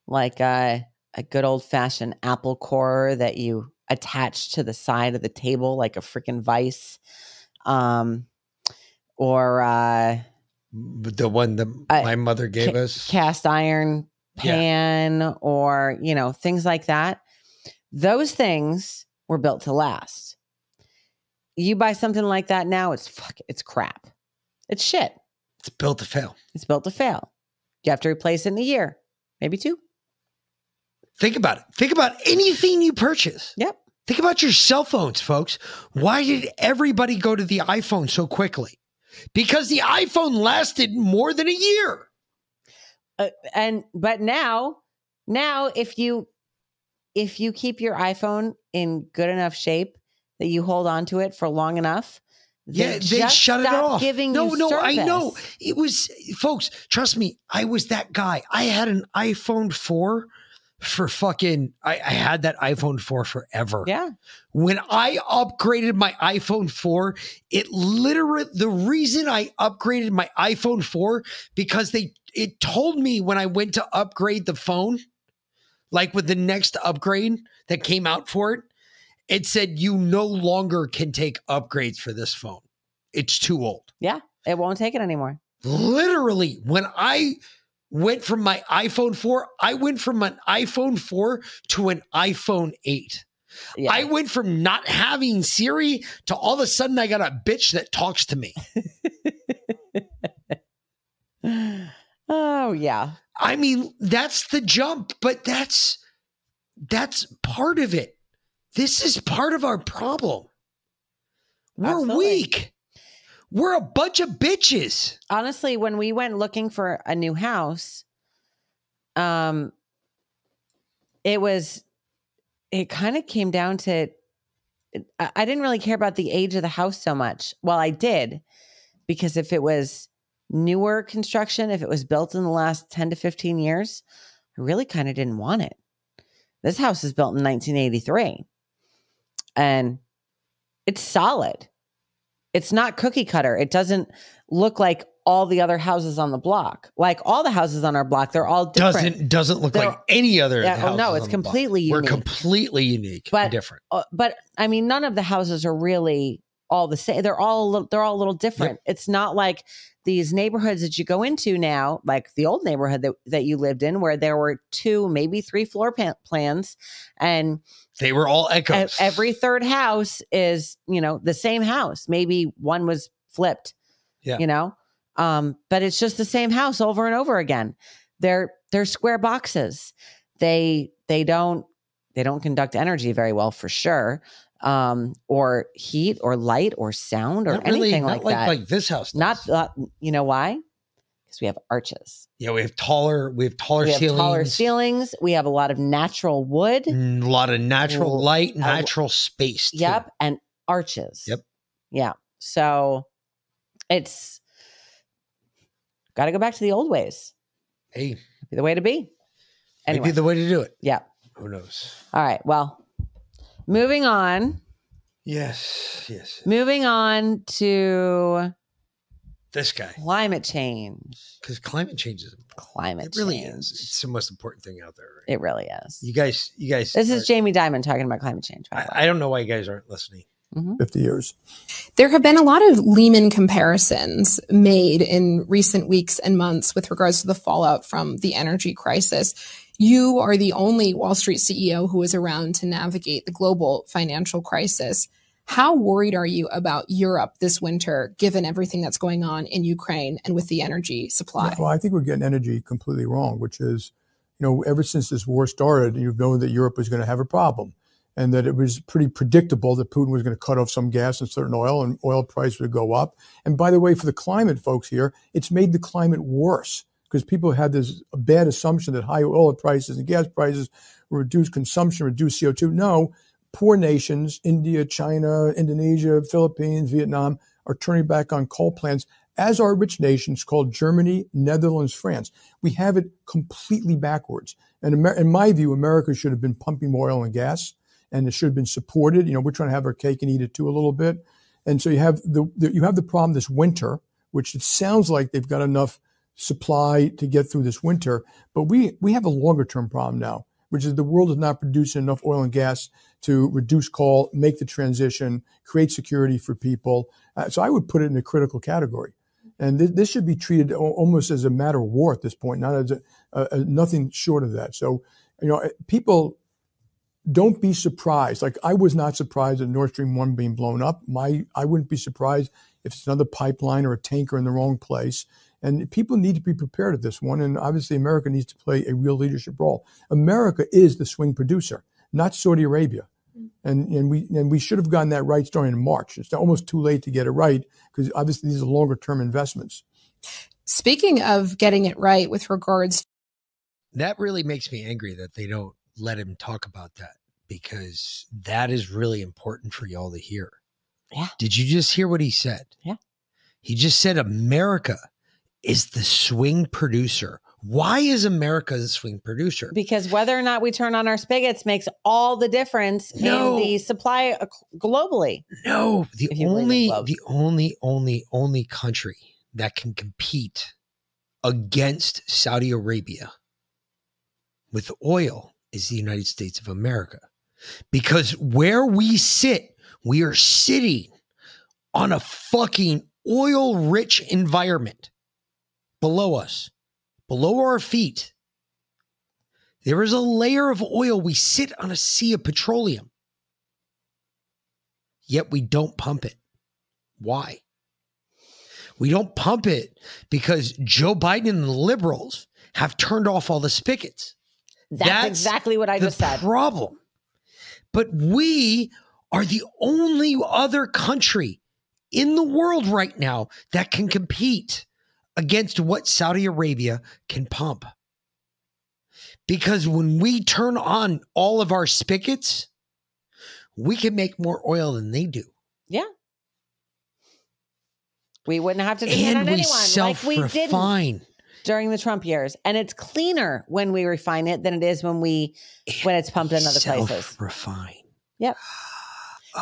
like uh, a good old fashioned apple core that you attach to the side of the table like a freaking vice, um, or uh, the one that Uh, my mother gave ca- us. cast iron Yeah. pan, or you know things like that. Those things were built to last. You buy something like that now, it's fuck, it's crap. It's shit. It's built to fail. It's built to fail. You have to replace it in a year, maybe two. Think about it. Think about anything you purchase. Yep. Think about your cell phones, folks. Why did everybody go to the iPhone so quickly? Because the iPhone lasted more than a year. Uh, and but now, now if you if you keep your iPhone in good enough shape that you hold on to it for long enough, Yeah, they just shut it off. Giving no, no, I know. It was, folks, trust me, I was that guy. I had an iPhone 4 for fucking, I, I had that iPhone 4 forever. Yeah. When I upgraded my iPhone 4, it literally, the reason I upgraded my iPhone 4, because they, it told me when I went to upgrade the phone, like with the next upgrade that came out for it, it said you no longer can take upgrades for this phone. It's too old. Yeah, it won't take it anymore. Literally, when I went from my iPhone 4, I went from an iPhone 4 to an iPhone 8. I went from not having Siri to all of a sudden I got a bitch that talks to me. Oh yeah. I mean, that's the jump, but that's that's part of it. This is part of our problem. We're Absolutely. weak. We're a bunch of bitches. Honestly, when we went looking for a new house, um, it was it kind of came down to I I didn't really care about the age of the house so much. Well, I did because if it was newer construction, if it was built in the last 10 to 15 years, I really kind of didn't want it. This house is built in 1983 and it's solid. It's not cookie cutter. It doesn't look like all the other houses on the block. Like all the houses on our block, they're all different. Doesn't doesn't look They're- like any other. Yeah, oh, no, it's completely We're completely unique, But- and different. Uh, but I mean, none of the houses are really all the same. They're all a little, they're all a little different. It's not like these neighborhoods that you go into now, like the old neighborhood that, that you lived in, where there were two, maybe three floor pa- plans, and They were all echoes. every third house is you know the same house. Maybe one was flipped. Yeah. you know, um, but it's just the same house over and over again. They're they're square boxes. They they don't they don't conduct energy very well for sure um or heat or light or sound or Not really- anything not like, like- that like this house not uh, you know why because we have arches yeah, we have taller. We have taller we have ceilings. taller ceilings we have a lot of natural wood mm, a lot of natural light, a- natural space. too. yep and arches Yep. yeah so it's got to go back to the old ways Hey, be the way to be anyway maybe the way to do it. yeah Who knows? all right well moving on Yes, yes. moving on to This guy, climate change because climate change is a climate it really change. is. It's the most important thing out there. Right? it really is You guys, you guys. this is jamie dimon talking about climate change by the way. I, I don't know why you guys aren't listening. Mm-hmm. 50 years. There have been a lot of Lehman comparisons made in recent weeks and months with regards to the fallout from the energy crisis. You are the only Wall Street CEO who is around to navigate the global financial crisis. How worried are you about Europe this winter, given everything that's going on in Ukraine and with the energy supply? Well, I think we're getting energy completely wrong, which is, you know, ever since this war started, you've known that Europe was going to have a problem and that it was pretty predictable that Putin was going to cut off some gas and certain oil and oil price would go up. And by the way, for the climate folks here, it's made the climate worse because people had this bad assumption that high oil prices and gas prices reduce consumption, reduce CO2. No, poor nations, India, China, Indonesia, Philippines, Vietnam, are turning back on coal plants, as are rich nations called Germany, Netherlands, France. We have it completely backwards. And Amer- in my view, America should have been pumping more oil and gas, and it should have been supported. You know, we're trying to have our cake and eat it too a little bit. And so you have the, the you have the problem this winter, which it sounds like they've got enough supply to get through this winter, but we we have a longer term problem now, which is the world is not producing enough oil and gas to reduce coal, make the transition, create security for people. Uh, so I would put it in a critical category. And th- this should be treated al- almost as a matter of war at this point, not as a, a, a nothing short of that. So, you know, people don't be surprised. Like I was not surprised at Nord Stream one being blown up. My I wouldn't be surprised if it's another pipeline or a tanker in the wrong place. And people need to be prepared at this one. And obviously, America needs to play a real leadership role. America is the swing producer, not Saudi Arabia. Mm-hmm. And, and we and we should have gotten that right starting in March. It's almost too late to get it right because obviously these are longer term investments. Speaking of getting it right with regards That really makes me angry that they don't let him talk about that because that is really important for y'all to hear. Yeah. Did you just hear what he said? Yeah. He just said America is the swing producer. Why is America the swing producer? because whether or not we turn on our spigots makes all the difference No. in the supply uh, globally No, the If you believe in only the only only only country that can compete against Saudi Arabia with oil is the United States of America. Because where we sit, we are sitting on a fucking oil rich environment below us, below our feet. There is a layer of oil. We sit on a sea of petroleum yet we don't pump it. Why? We don't pump it because Joe Biden and the liberals have turned off all the spigots. that's, exactly what i just said problem. But we are the only other country in the world right now that can compete against what Saudi Arabia can pump. Because when we turn on all of our spigots, we can make more oil than they do. yeah we wouldn't have to depend And on we anyone like we didn't self-refine. during the Trump years, and it's cleaner when we refine it than it is when we when it's pumped in other places. Refine. Yep.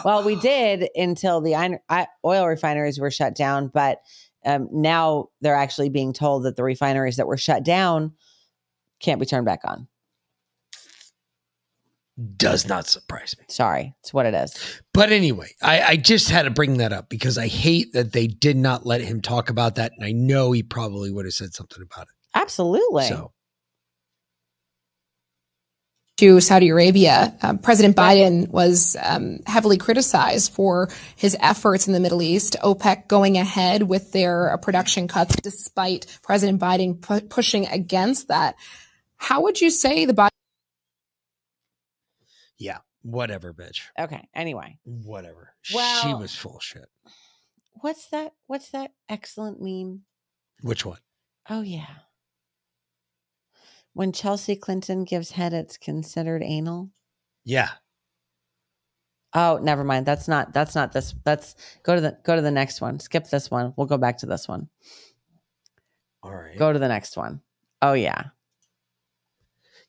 Well, we did until the oil refineries were shut down, but um, now they're actually being told that the refineries that were shut down can't be turned back on. Does not surprise me. Sorry, it's what it is. But anyway, I, I just had to bring that up because I hate that they did not let him talk about that. And I know he probably would have said something about it. Absolutely. So to Saudi Arabia. Um, President Biden was um, heavily criticized for his efforts in the Middle East. OPEC going ahead with their uh, production cuts despite President Biden pu- pushing against that. How would you say the Biden? yeah, whatever, bitch. Okay. Anyway, Whatever. she was full of shit. what's that? What's that excellent meme? Which one? Oh yeah. When Chelsea Clinton gives head, it's considered anal. Yeah. Oh, never mind. That's not. That's not this. That's go to the go to the next one. Skip this one. We'll go back to this one. All right. Go to the next one. Oh yeah.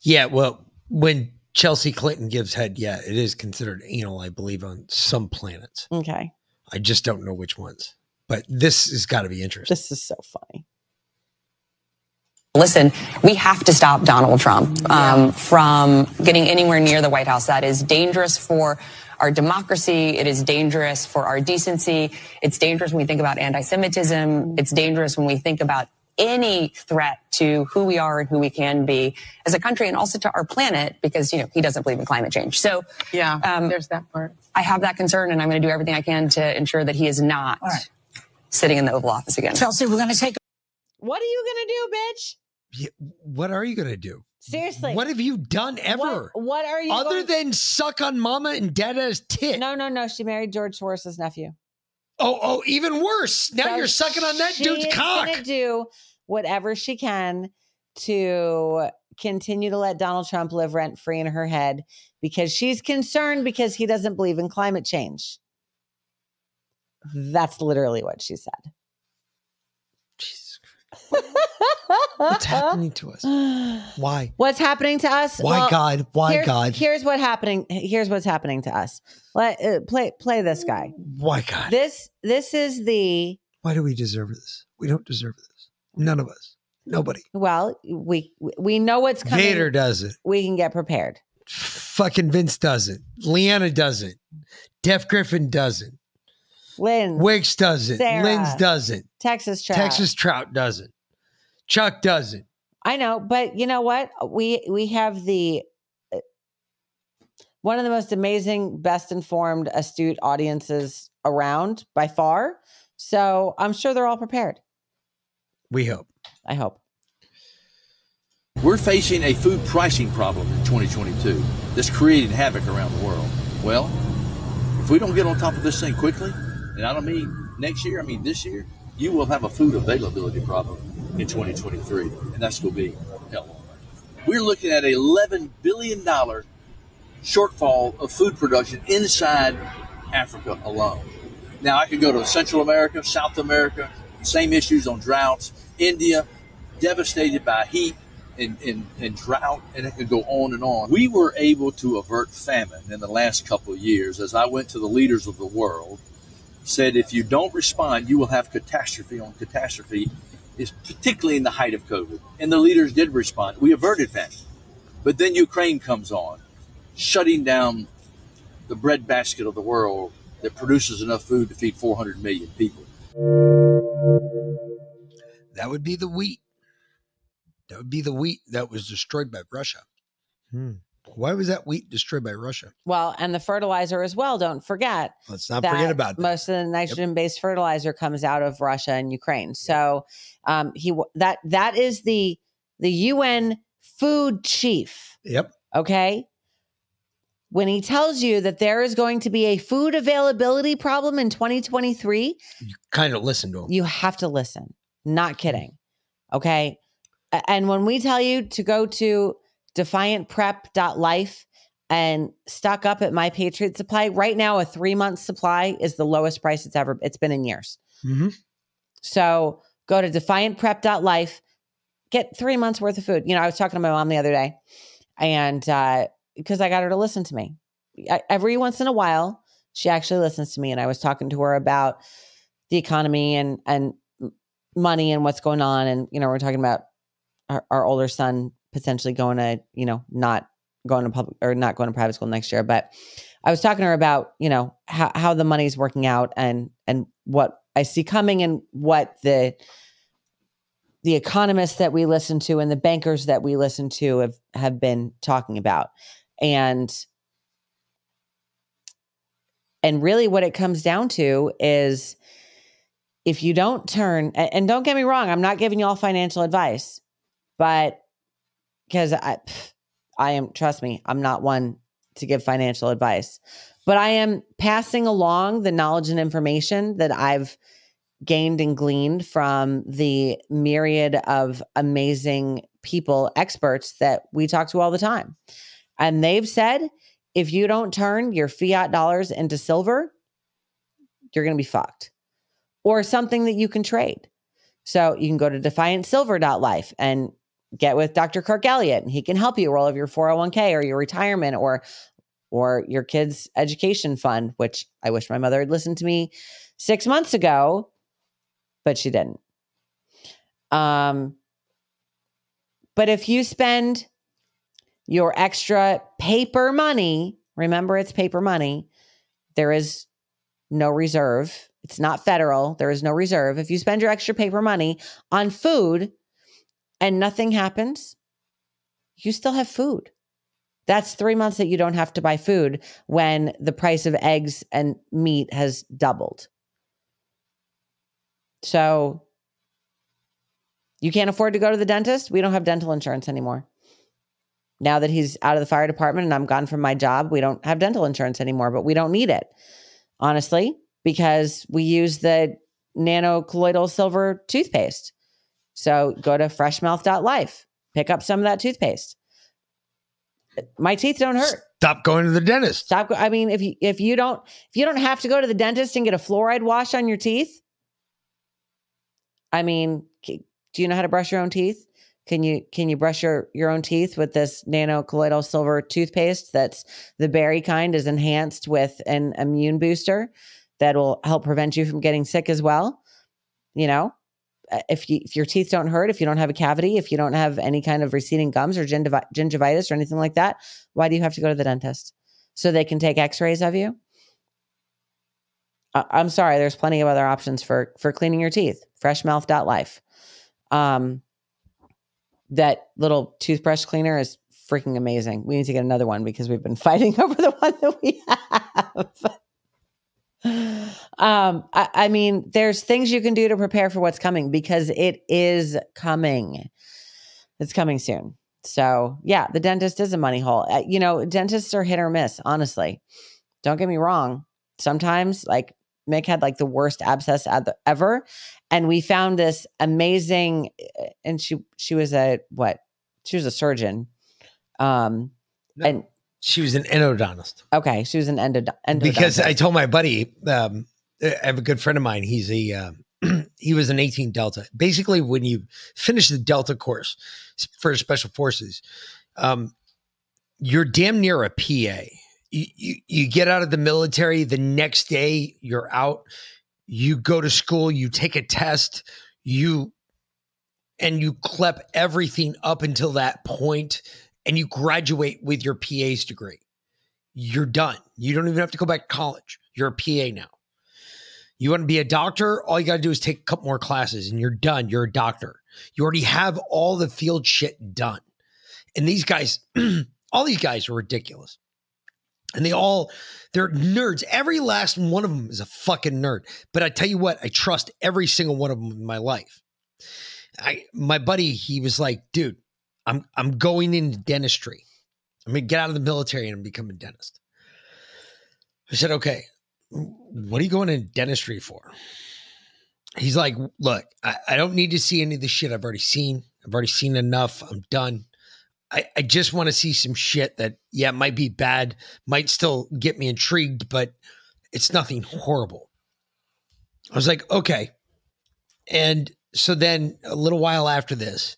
Yeah. Well, when Chelsea Clinton gives head, yeah, it is considered anal, I believe, on some planets. Okay. I just don't know which ones. But this has got to be interesting. This is so funny. Listen, we have to stop Donald Trump um, from getting anywhere near the White House. That is dangerous for our democracy. It is dangerous for our decency. It's dangerous when we think about anti Semitism. It's dangerous when we think about any threat to who we are and who we can be as a country and also to our planet because, you know, he doesn't believe in climate change. So, yeah, um, there's that part. I have that concern and I'm going to do everything I can to ensure that he is not sitting in the Oval Office again. Chelsea, we're gonna take. What are you gonna do, bitch? What are you going to do? Seriously. What have you done ever? What, what are you Other than suck on mama and dada's tit. No, no, no. She married George Soros's nephew. Oh, oh, even worse. Now So you're sucking on that dude's cock. Gonna do whatever she can to continue to let Donald Trump live rent free in her head because she's concerned because he doesn't believe in climate change. That's literally what she said. What's happening to us? Why? What's happening to us? Why God? Why here's- God? Here's what happening. Here's what's happening to us. Let uh, play play this guy. Why God? This this is the Why do we deserve this? We don't deserve this. None of us. Nobody. well we we know what's coming. Vader doesn't. We can get prepared. Fucking Vince doesn't. Leanna doesn't. Def Griffin doesn't. Lynn, Wicks doesn't. Sarah, Lynn's doesn't. Texas Trout. Texas Trout doesn't. Chuck doesn't. I know, but you know what? We we have the uh, one of the most amazing, best informed, astute audiences around by far. So I'm sure they're all prepared. We hope. I hope. We're facing a food pricing problem in 2022 that's creating havoc around the world. Well, if we don't get on top of this thing quickly, and I don't mean next year, I mean this year, you will have a food availability problem in 2023, and that's going to be hell. We're looking at a 11 billion dollar shortfall of food production inside Africa alone. Now I could go to Central America, South America, same issues on droughts. India, devastated by heat and, and, and drought, and it could go on and on. We were able to avert famine in the last couple of years as I went to the leaders of the world, said if you don't respond, you will have catastrophe on catastrophe, is particularly in the height of COVID. And the leaders did respond. We averted that. But then Ukraine comes on, shutting down the breadbasket of the world that produces enough food to feed 400 million people. That would be the wheat. That would be the wheat that was destroyed by Russia. Hmm. Why was that wheat destroyed by Russia? Well, and the fertilizer as well. Don't forget. Let's not forget about that. Most of the nitrogen-based fertilizer comes out of Russia and Ukraine. So um, he that that is the the UN food chief. Yep. Okay. When he tells you that there is going to be a food availability problem in 2023, you Kind of listen to him. you have to listen. Not kidding. Okay. And when we tell you to go to defiantprep.life and stock up at my Patriot Supply, right now a three month supply is the lowest price it's ever it's been in years. Mm-hmm. So go to defiantprep.life, get three months worth of food. You know, I was talking to my mom the other day, and uh, because I got her to listen to me I, every once in a while, she actually listens to me. And I was talking to her about the economy and and money and what's going on, and you know, we're talking about our, our older son potentially going to, you know, not going to public or not going to private school next year. But I was talking to her about, you know, how how the money's working out and and what I see coming and what the the economists that we listen to and the bankers that we listen to have have been talking about. And and really what it comes down to is if you don't turn and don't get me wrong, I'm not giving you all financial advice, but because I I am trust me, I'm not one to give financial advice. But I am passing along the knowledge and information that I've gained and gleaned from the myriad of amazing people, experts that we talk to all the time. And they've said if you don't turn your fiat dollars into silver, you're going to be fucked. Or something that you can trade. So you can go to defiantsilver.life and get with Dr. Kirk Elliott and he can help you roll over your 401k or your retirement or or your kids education fund, which I wish my mother had listened to me 6 months ago, but she didn't. Um but if you spend your extra paper money, remember it's paper money, there is no reserve. It's not federal. There is no reserve. If you spend your extra paper money on food and nothing happens, you still have food. That's three months that you don't have to buy food when the price of eggs and meat has doubled. So you can't afford to go to the dentist. We don't have dental insurance anymore. Now that he's out of the fire department and I'm gone from my job, we don't have dental insurance anymore, but we don't need it, honestly, because we use the nano colloidal silver toothpaste. So go to freshmouth.life, pick up some of that toothpaste. My teeth don't hurt. Stop going to the dentist. Stop. I mean, if you if you don't if you don't have to go to the dentist and get a fluoride wash on your teeth, I mean, do you know how to brush your own teeth? Can you can you brush your your own teeth with this nano colloidal silver toothpaste that's the berry kind is enhanced with an immune booster that will help prevent you from getting sick as well. You know, if you if your teeth don't hurt, if you don't have a cavity, if you don't have any kind of receding gums or gingivi- gingivitis or anything like that, why do you have to go to the dentist? So they can take X-rays of you. I- I'm sorry, there's plenty of other options for for cleaning your teeth. Freshmouth.life. Um, that little toothbrush cleaner is freaking amazing. We need to get another one because we've been fighting over the one that we have. Um, I, I mean, there's things you can do to prepare for what's coming because it is coming. It's coming soon. So yeah, the dentist is a money hole. Uh, you know, dentists are hit or miss. Honestly, don't get me wrong. Sometimes, like Mick had like the worst abscess ever, and we found this amazing. uh, And she she was a what? She was a surgeon. Um, and She was an endodontist. okay, she was an endo because I told my buddy, um, I have a good friend of mine. He's a uh, he was an 18 Delta. Basically, when you finish the Delta course for special forces, um, you're damn near a PA. You, you you get out of the military the next day. You're out. You go to school. You take a test. You and you clep everything up until that point, and you graduate with your PA's degree you're done. You don't even have to go back to college. You're a PA now. You want to be a doctor? All you got to do is take a couple more classes and you're done. You're a doctor. You already have all the field shit done. And these guys, all these guys are ridiculous. And they all, they're nerds. Every last one of them is a fucking nerd. But I tell you what, I trust every single one of them in my life. I, my buddy, he was like, dude, I'm, I'm going into dentistry. I'm gonna get out of the military and become a dentist. I said, okay, what are you going into dentistry for? He's like, look, I, I don't need to see any of the shit I've already seen. I've already seen enough. I'm done. I, I just want to see some shit that, yeah, might be bad, might still get me intrigued, but it's nothing horrible. I was like, okay. And so then a little while after this,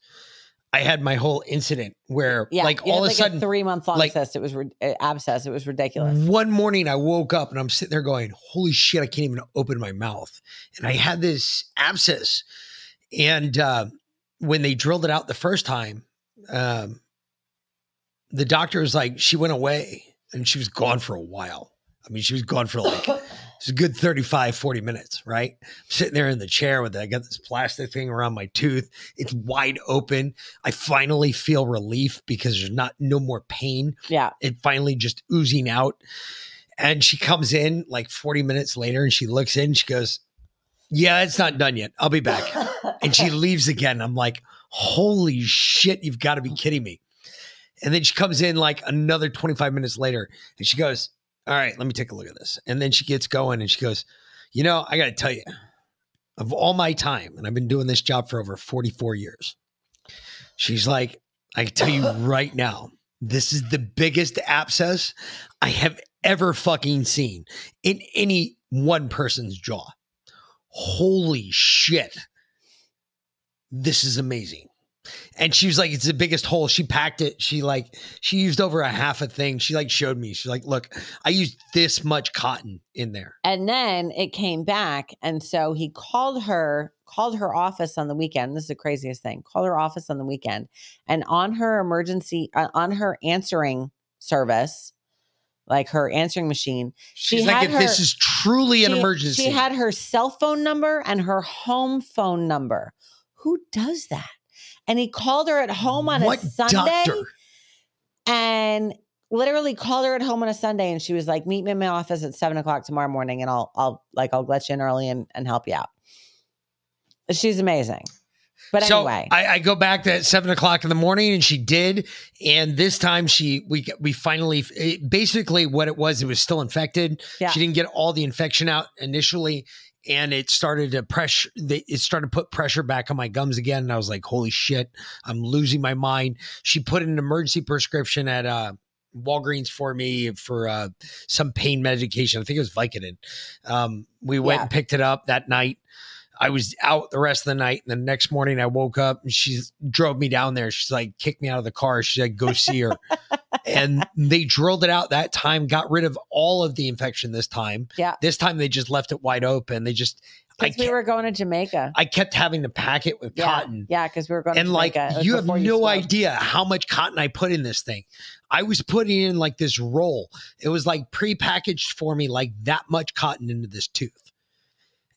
I had my whole incident where, yeah, like, all of a sudden, three month long like- cyst. It was ri- uh, abscess. It was ridiculous. one morning I woke up and I'm sitting there going, Holy shit, I can't even open my mouth. And I had this abscess And uh, when they drilled it out the first time, um, the doctor was like, she went away and she was gone for a while. I mean, she was gone for like it's a good 35, 40 minutes, right? I'm sitting there in the chair with it. I got this plastic thing around my tooth. It's wide open. I finally feel relief because there's not no more pain. Yeah. It finally just oozing out. And she comes in like 40 minutes later and she looks in, she goes, Yeah, it's not done yet. I'll be back. and she leaves again. I'm like, holy shit, you've got to be kidding me. And then she comes in like another 25 minutes later and she goes, All right, let me take a look at this. And then she gets going and she goes, You know, I got to tell you, of all my time, and I've been doing this job for over 44 years, she's like, I tell you right now, this is the biggest abscess I have ever fucking seen in any one person's jaw. Holy shit. This is amazing. And she was like, it's the biggest hole. She packed it. She like, she used over a half a thing. She like showed me. She's like, look, I used this much cotton in there. And then it came back. And so he called her, called her office on the weekend. This is the craziest thing. Called her office on the weekend. And on her emergency, uh, on her answering service, like her answering machine, she She's like, if her, this is truly an she- emergency. She had her cell phone number and her home phone number. Who does that? And he called her at home on What a Sunday doctor? and literally called her at home on a Sunday and she was like, meet me in my office at seven o'clock tomorrow morning and I'll I'll like I'll let you in early and, and help you out. She's amazing. But so anyway. I, I go back to seven o'clock in the morning, and she did. And this time, she we we finally it, basically what it was. It was still infected. Yeah. She didn't get all the infection out initially, and it started to pressure. It started to put pressure back on my gums again, and I was like, "Holy shit, I'm losing my mind." She put an emergency prescription at uh, Walgreens for me for uh, some pain medication. I think it was Vicodin. Um, we went Yeah. and picked it up that night. I was out the rest of the night. And the next morning I woke up and she drove me down there. She's like, kicked me out of the car. She's like, go see her. and they drilled it out that time, got rid of all of the infection this time. Yeah. This time they just left it wide open. They just, I Because we were going to Jamaica. I kept having to pack it with yeah. cotton. Yeah, because we were going And to like, Jamaica. It was you have no smoked. idea how much cotton I put in this thing. I was putting in like this roll. It was like pre-packaged for me, like that much cotton into this tooth.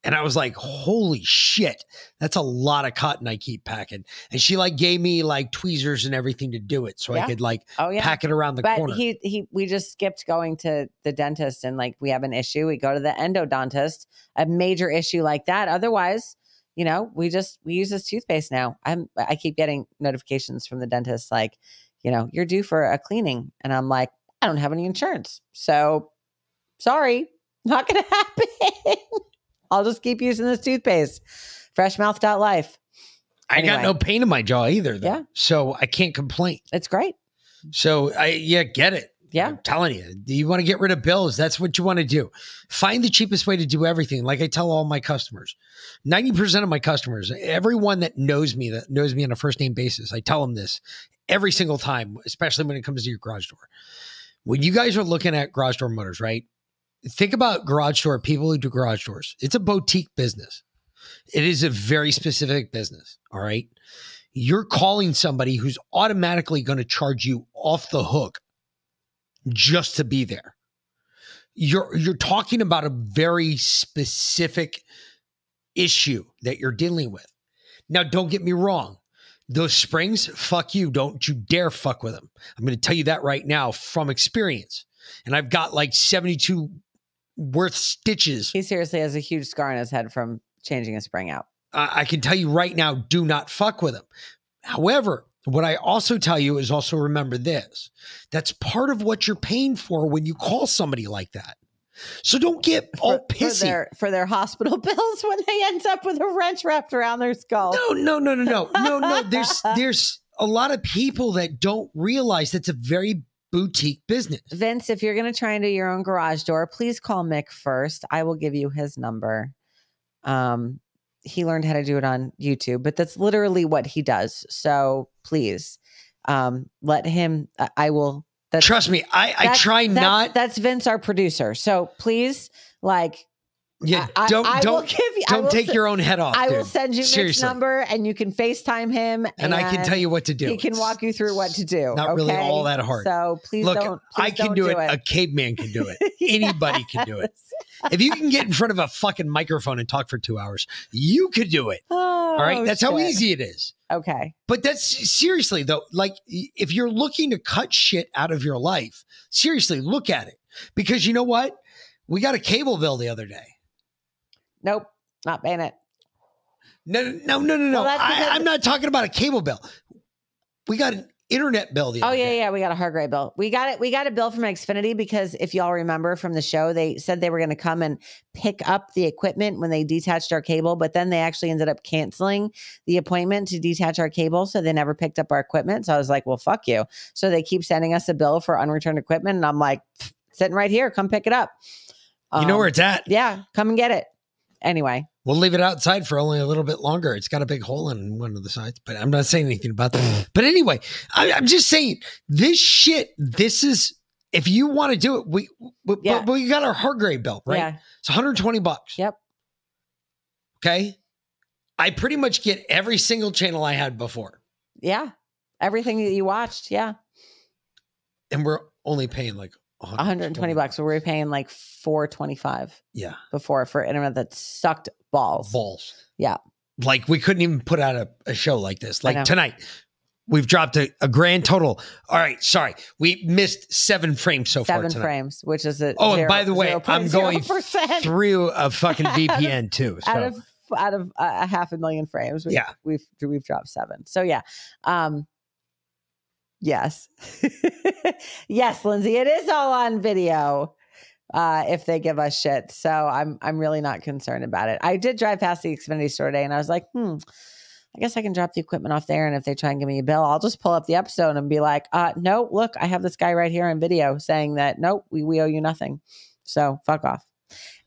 And I was like, holy shit, that's a lot of cotton I keep packing. And she like gave me like tweezers and everything to do it so I could like Oh yeah. pack it around the but corner. he he we just skipped going to the dentist and like we have an issue. We go to the endodontist, a major issue like that. Otherwise, you know, we just we use this toothpaste now. I'm I keep getting notifications from the dentist like, you know, you're due for a cleaning. And I'm like, I don't have any insurance. So sorry, not gonna happen. I'll just keep using this toothpaste. Freshmouth.life. I got no pain in my jaw either, though. Yeah. So I can't complain. It's great. So I yeah, get it. Yeah. I'm telling you, do you want to get rid of bills? That's what you want to do. Find the cheapest way to do everything. Like I tell all my customers, 90% of my customers, everyone that knows me, that knows me on a first name basis, I tell them this every single time, especially when it comes to your garage door. When you guys are looking at garage door motors, right? Think about garage door people who do garage doors. It's a boutique business. It is a very specific business. All right. You're calling somebody who's automatically going to charge you off the hook just to be there. You're you're talking about a very specific issue that you're dealing with. Now, don't get me wrong. Those springs, fuck you. Don't you dare fuck with them. I'm going to tell you that right now from experience. And I've got like 72 worth stitches. He seriously has a huge scar on his head from changing a spring out. I I can tell you right now, do not fuck with him. However, what I also tell you is also remember this. That's part of what you're paying for when you call somebody like that. So don't get all for pissy. their for their hospital bills when they end up with a wrench wrapped around their skull. No, no, no, no, no, no, no. There's there's a lot of people that don't realize that's a very boutique business. Vince, if you're going to try and do your own garage door, please call Mick first. I will give you his number. Um, he learned how to do it on YouTube, but that's literally what he does. So please, um, let him. I- I will. That's, Trust me, I, I try not. That's Vince, our producer. So please, like, Yeah, I- don't I will don't give you- don't will take se- your own head off. I will send you Nick's Seriously. number, and you can FaceTime him, And I can tell you what to do. He can walk you through what to do. Not really all that hard. So please Look, don't. I can don't do, it. A caveman can do it. Anybody can do it. If you can get in front of a fucking microphone and talk for two hours, you could do it. all right, oh, that's how easy it is. Okay. But that's seriously though, like if you're looking to cut shit out of your life, seriously, look at it. Because you know what? We got a cable bill the other day. Nope, not paying it. No, no, no, no, no. Well, I, I'm not talking about a cable bill. We got an internet bill the Oh yeah, day. yeah, we got a Hargray bill. We got it. We got a bill from Xfinity because if y'all remember from the show, they said they were going to come and pick up the equipment when they detached our cable, but then they actually ended up canceling the appointment to detach our cable, so they never picked up our equipment. So I was like, "Well, fuck you." So they keep sending us a bill for unreturned equipment, and I'm like, "Sitting right here, come pick it up." You know Um, where it's at. Yeah, come and get it. Anyway, We'll leave it outside for only a little bit longer. It's got a big hole in one of the sides, but I'm not saying anything about that. But anyway, I, I'm just saying this shit. This is if you want to do it, we we, Yeah. but we got our hard Hargray belt right? Yeah. It's 120 bucks. Yep. Okay. I pretty much get every single channel I had before, yeah, everything that you watched, yeah, and we're only paying like 120 bucks. So we were paying like 425 Yeah. before for internet that sucked balls. Balls. Yeah. Like we couldn't even put out a, a show like this. Know. Like tonight, we've dropped a, a grand total. All right, sorry, we missed seven frames so far seven tonight. frames, which is a Oh, and zero- by the way, I'm going 0.0% through a fucking VPN too. So out of out of a a half a million frames. We've, Yeah. we've we've dropped seven. So yeah, um, yes, yes, Lindsay, it is all on video. Uh, if they give us shit, so I'm I'm really not concerned about it. I did drive past the Xfinity store today, and I was like, hmm. I guess I can drop the equipment off there, and if they try and give me a bill, I'll just pull up the episode and be like, uh, "No, look, I have this guy right here on video saying that nope, we, we owe you nothing, so fuck off."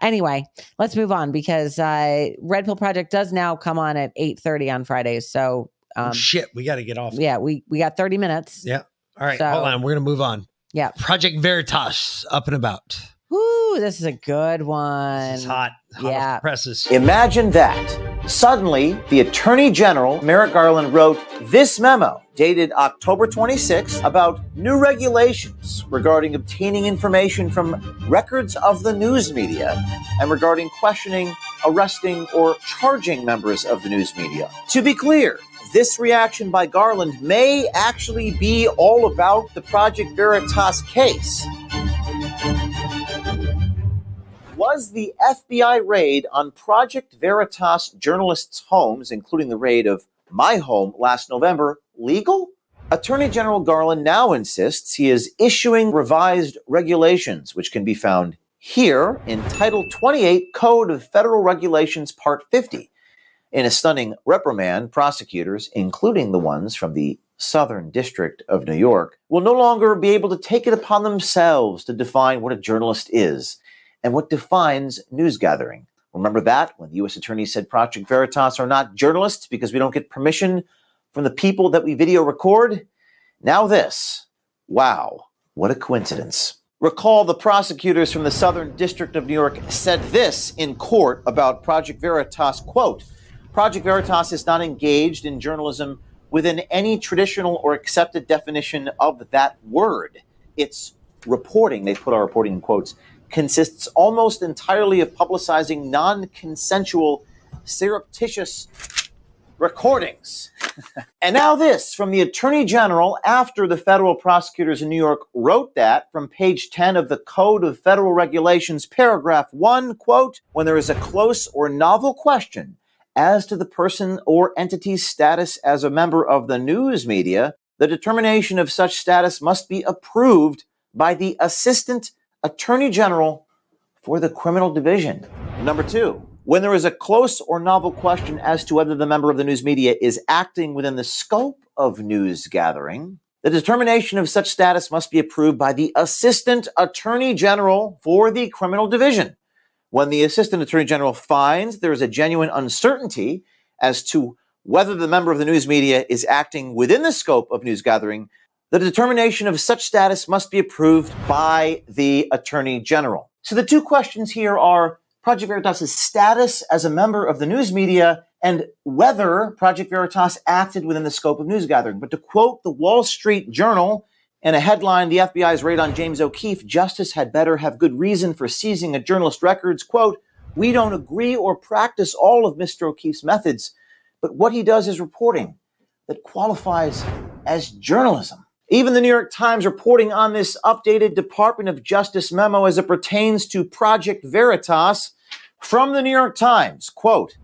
Anyway, let's move on because uh, Red Pill Project does now come on at eight thirty on Fridays. So, um, Oh, shit, we got to get off. yeah, we we got thirty minutes. Yeah. All right, So- hold on. We're gonna move on. Yeah. Project Veritas up and about. Woo, this is a good one. It's hot. hot off Yeah. the presses. Imagine that. Suddenly, the Attorney General, Merrick Garland, wrote this memo dated October 26 about new regulations regarding obtaining information from records of the news media and regarding questioning, arresting, or charging members of the news media. To be clear, this reaction by Garland may actually be all about the Project Veritas case. Was the FBI raid on Project Veritas journalists' homes, including the raid of my home last November, legal? Attorney General Garland now insists he is issuing revised regulations, which can be found here in Title 28 Code of Federal Regulations, Part 50. In a stunning reprimand, prosecutors, including the ones from the Southern District of New York, will no longer be able to take it upon themselves to define what a journalist is and what defines news gathering. Remember that when the U.S. Attorney said Project Veritas are not journalists because we don't get permission from the people that we video record? Now, this. Wow, what a coincidence. Recall the prosecutors from the Southern District of New York said this in court about Project Veritas quote, Project Veritas is not engaged in journalism within any traditional or accepted definition of that word. It's reporting, they put our reporting in quotes, consists almost entirely of publicizing non consensual, surreptitious recordings. and now, this from the Attorney General after the federal prosecutors in New York wrote that from page 10 of the Code of Federal Regulations, paragraph 1 quote, when there is a close or novel question as to the person or entity's status as a member of the news media, the determination of such status must be approved by the Assistant Attorney General for the Criminal Division. Number two, when there is a close or novel question as to whether the member of the news media is acting within the scope of news gathering, the determination of such status must be approved by the Assistant Attorney General for the Criminal Division. When the Assistant Attorney General finds there is a genuine uncertainty as to whether the member of the news media is acting within the scope of news gathering, the determination of such status must be approved by the Attorney General. So the two questions here are Project Veritas' status as a member of the news media and whether Project Veritas acted within the scope of news gathering. But to quote the Wall Street Journal in a headline, the FBI's raid on James O'Keefe, justice had better have good reason for seizing a journalist records. Quote, we don't agree or practice all of Mr. O'Keefe's methods, but what he does is reporting that qualifies as journalism. Even the New York Times reporting on this updated Department of Justice memo as it pertains to Project Veritas from the New York Times, quote,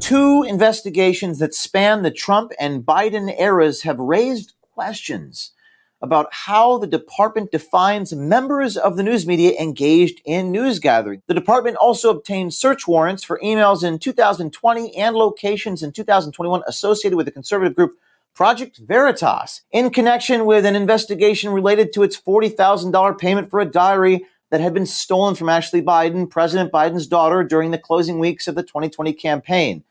two investigations that span the Trump and Biden eras have raised questions about how the department defines members of the news media engaged in news gathering. The department also obtained search warrants for emails in 2020 and locations in 2021 associated with the conservative group Project Veritas in connection with an investigation related to its $40,000 payment for a diary that had been stolen from Ashley Biden, President Biden's daughter, during the closing weeks of the 2020 campaign.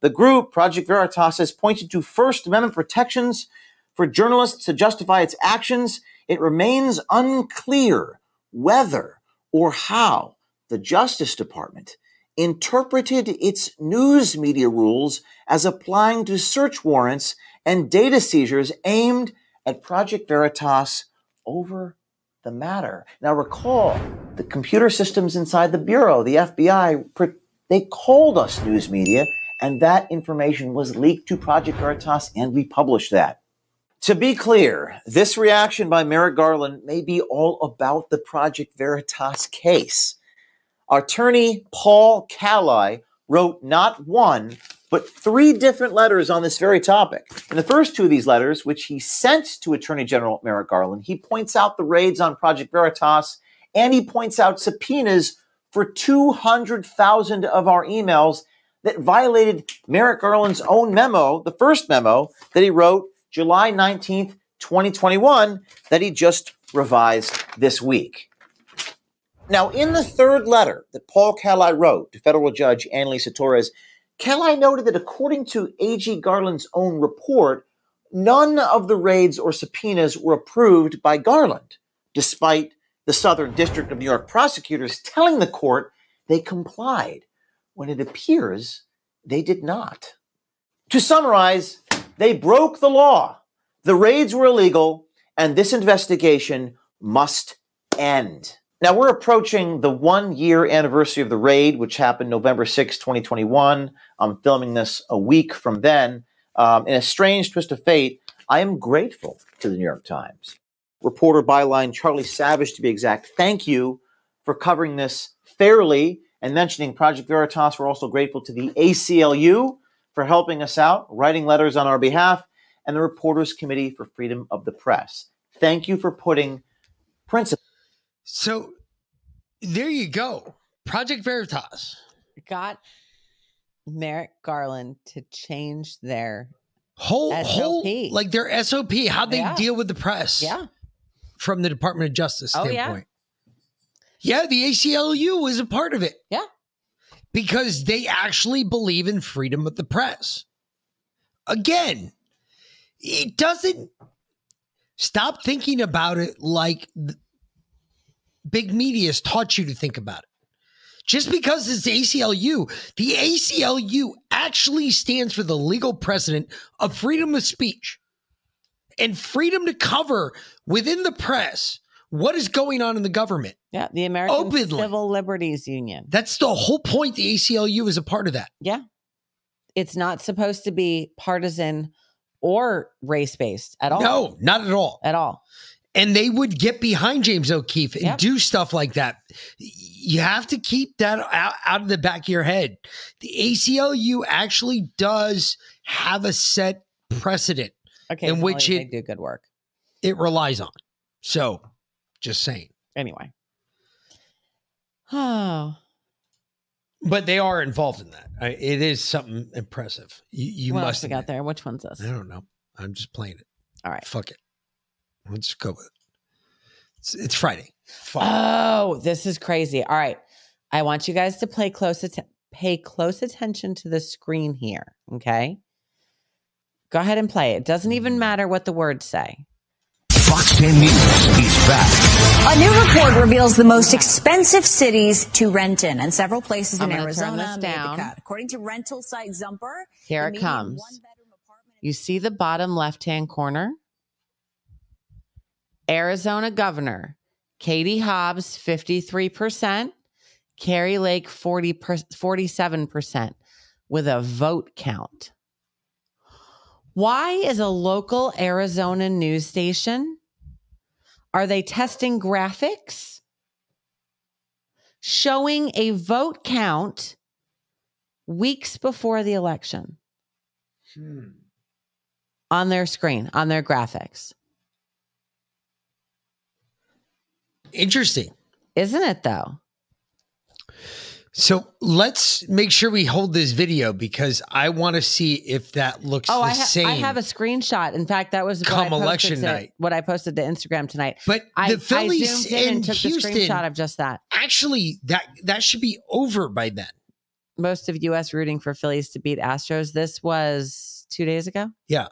The group, Project Veritas, has pointed to First Amendment protections for journalists to justify its actions. It remains unclear whether or how the Justice Department interpreted its news media rules as applying to search warrants and data seizures aimed at Project Veritas over the matter. Now recall the computer systems inside the Bureau, the FBI, they called us news media and that information was leaked to Project Veritas and we published that. To be clear, this reaction by Merrick Garland may be all about the Project Veritas case. Attorney Paul Calli wrote not one, but three different letters on this very topic. In the first two of these letters, which he sent to Attorney General Merrick Garland, he points out the raids on Project Veritas and he points out subpoenas for 200,000 of our emails that violated Merrick Garland's own memo, the first memo that he wrote July 19th, 2021, that he just revised this week. Now, in the third letter that Paul Calli wrote to federal judge Analisa Torres, Calli noted that according to A.G. Garland's own report, none of the raids or subpoenas were approved by Garland, despite the Southern District of New York prosecutors telling the court they complied when it appears they did not. To summarize, they broke the law. The raids were illegal, and this investigation must end. Now, we're approaching the one year anniversary of the raid, which happened November 6, 2021. I'm filming this a week from then. Um, in a strange twist of fate, I am grateful to the New York Times. Reporter byline Charlie Savage, to be exact, thank you for covering this fairly and mentioning Project Veritas. We're also grateful to the ACLU for helping us out, writing letters on our behalf, and the Reporters Committee for Freedom of the Press. Thank you for putting principles. So there you go. Project Veritas got Merrick Garland to change their whole SOP. whole like their SOP, how they Yeah. deal with the press. Yeah. From the Department of Justice Oh, yeah. standpoint. yeah. the ACLU was a part of it. Yeah. Because they actually believe in freedom of the press. Again, it doesn't stop thinking about it like big media has taught you to think about it. Just because it's ACLU, the ACLU actually stands for the legal precedent of freedom of speech and freedom to cover within the press what is going on in the government. Yeah, the American Openly. Civil Liberties Union. That's the whole point. The ACLU is a part of that. Yeah. It's not supposed to be partisan or race based at all. No, not at all. At all. And they would get behind James O'Keefe and do stuff like that. You have to keep that out, out of the back of your head. The ACLU actually does have a set precedent Okay. in which it do good work. it relies on. So, just saying. Anyway. Oh. But they are involved in that. I- It is something impressive. You, you what must else we got there? Which one's this? I don't know. I'm just playing it. All right. Fuck it. Let's just go with it. It's, it's Friday. Oh, this is crazy. All right. I want you guys to play close atten- pay close attention to the screen here, okay? Go ahead and play it. Doesn't even hmm. matter what the words say. Fox 10 News is back. A new report reveals the most expensive cities to rent in, and several places I'm in Arizona made the cut. According to rental site Zumper, Here it comes. You see the bottom left hand corner? Arizona governor Katie Hobbs, 53%, Kari Lake, 40 per, 47%, with a vote count. Why is a local Arizona news station? Are they testing graphics? Showing a vote count weeks before the election hmm. on their screen, on their graphics. Interesting. Isn't it though? So let's make sure we hold this video because I want to see if that looks Oh, the I, ha- same. I have a screenshot. In fact, that was what Come I posted election to- night. What I posted to Instagram tonight. But I, the Phillies I zoomed in and took Houston- the screenshot of just that. Actually, that that should be over by then. Most of U.S. rooting for Phillies to beat Astros. This was two days ago. Yeah.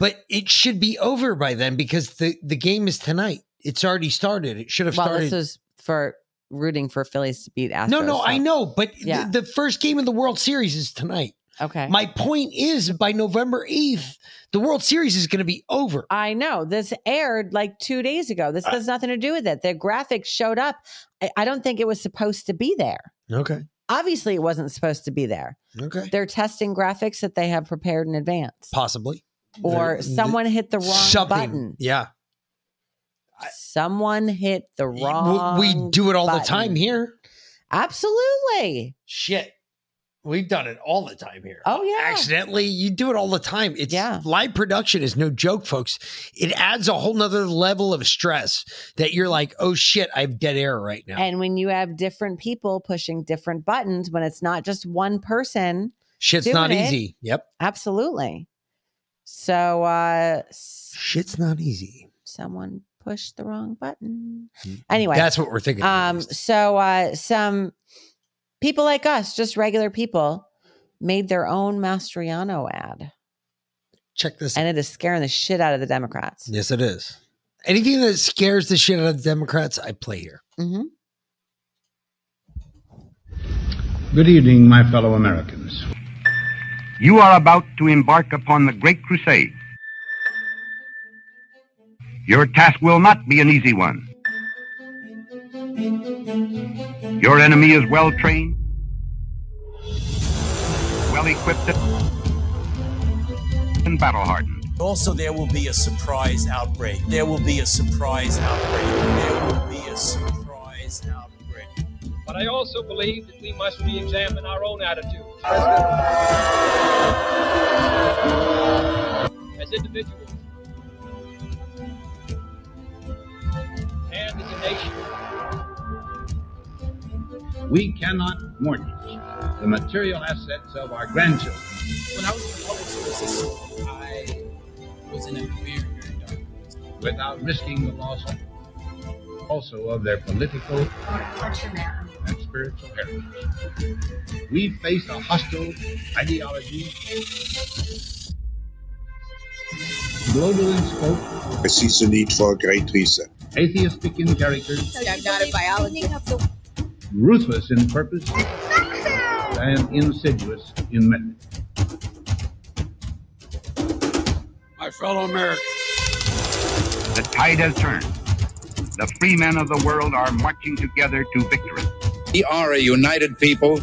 But it should be over by then because the, the game is tonight. It's already started. It should have Well, started. this was for rooting for Phillies to beat Astros. no, no, I know. But th- the first game of the World Series is tonight. Okay. My point is by November 8th, the World Series is going to be over. I know this aired like two days ago. This uh, has nothing to do with it. The graphics showed up. I, I don't think it was supposed to be there. Okay. Obviously, it wasn't supposed to be there. Okay. They're testing graphics that they have prepared in advance, Possibly. or The- someone hit the wrong Something. button. Yeah. Someone hit the wrong. We do it all the time here. Absolutely. Shit. We've done it all the time here. Oh yeah. Accidentally, you do it all the time. It's Yeah. live production is no joke, folks. It adds a whole nother level of stress that you're like, oh shit, I have dead air right now. And when you have different people pushing different buttons, when it's not just one person, Shit's not it, easy. Yep. Absolutely. So uh Shit's not easy. someone pushed the wrong button. Anyway. That's what we're thinking. Um, so uh, some people like us, just regular people, made their own Mastriano ad, Check this out. and it is scaring the shit out of the Democrats. Yes, it is. Anything that scares the shit out of the Democrats, I play here. Mm-hmm. Good evening, my fellow Americans. You are about to embark upon the Great Crusade. Your task will not be an easy one. Your enemy is well trained, well equipped, and battle hardened. Also, there will be a surprise outbreak. There will be a surprise outbreak. There will be a surprise outbreak. But I also believe that we must re examine our own attitude. As individuals nation. We cannot mortgage the material assets of our grandchildren. When I was in the public services, I was in a very, very dark place. without risking the loss also of their political and spiritual heritage. We face a hostile ideology, global in scope, I see the need for a great reset. Atheistic in character, I'm not a biologist. ruthless in purpose, and insidious in method. My fellow Americans. The tide has turned. The free men of the world are marching together to victory. We are a united people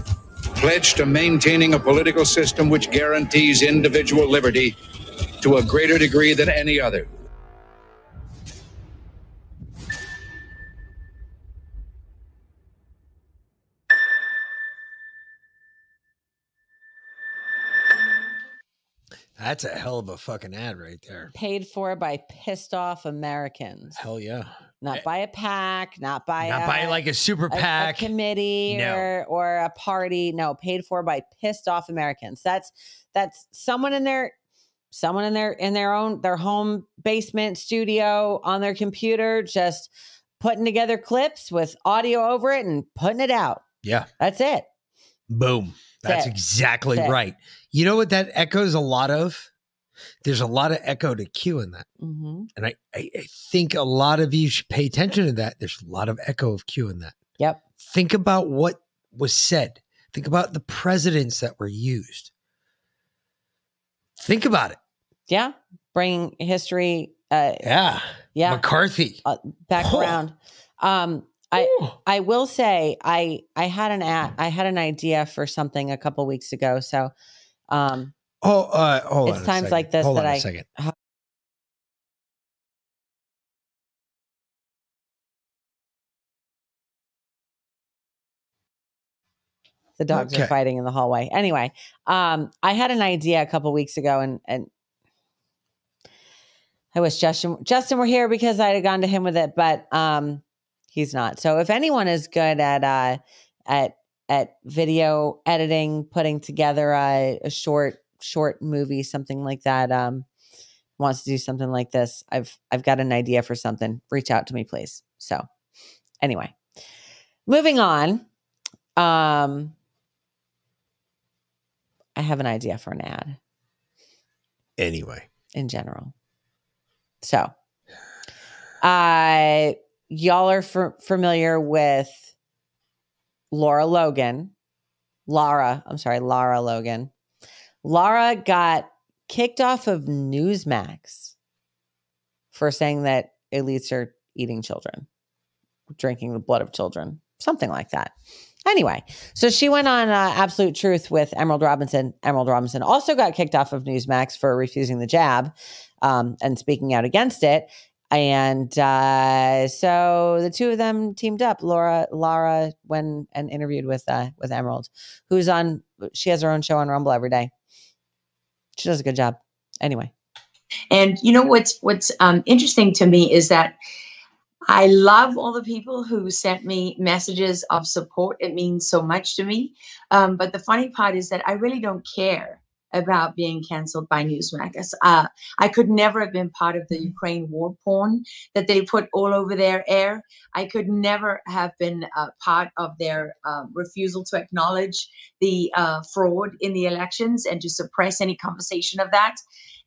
pledged to maintaining a political system which guarantees individual liberty to a greater degree than any other. That's a hell of a fucking ad right there. Paid for by pissed off Americans, Hell yeah. not by a PAC, not by Not a, by like a super a- a committee No. or or a party. No, paid for by pissed off Americans. That's that's someone in their someone in their in their own their home basement studio on their computer just putting together clips with audio over it and putting it out. Yeah. That's it. Boom. That's it. exactly That's it. You know what that echoes a lot of? There's a lot of echo to Q in that. Mm-hmm. And I, I, I think a lot of you should pay attention to that. There's a lot of echo of Q in that. Yep. Think about what was said. Think about the presidents that were used. Think about it. Yeah. Bringing history. Uh, Yeah. yeah. McCarthy. uh, back around. Um, I I will say I I had an at, I had an idea for something a couple weeks ago. So, um, Oh, uh, hold it's times like this Hold that on a I second. the dogs Okay. are fighting in the hallway. Anyway, um, I had an idea a couple weeks ago, and and I wish Justin Justin were here because I'd have gone to him with it, but um, he's not. So if anyone is good at uh, at at video editing, putting together a, a short short movie, something like that, um, wants to do something like this, I've I've got an idea for something. Reach out to me, please. So anyway, moving on. Um, I have an idea for an ad Anyway. in general. So, uh, y'all are f- familiar with Laura Logan. Laura, I'm sorry, Laura Logan. Laura got kicked off of Newsmax for saying that elites are eating children, drinking the blood of children, something like that. Anyway, so she went on uh, Absolute Truth with Emerald Robinson. Emerald Robinson also got kicked off of Newsmax for refusing the jab um, and speaking out against it. And uh, so the two of them teamed up. Laura, Laura went and interviewed with uh, with Emerald, who's on. She has her own show on Rumble every day. She does a good job. Anyway, And you know what's what's um, interesting to me is that I love all the people who sent me messages of support. It means so much to me. Um, but the funny part is that I really don't care about being canceled by Newsmax. Uh, I could never have been part of the Ukraine war porn that they put all over their air. I could never have been uh, part of their um, refusal to acknowledge the uh, fraud in the elections and to suppress any conversation of that.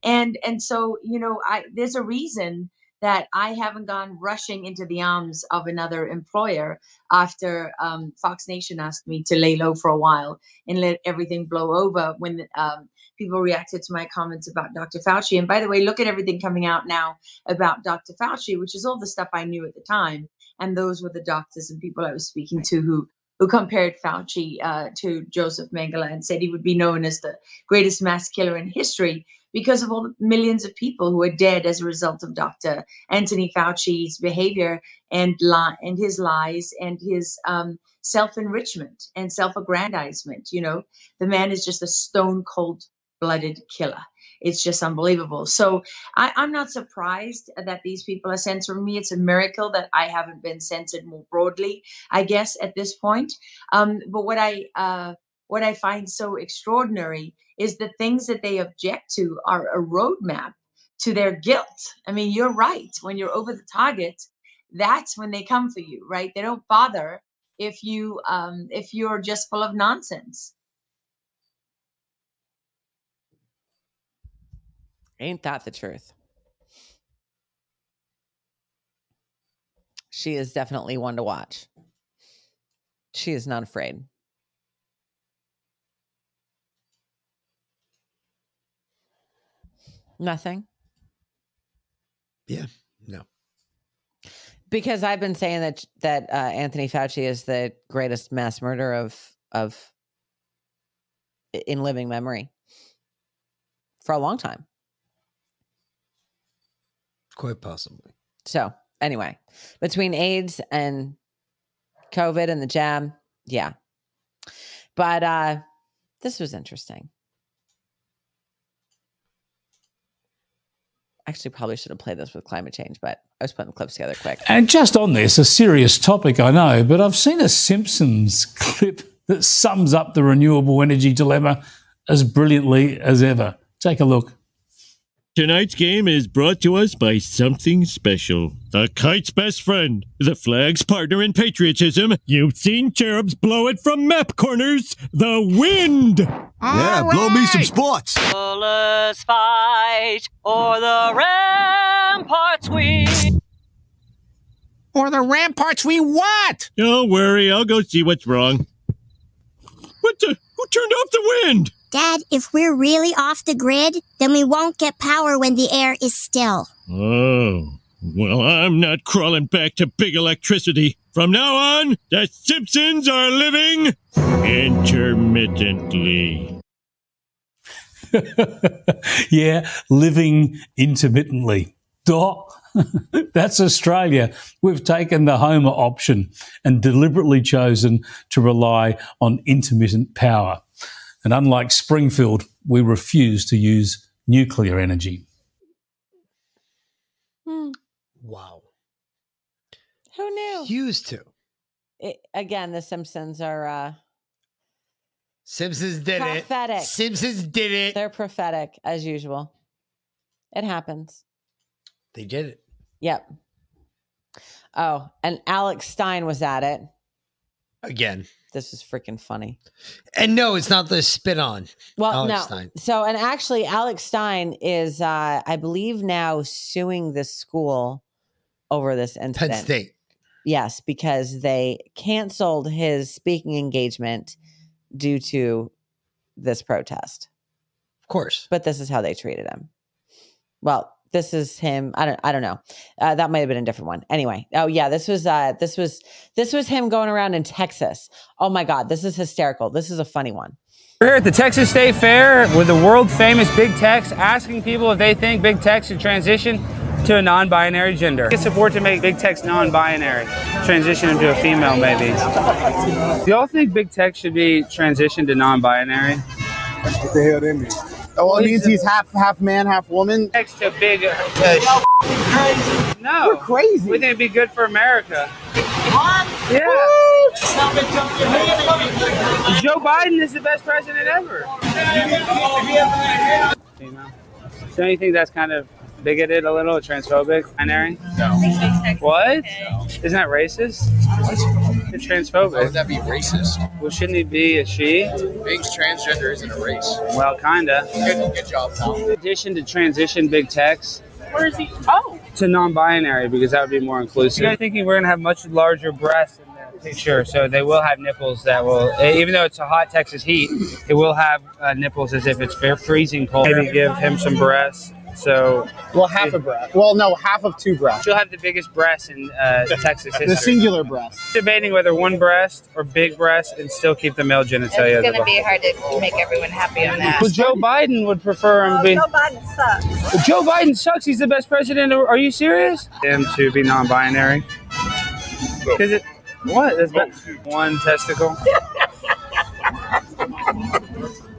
And and so you know, I there's a reason that I haven't gone rushing into the arms of another employer after um, Fox Nation asked me to lay low for a while and let everything blow over when um, people reacted to my comments about Dr. Fauci. And by the way, look at everything coming out now about Dr. Fauci, which is all the stuff I knew at the time. And those were the doctors and people I was speaking to who who compared Fauci uh, to Joseph Mengele and said he would be known as the greatest mass killer in history because of all the millions of people who are dead as a result of Dr. Anthony Fauci's behavior and li- and his lies and his um, self enrichment and self aggrandizement. You know, the man is just a stone cold blooded killer. It's just unbelievable. So I, I'm not surprised that these people are censoring me. It's a miracle that I haven't been censored more broadly, I guess, at this point. Um, but what I uh, what I find so extraordinary is the things that they object to are a roadmap to their guilt. I mean, you're right. When you're over the target, that's when they come for you, right? They don't bother if you um, if you're just full of nonsense. ain't that the truth? She is definitely one to watch. She is not afraid. Nothing. Yeah. No. Because I've been saying that that uh, Anthony Fauci is the greatest mass murderer of of in living memory for a long time. Quite possibly. So anyway, between AIDS and COVID and the jab, yeah. But uh this was interesting. Actually, probably should have played this with climate change, but I was putting the clips together quick. And just on this, a serious topic, I know, but I've seen a Simpsons clip that sums up the renewable energy dilemma as brilliantly as ever. Take a look. Tonight's game is brought to us by something special. The kite's best friend, the flag's partner in patriotism. You've seen cherubs blow it from map corners. The wind. Yeah, blow me some sports. Let's fight or the ramparts we. Or the ramparts we what? Don't worry, I'll go see what's wrong. What the? Who turned off the wind? Dad, if we're really off the grid, then we won't get power when the air is still. Oh, well, I'm not crawling back to big electricity. From now on, the Simpsons are living intermittently. yeah, living intermittently. Duh. That's Australia. We've taken the Homer option and deliberately chosen to rely on intermittent power. And unlike Springfield, we refuse to use nuclear energy. Wow. Who knew? Used to. It, again, the Simpsons are uh, Simpsons did prophetic. it. Simpsons did it. They're prophetic as usual. It happens. They did it. Yep. Oh, and Alex Stein was at it. Again. This is freaking funny. And no, it's not the spit on. Well, Alex no. Stein. So, and actually, Alex Stein is, uh, I believe, now suing this school over this incident. Penn State. Yes, because they canceled his speaking engagement due to this protest. Of course. But this is how they treated him. Well, this is him. I don't. I don't know. Uh, that might have been a different one. Anyway. Oh yeah, this was. Uh, this was. This was him going around in Texas. Oh my God, this is hysterical. This is a funny one. We're here at the Texas State Fair with the world famous Big Tex, asking people if they think Big Tex should transition to a non binary gender. Get support to make Big Tex non binary, transition into a female maybe. Do y'all think Big Tex should be transitioned to non binary? What the hell that mean? Oh, it means he's half half man, half woman. Next to big. Uh, no. We're crazy. We think it'd be good for America. Yeah. Joe Biden is the best president ever. Female. Don't you think that's kind of bigoted a little, transphobic, binary? No. What? Isn't that racist? It's transphobic. How would that be racist? Well, shouldn't he be a she? Being transgender isn't a race. Well, kinda. Good, good job, Tom. In addition to transition Big Tex Where is he? Oh. to non-binary because that would be more inclusive. You guys thinking we're gonna have much larger breasts in the picture, so they will have nipples that will, eh, even though it's a hot Texas heat, it will have uh, nipples as if it's fair freezing cold. Maybe give him some breasts. So, Well, half a breast. Well, no, half of two breasts. she'll have the biggest breasts in uh, Texas history. The singular breast. Debating whether one breast or big breast and still keep the male genitalia. It's going to be hard to make everyone happy on that. Well, Joe Biden would prefer him being. Joe Biden sucks. Well, Joe Biden sucks. He's the best president. Are you serious? Him to be non-binary. Because it. What? That's be- one testicle.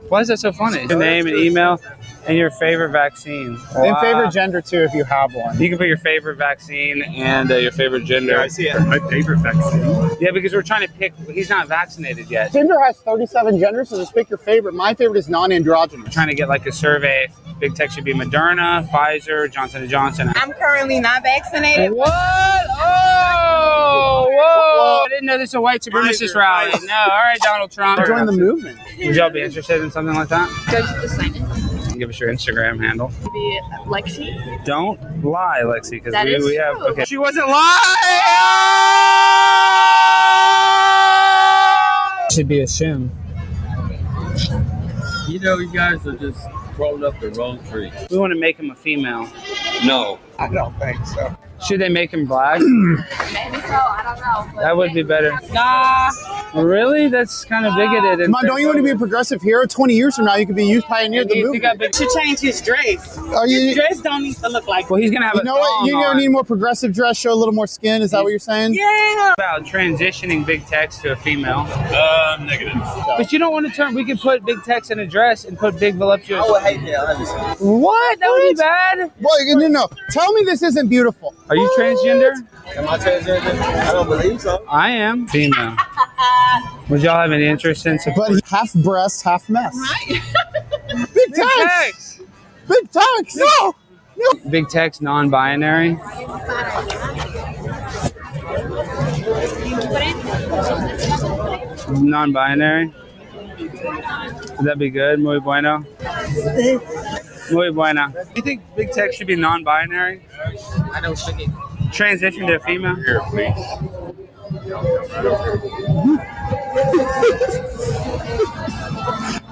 Why is that so funny? Your name and email and your favorite vaccine. And Wow. favorite gender too, if you have one. You can put your favorite vaccine and uh, your favorite gender. Yeah, I see it. My favorite vaccine. Yeah, because we're trying to pick. He's not vaccinated yet. Tinder has 37 genders, so just pick your favorite. My favorite is non-androgynous. trying to get like a survey. Big Tex should be Moderna, Pfizer, Johnson and Johnson. I'm currently not vaccinated. What? Oh, whoa! I didn't know this was a white supremacist rally. No, all right, Donald Trump. Join the movement. Would y'all be interested in something like that? Judge just sign it. Give us your Instagram handle. Be uh, Lexi. Don't lie, Lexi, because we, we have. true. Okay. She wasn't lying. Should be a shim. You know, you guys are just crawling up the wrong tree. We want to make him a female. No. I don't think so. Should they make him black? Maybe so. I don't know. that would be better. Nah. Really? That's kind of bigoted. Come on, don't you want to be a progressive hero? 20 years from now, you could be a youth pioneer of the movement. should change his dress. Are you- his dress don't need to look like. Well, he's gonna have You a know what? You're gonna on. need more progressive dress, show a little more skin. Is that what you're saying? Yeah. about transitioning Big Tex to a female. Um, negative. But you don't want to turn. We could put Big Tex in a dress and put big voluptuous. I would hate that. What? That would be bad. Well, no, no. Tell me this isn't beautiful. Are you transgender? Am I transgender? I don't believe so. I am female. Would y'all have any interest in support? But half breast, half mess. Right. Big Tex. Big Tex. No. Big Tex's non-binary. Non-binary. Would that be good? Muy bueno. Muy buena. Do you think Big Tex should be non-binary? I know thinking. Transition to a female? Here, please.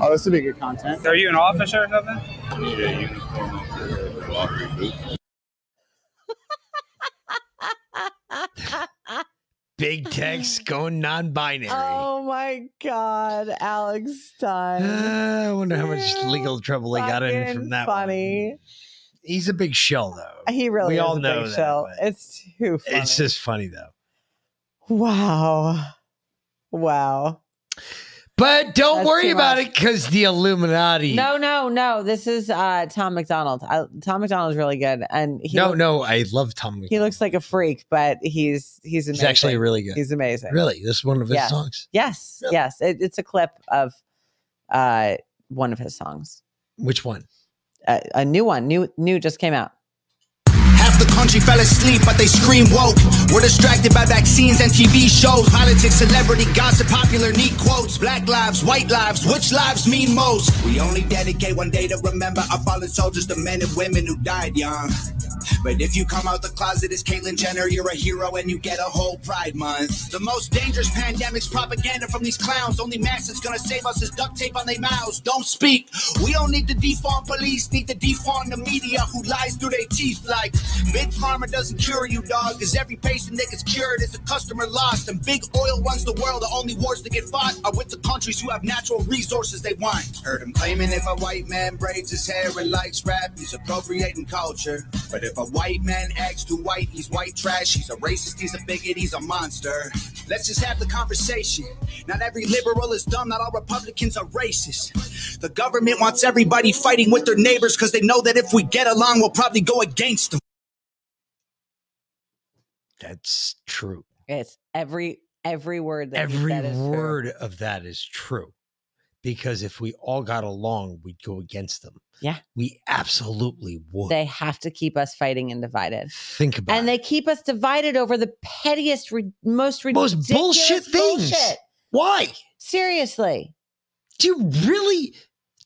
Oh, this would be good content. Are you an officer or something? I need a uniform for the lottery booth. Big Tex going non-binary. Oh my God, Alex Stein. Uh, I wonder how much legal trouble he got in from that. Funny. One. He's a big shell, though. He really We is all a know big that, show. It's too funny. It's just funny though. wow. Wow. But don't That's worry about much. it because the Illuminati. No, no, no. This is uh Tom MacDonald. I, Tom MacDonald's really good, and he no, look- no, I love Tom. he looks like a freak, but he's he's amazing. He's actually really good. He's amazing. Really, this is one of his Yes. songs. Yes, yes. It, it's a clip of uh one of his songs. Which one? Uh, a new one. New new just came out. Half the country fell asleep, but they scream woke. We're distracted by vaccines and TV shows. Politics, celebrity, gossip, popular, neat quotes. Black lives, white lives, which lives mean most? We only dedicate one day to remember our fallen soldiers, the men and women who died young. But if you come out the closet as Caitlyn Jenner, you're a hero and you get a whole Pride Month. The most dangerous pandemic's propaganda from these clowns. Only mask that's gonna save us is duct tape on their mouths. Don't speak. We don't need to defund police, need to defund the media who lies through their teeth like Big Pharma doesn't cure you, dog. Cause every patient that gets cured is a customer lost. And big oil runs the world. The only wars that get fought are with the countries who have natural resources they want. Heard him claiming if a white man braids his hair and likes rap, he's appropriating culture. But if a white man acts too white, he's white trash. He's a racist, he's a bigot, he's a monster. Let's just have the conversation. Not every liberal is dumb, not all Republicans are racist. The government wants everybody fighting with their neighbors because they know that if we get along, we'll probably go against them. That's true. It's every every word that Every is true. word of that is true. Because if we all got along, we'd go against them. Yeah. We absolutely would. They have to keep us fighting and divided. Think about and they keep us divided over the pettiest, re- most Most ridiculous bullshit things. bullshit. Why? Seriously. Do you really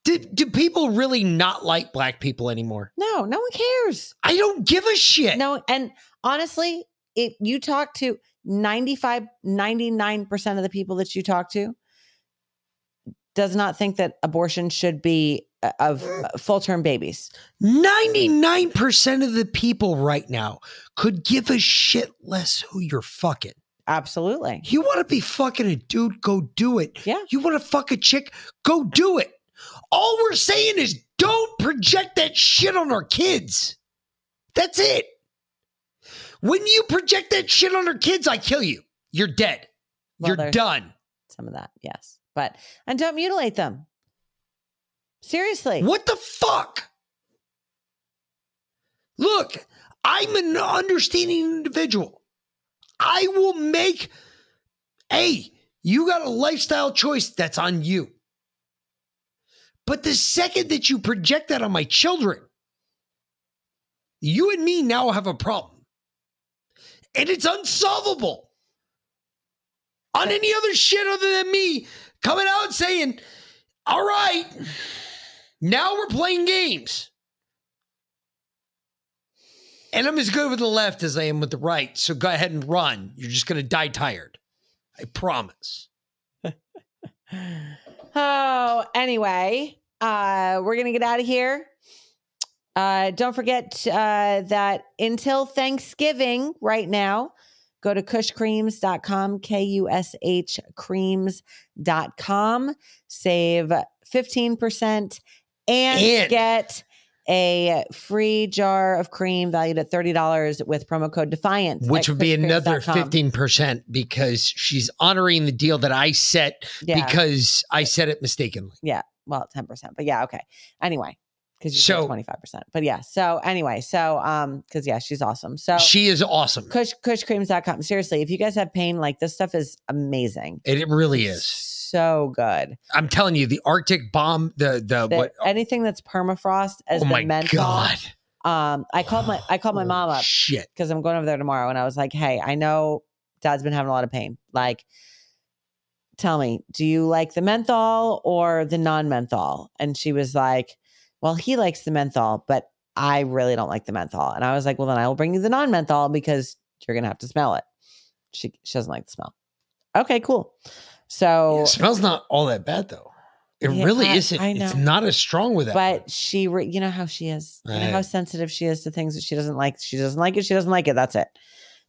do, do people really not like black people anymore? No, no one cares. I don't give a shit. No, and honestly, if you talk to 95, 99% of the people that you talk to, does not think that abortion should be uh, of uh, full term babies. 99% of the people right now could give a shit less who you're fucking. Absolutely. You want to be fucking a dude, go do it. Yeah. You want to fuck a chick, go do it. All we're saying is don't project that shit on our kids. That's it. When you project that shit on our kids, I kill you. You're dead. Well, You're done. Some of that, yes. But, and don't mutilate them. Seriously. What the fuck? Look, I'm an understanding individual. I will make, a you got a lifestyle choice that's on you. But the second that you project that on my children, you and me now have a problem. And it's unsolvable. On any other shit other than me coming out saying, all right, now we're playing games. And I'm as good with the left as I am with the right. So go ahead and run. You're just going to die tired. I promise. Oh, anyway, uh, we're gonna get out of here. Uh, don't forget uh, that until Thanksgiving, right now, go to kushcreams.com, K U S H creams.com, save 15% and, And- get a free jar of cream valued at $30 with promo code Defiant. Which would be another 15% because she's honoring the deal that I set Yeah. because I said it mistakenly. Yeah. Well, 10%. But yeah, okay. Anyway, because you So- 25%. But yeah. So anyway, so um, because yeah, she's awesome. So She is awesome. Kush kushcreams.com. Seriously, if you guys have pain, like this stuff is amazing. It, it really is. So good. I'm telling you, the Arctic bomb, the the The- what anything that's permafrost as Oh the my menthol. God. Um, I called my I called my mom up Shit. because I'm going over there tomorrow, and I was like, "Hey, I know Dad's been having a lot of pain. Like, tell me, do you like the menthol or the non-menthol?" And she was like, "Well, he likes the menthol, but I really don't like the menthol." And I was like, "Well, then I will bring you the non-menthol because you're gonna have to smell it." She she doesn't like the smell. Okay, cool. So It smells not all that bad though. It Yeah, really I- isn't. I It's not as strong with that. but she re- you know how she is you know how sensitive she is to things that she doesn't like she doesn't like it she doesn't like it that's it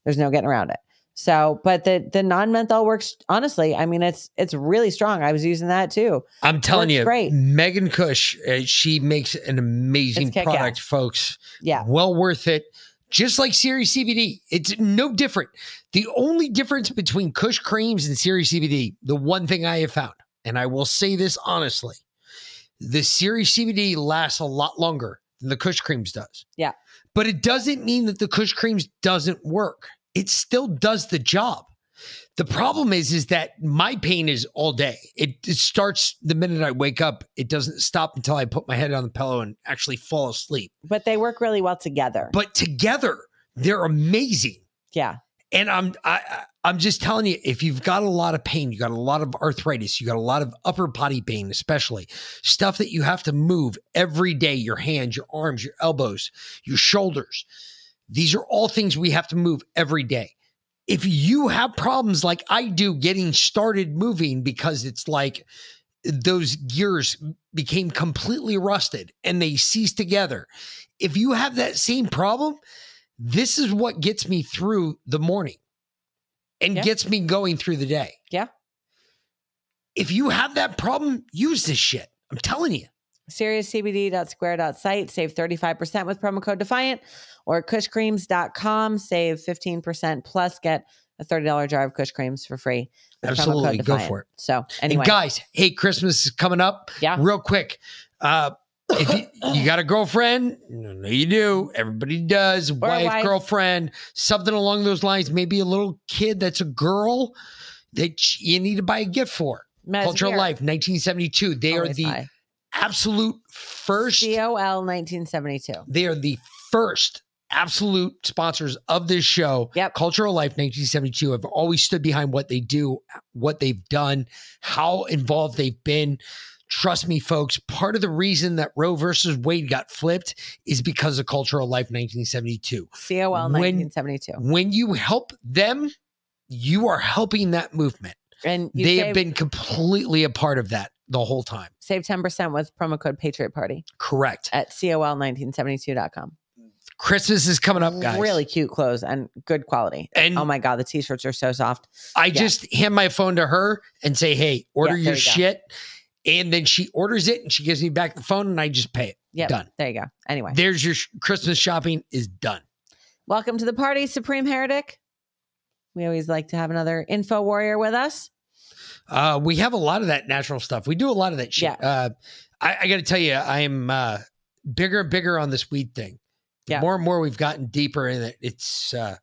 there's no getting around it so but the the non-menthol works honestly i mean it's it's really strong i was using that too I'm telling you, great. Megan Cush, uh, she makes an amazing product, folks. Yeah. Well worth it. Just like Serious CBD, it's no different. The only difference between Kush creams and Serious CBD, the one thing I have found, and I will say this honestly, the Serious CBD lasts a lot longer than the Kush creams does. yeah But it doesn't mean that the Kush creams doesn't work. It still does the job. The problem is, is that my pain is all day. It, it starts the minute I wake up. It doesn't stop until I put my head on the pillow and actually fall asleep. but they work really well together But together, they're amazing. yeah And I'm I, I- I'm just telling you, if you've got a lot of pain, you got a lot of arthritis, you got a lot of upper body pain, especially stuff that you have to move every day, your hands, your arms, your elbows, your shoulders. These are all things we have to move every day. If you have problems like I do getting started moving because it's like those gears became completely rusted and they cease together. If you have that same problem, this is what gets me through the morning and Yeah. gets me going through the day. yeah If you have that problem, use this shit. I'm telling you. seriouscbd.square.site save 35% with promo code defiant or kushcreams.com save 15% plus get a $30 jar of kush creams for free with promo code Absolutely. Go for it. so anyway And guys, hey, Christmas is coming up. Yeah. Real quick. Uh, if you, you got a girlfriend, no, you do. Everybody does. Wife, wife. girlfriend, something along those lines. Maybe a little kid that's a girl that you need to buy a gift for. Mez Cultural Life, 1972. They are the buy. Absolute first. COL 1972 They are the first absolute sponsors of this show. Yep. Cultural Life 1972 have always stood behind what they do, what they've done, how involved they've been. Trust me, folks, part of the reason that Roe versus Wade got flipped is because of Cultural Life 1972. COL When- 1972 When you help them, you are helping that movement. and They have been completely a part of that the whole time. save 10% with promo code patriot party Correct. at col1972.com Christmas is coming up, guys. really cute clothes and good quality And- oh my god the t-shirts are so soft I Yeah. just hand my phone to her and say, "Hey, order Yeah, your you go. shit," and then she orders it and she gives me back the phone and I just pay it. Yeah, Done. There you go. Anyway, There's your sh- Christmas shopping is done. welcome to the party, Supreme Heretic. We always like to have another info warrior with us. Uh, we have a lot of that natural stuff. We do a lot of that shit. Yeah. Uh, I, I got to tell you, I am uh, bigger and bigger on this weed thing. The Yeah. More and more we've gotten deeper in it. It's uh,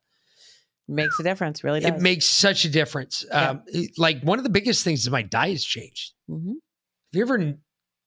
Makes a difference, really does. it makes such a difference. Um, it- like one of the biggest things is my diet's changed. Mhm. Have you ever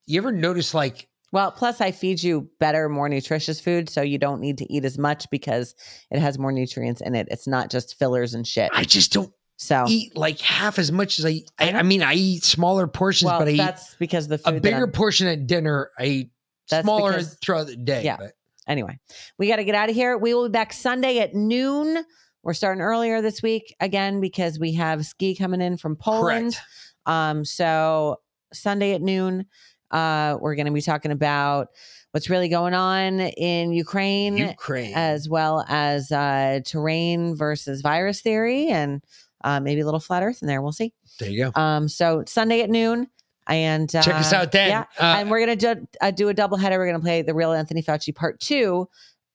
you ever notice like Well, plus I feed you better, more nutritious food, so you don't need to eat as much because it has more nutrients in it. It's not just fillers and shit. I just don't so eat like half as much as I. I, I mean, I eat smaller portions, well, but I eat that's because the a bigger portion at dinner. I eat That's smaller because- throughout the day. Yeah. but- Anyway, we got to get out of here. We will be back Sunday at noon. We're starting earlier this week again because we have ski coming in from Poland. Correct. Um, so Sunday at noon, uh, we're going to be talking about what's really going on in Ukraine, Ukraine. as well as uh, terrain versus virus theory, and uh, maybe a little flat Earth in there. We'll see. There you go. Um, so Sunday at noon. And uh, Check us out then. Yeah, Uh, and we're gonna do, uh, do a double header. We're gonna play the real Anthony Fauci part two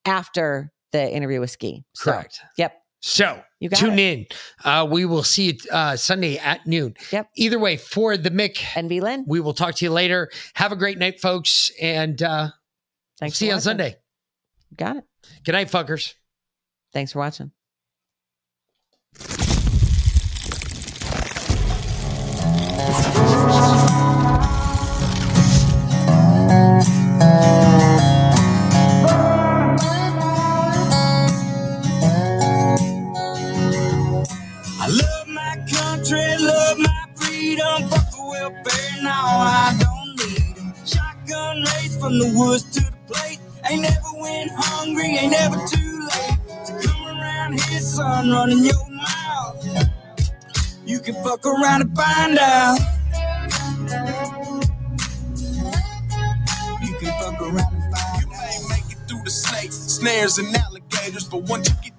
after the interview with Ski. So, Correct. Yep. So You tune it. in. Uh, we will see you uh, Sunday at noon. Yep. Either way, for the Mick and V Lynn. we will talk to you later. Have a great night, folks, and uh, we'll Thanks see you on. Sunday. Got it. Good night, fuckers. Thanks for watching. I don't need them. Shotgun race from the woods to the plate. Ain't never went hungry, ain't never too late to come around here, son, running your mouth. You can fuck around and find out. You can fuck around and find out. You may make it through the snakes, snares, and alligators, but once you get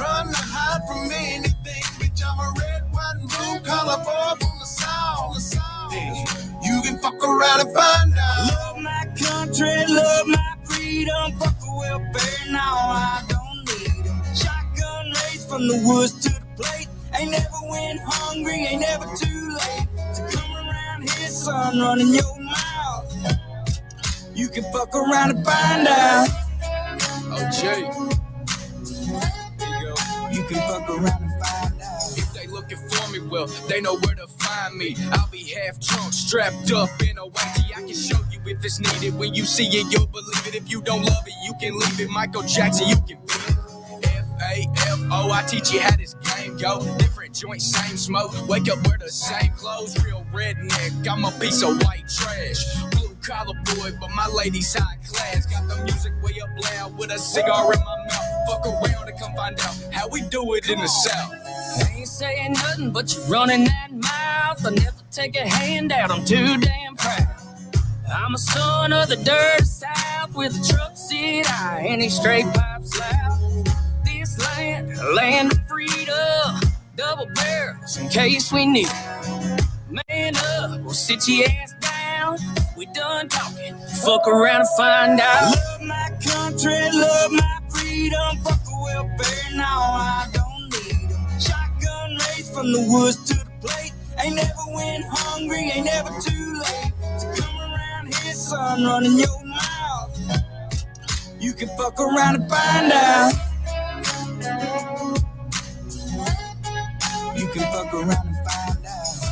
run or hide from anything. Bitch, I'm a red, white, and blue collar boy from the south. You can fuck around and find out. Love my country, love my freedom. Fuck a welfare, now I don't need need 'em. Shotgun raised from the woods to the plate. Ain't never went hungry, ain't never too late to come around here, son, running your mouth. You can fuck around and find out. Oh, Jay. Around and find out. If they looking for me, well, they know where to find me. I'll be half drunk, strapped up in a whitey. I can show you if it's needed. When you see it, you'll believe it. If you don't love it, you can leave it. Michael Jackson, you can be it. F-A-F-O, I teach you how this game go. Different joints, same smoke. Wake up, wear the same clothes. Real redneck, I'm a piece of white trash. Blue collar boy, but my lady's high class. Got the music way up loud with a cigar in my mouth. Fuck around and come find out how we do it in the South. I ain't saying nothing, but you're running that mouth. I never take a handout, I'm too damn proud. I'm a son of the dirty south with a truck seat eye and a straight pipe slap. This land, land of freedom, double barrels in case we need. Man up, we'll sit your ass down. We done talking, fuck around and find out. Love my country, love my freedom. Fuck a welfare, now I don't need 'em. Shotgun raised from the woods to the plate. Ain't never went hungry, ain't never too late to come around here, son, running your mouth. You can fuck around and find out. You can fuck around and find out.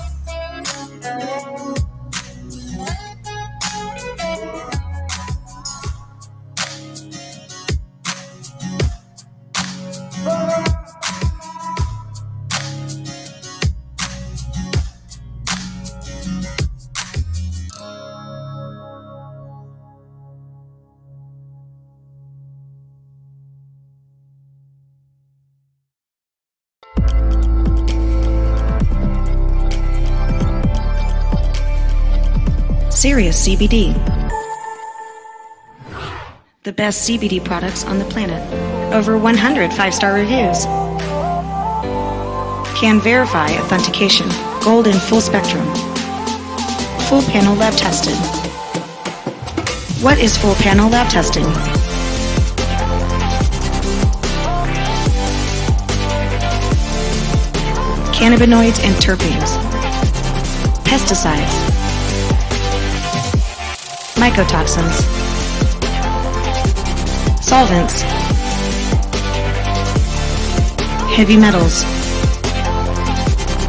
Serious CBD. The best CBD products on the planet. Over 100 five star reviews. Can verify authentication. Gold in full spectrum. Full panel lab tested. What is full panel lab testing? Cannabinoids and terpenes. Pesticides. Mycotoxins. Solvents. Heavy metals.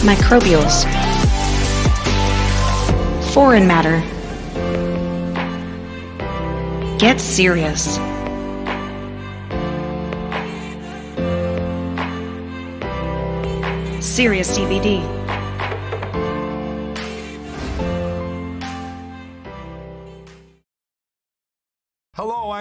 Microbials. Foreign matter. Get serious. Serious CBD.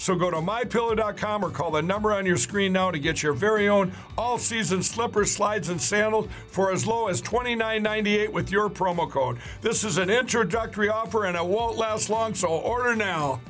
So go to mypillow.com or call the number on your screen now to get your very own all season slippers, slides, and sandals for as low as $29.98 with your promo code. This is an introductory offer and it won't last long, so order now.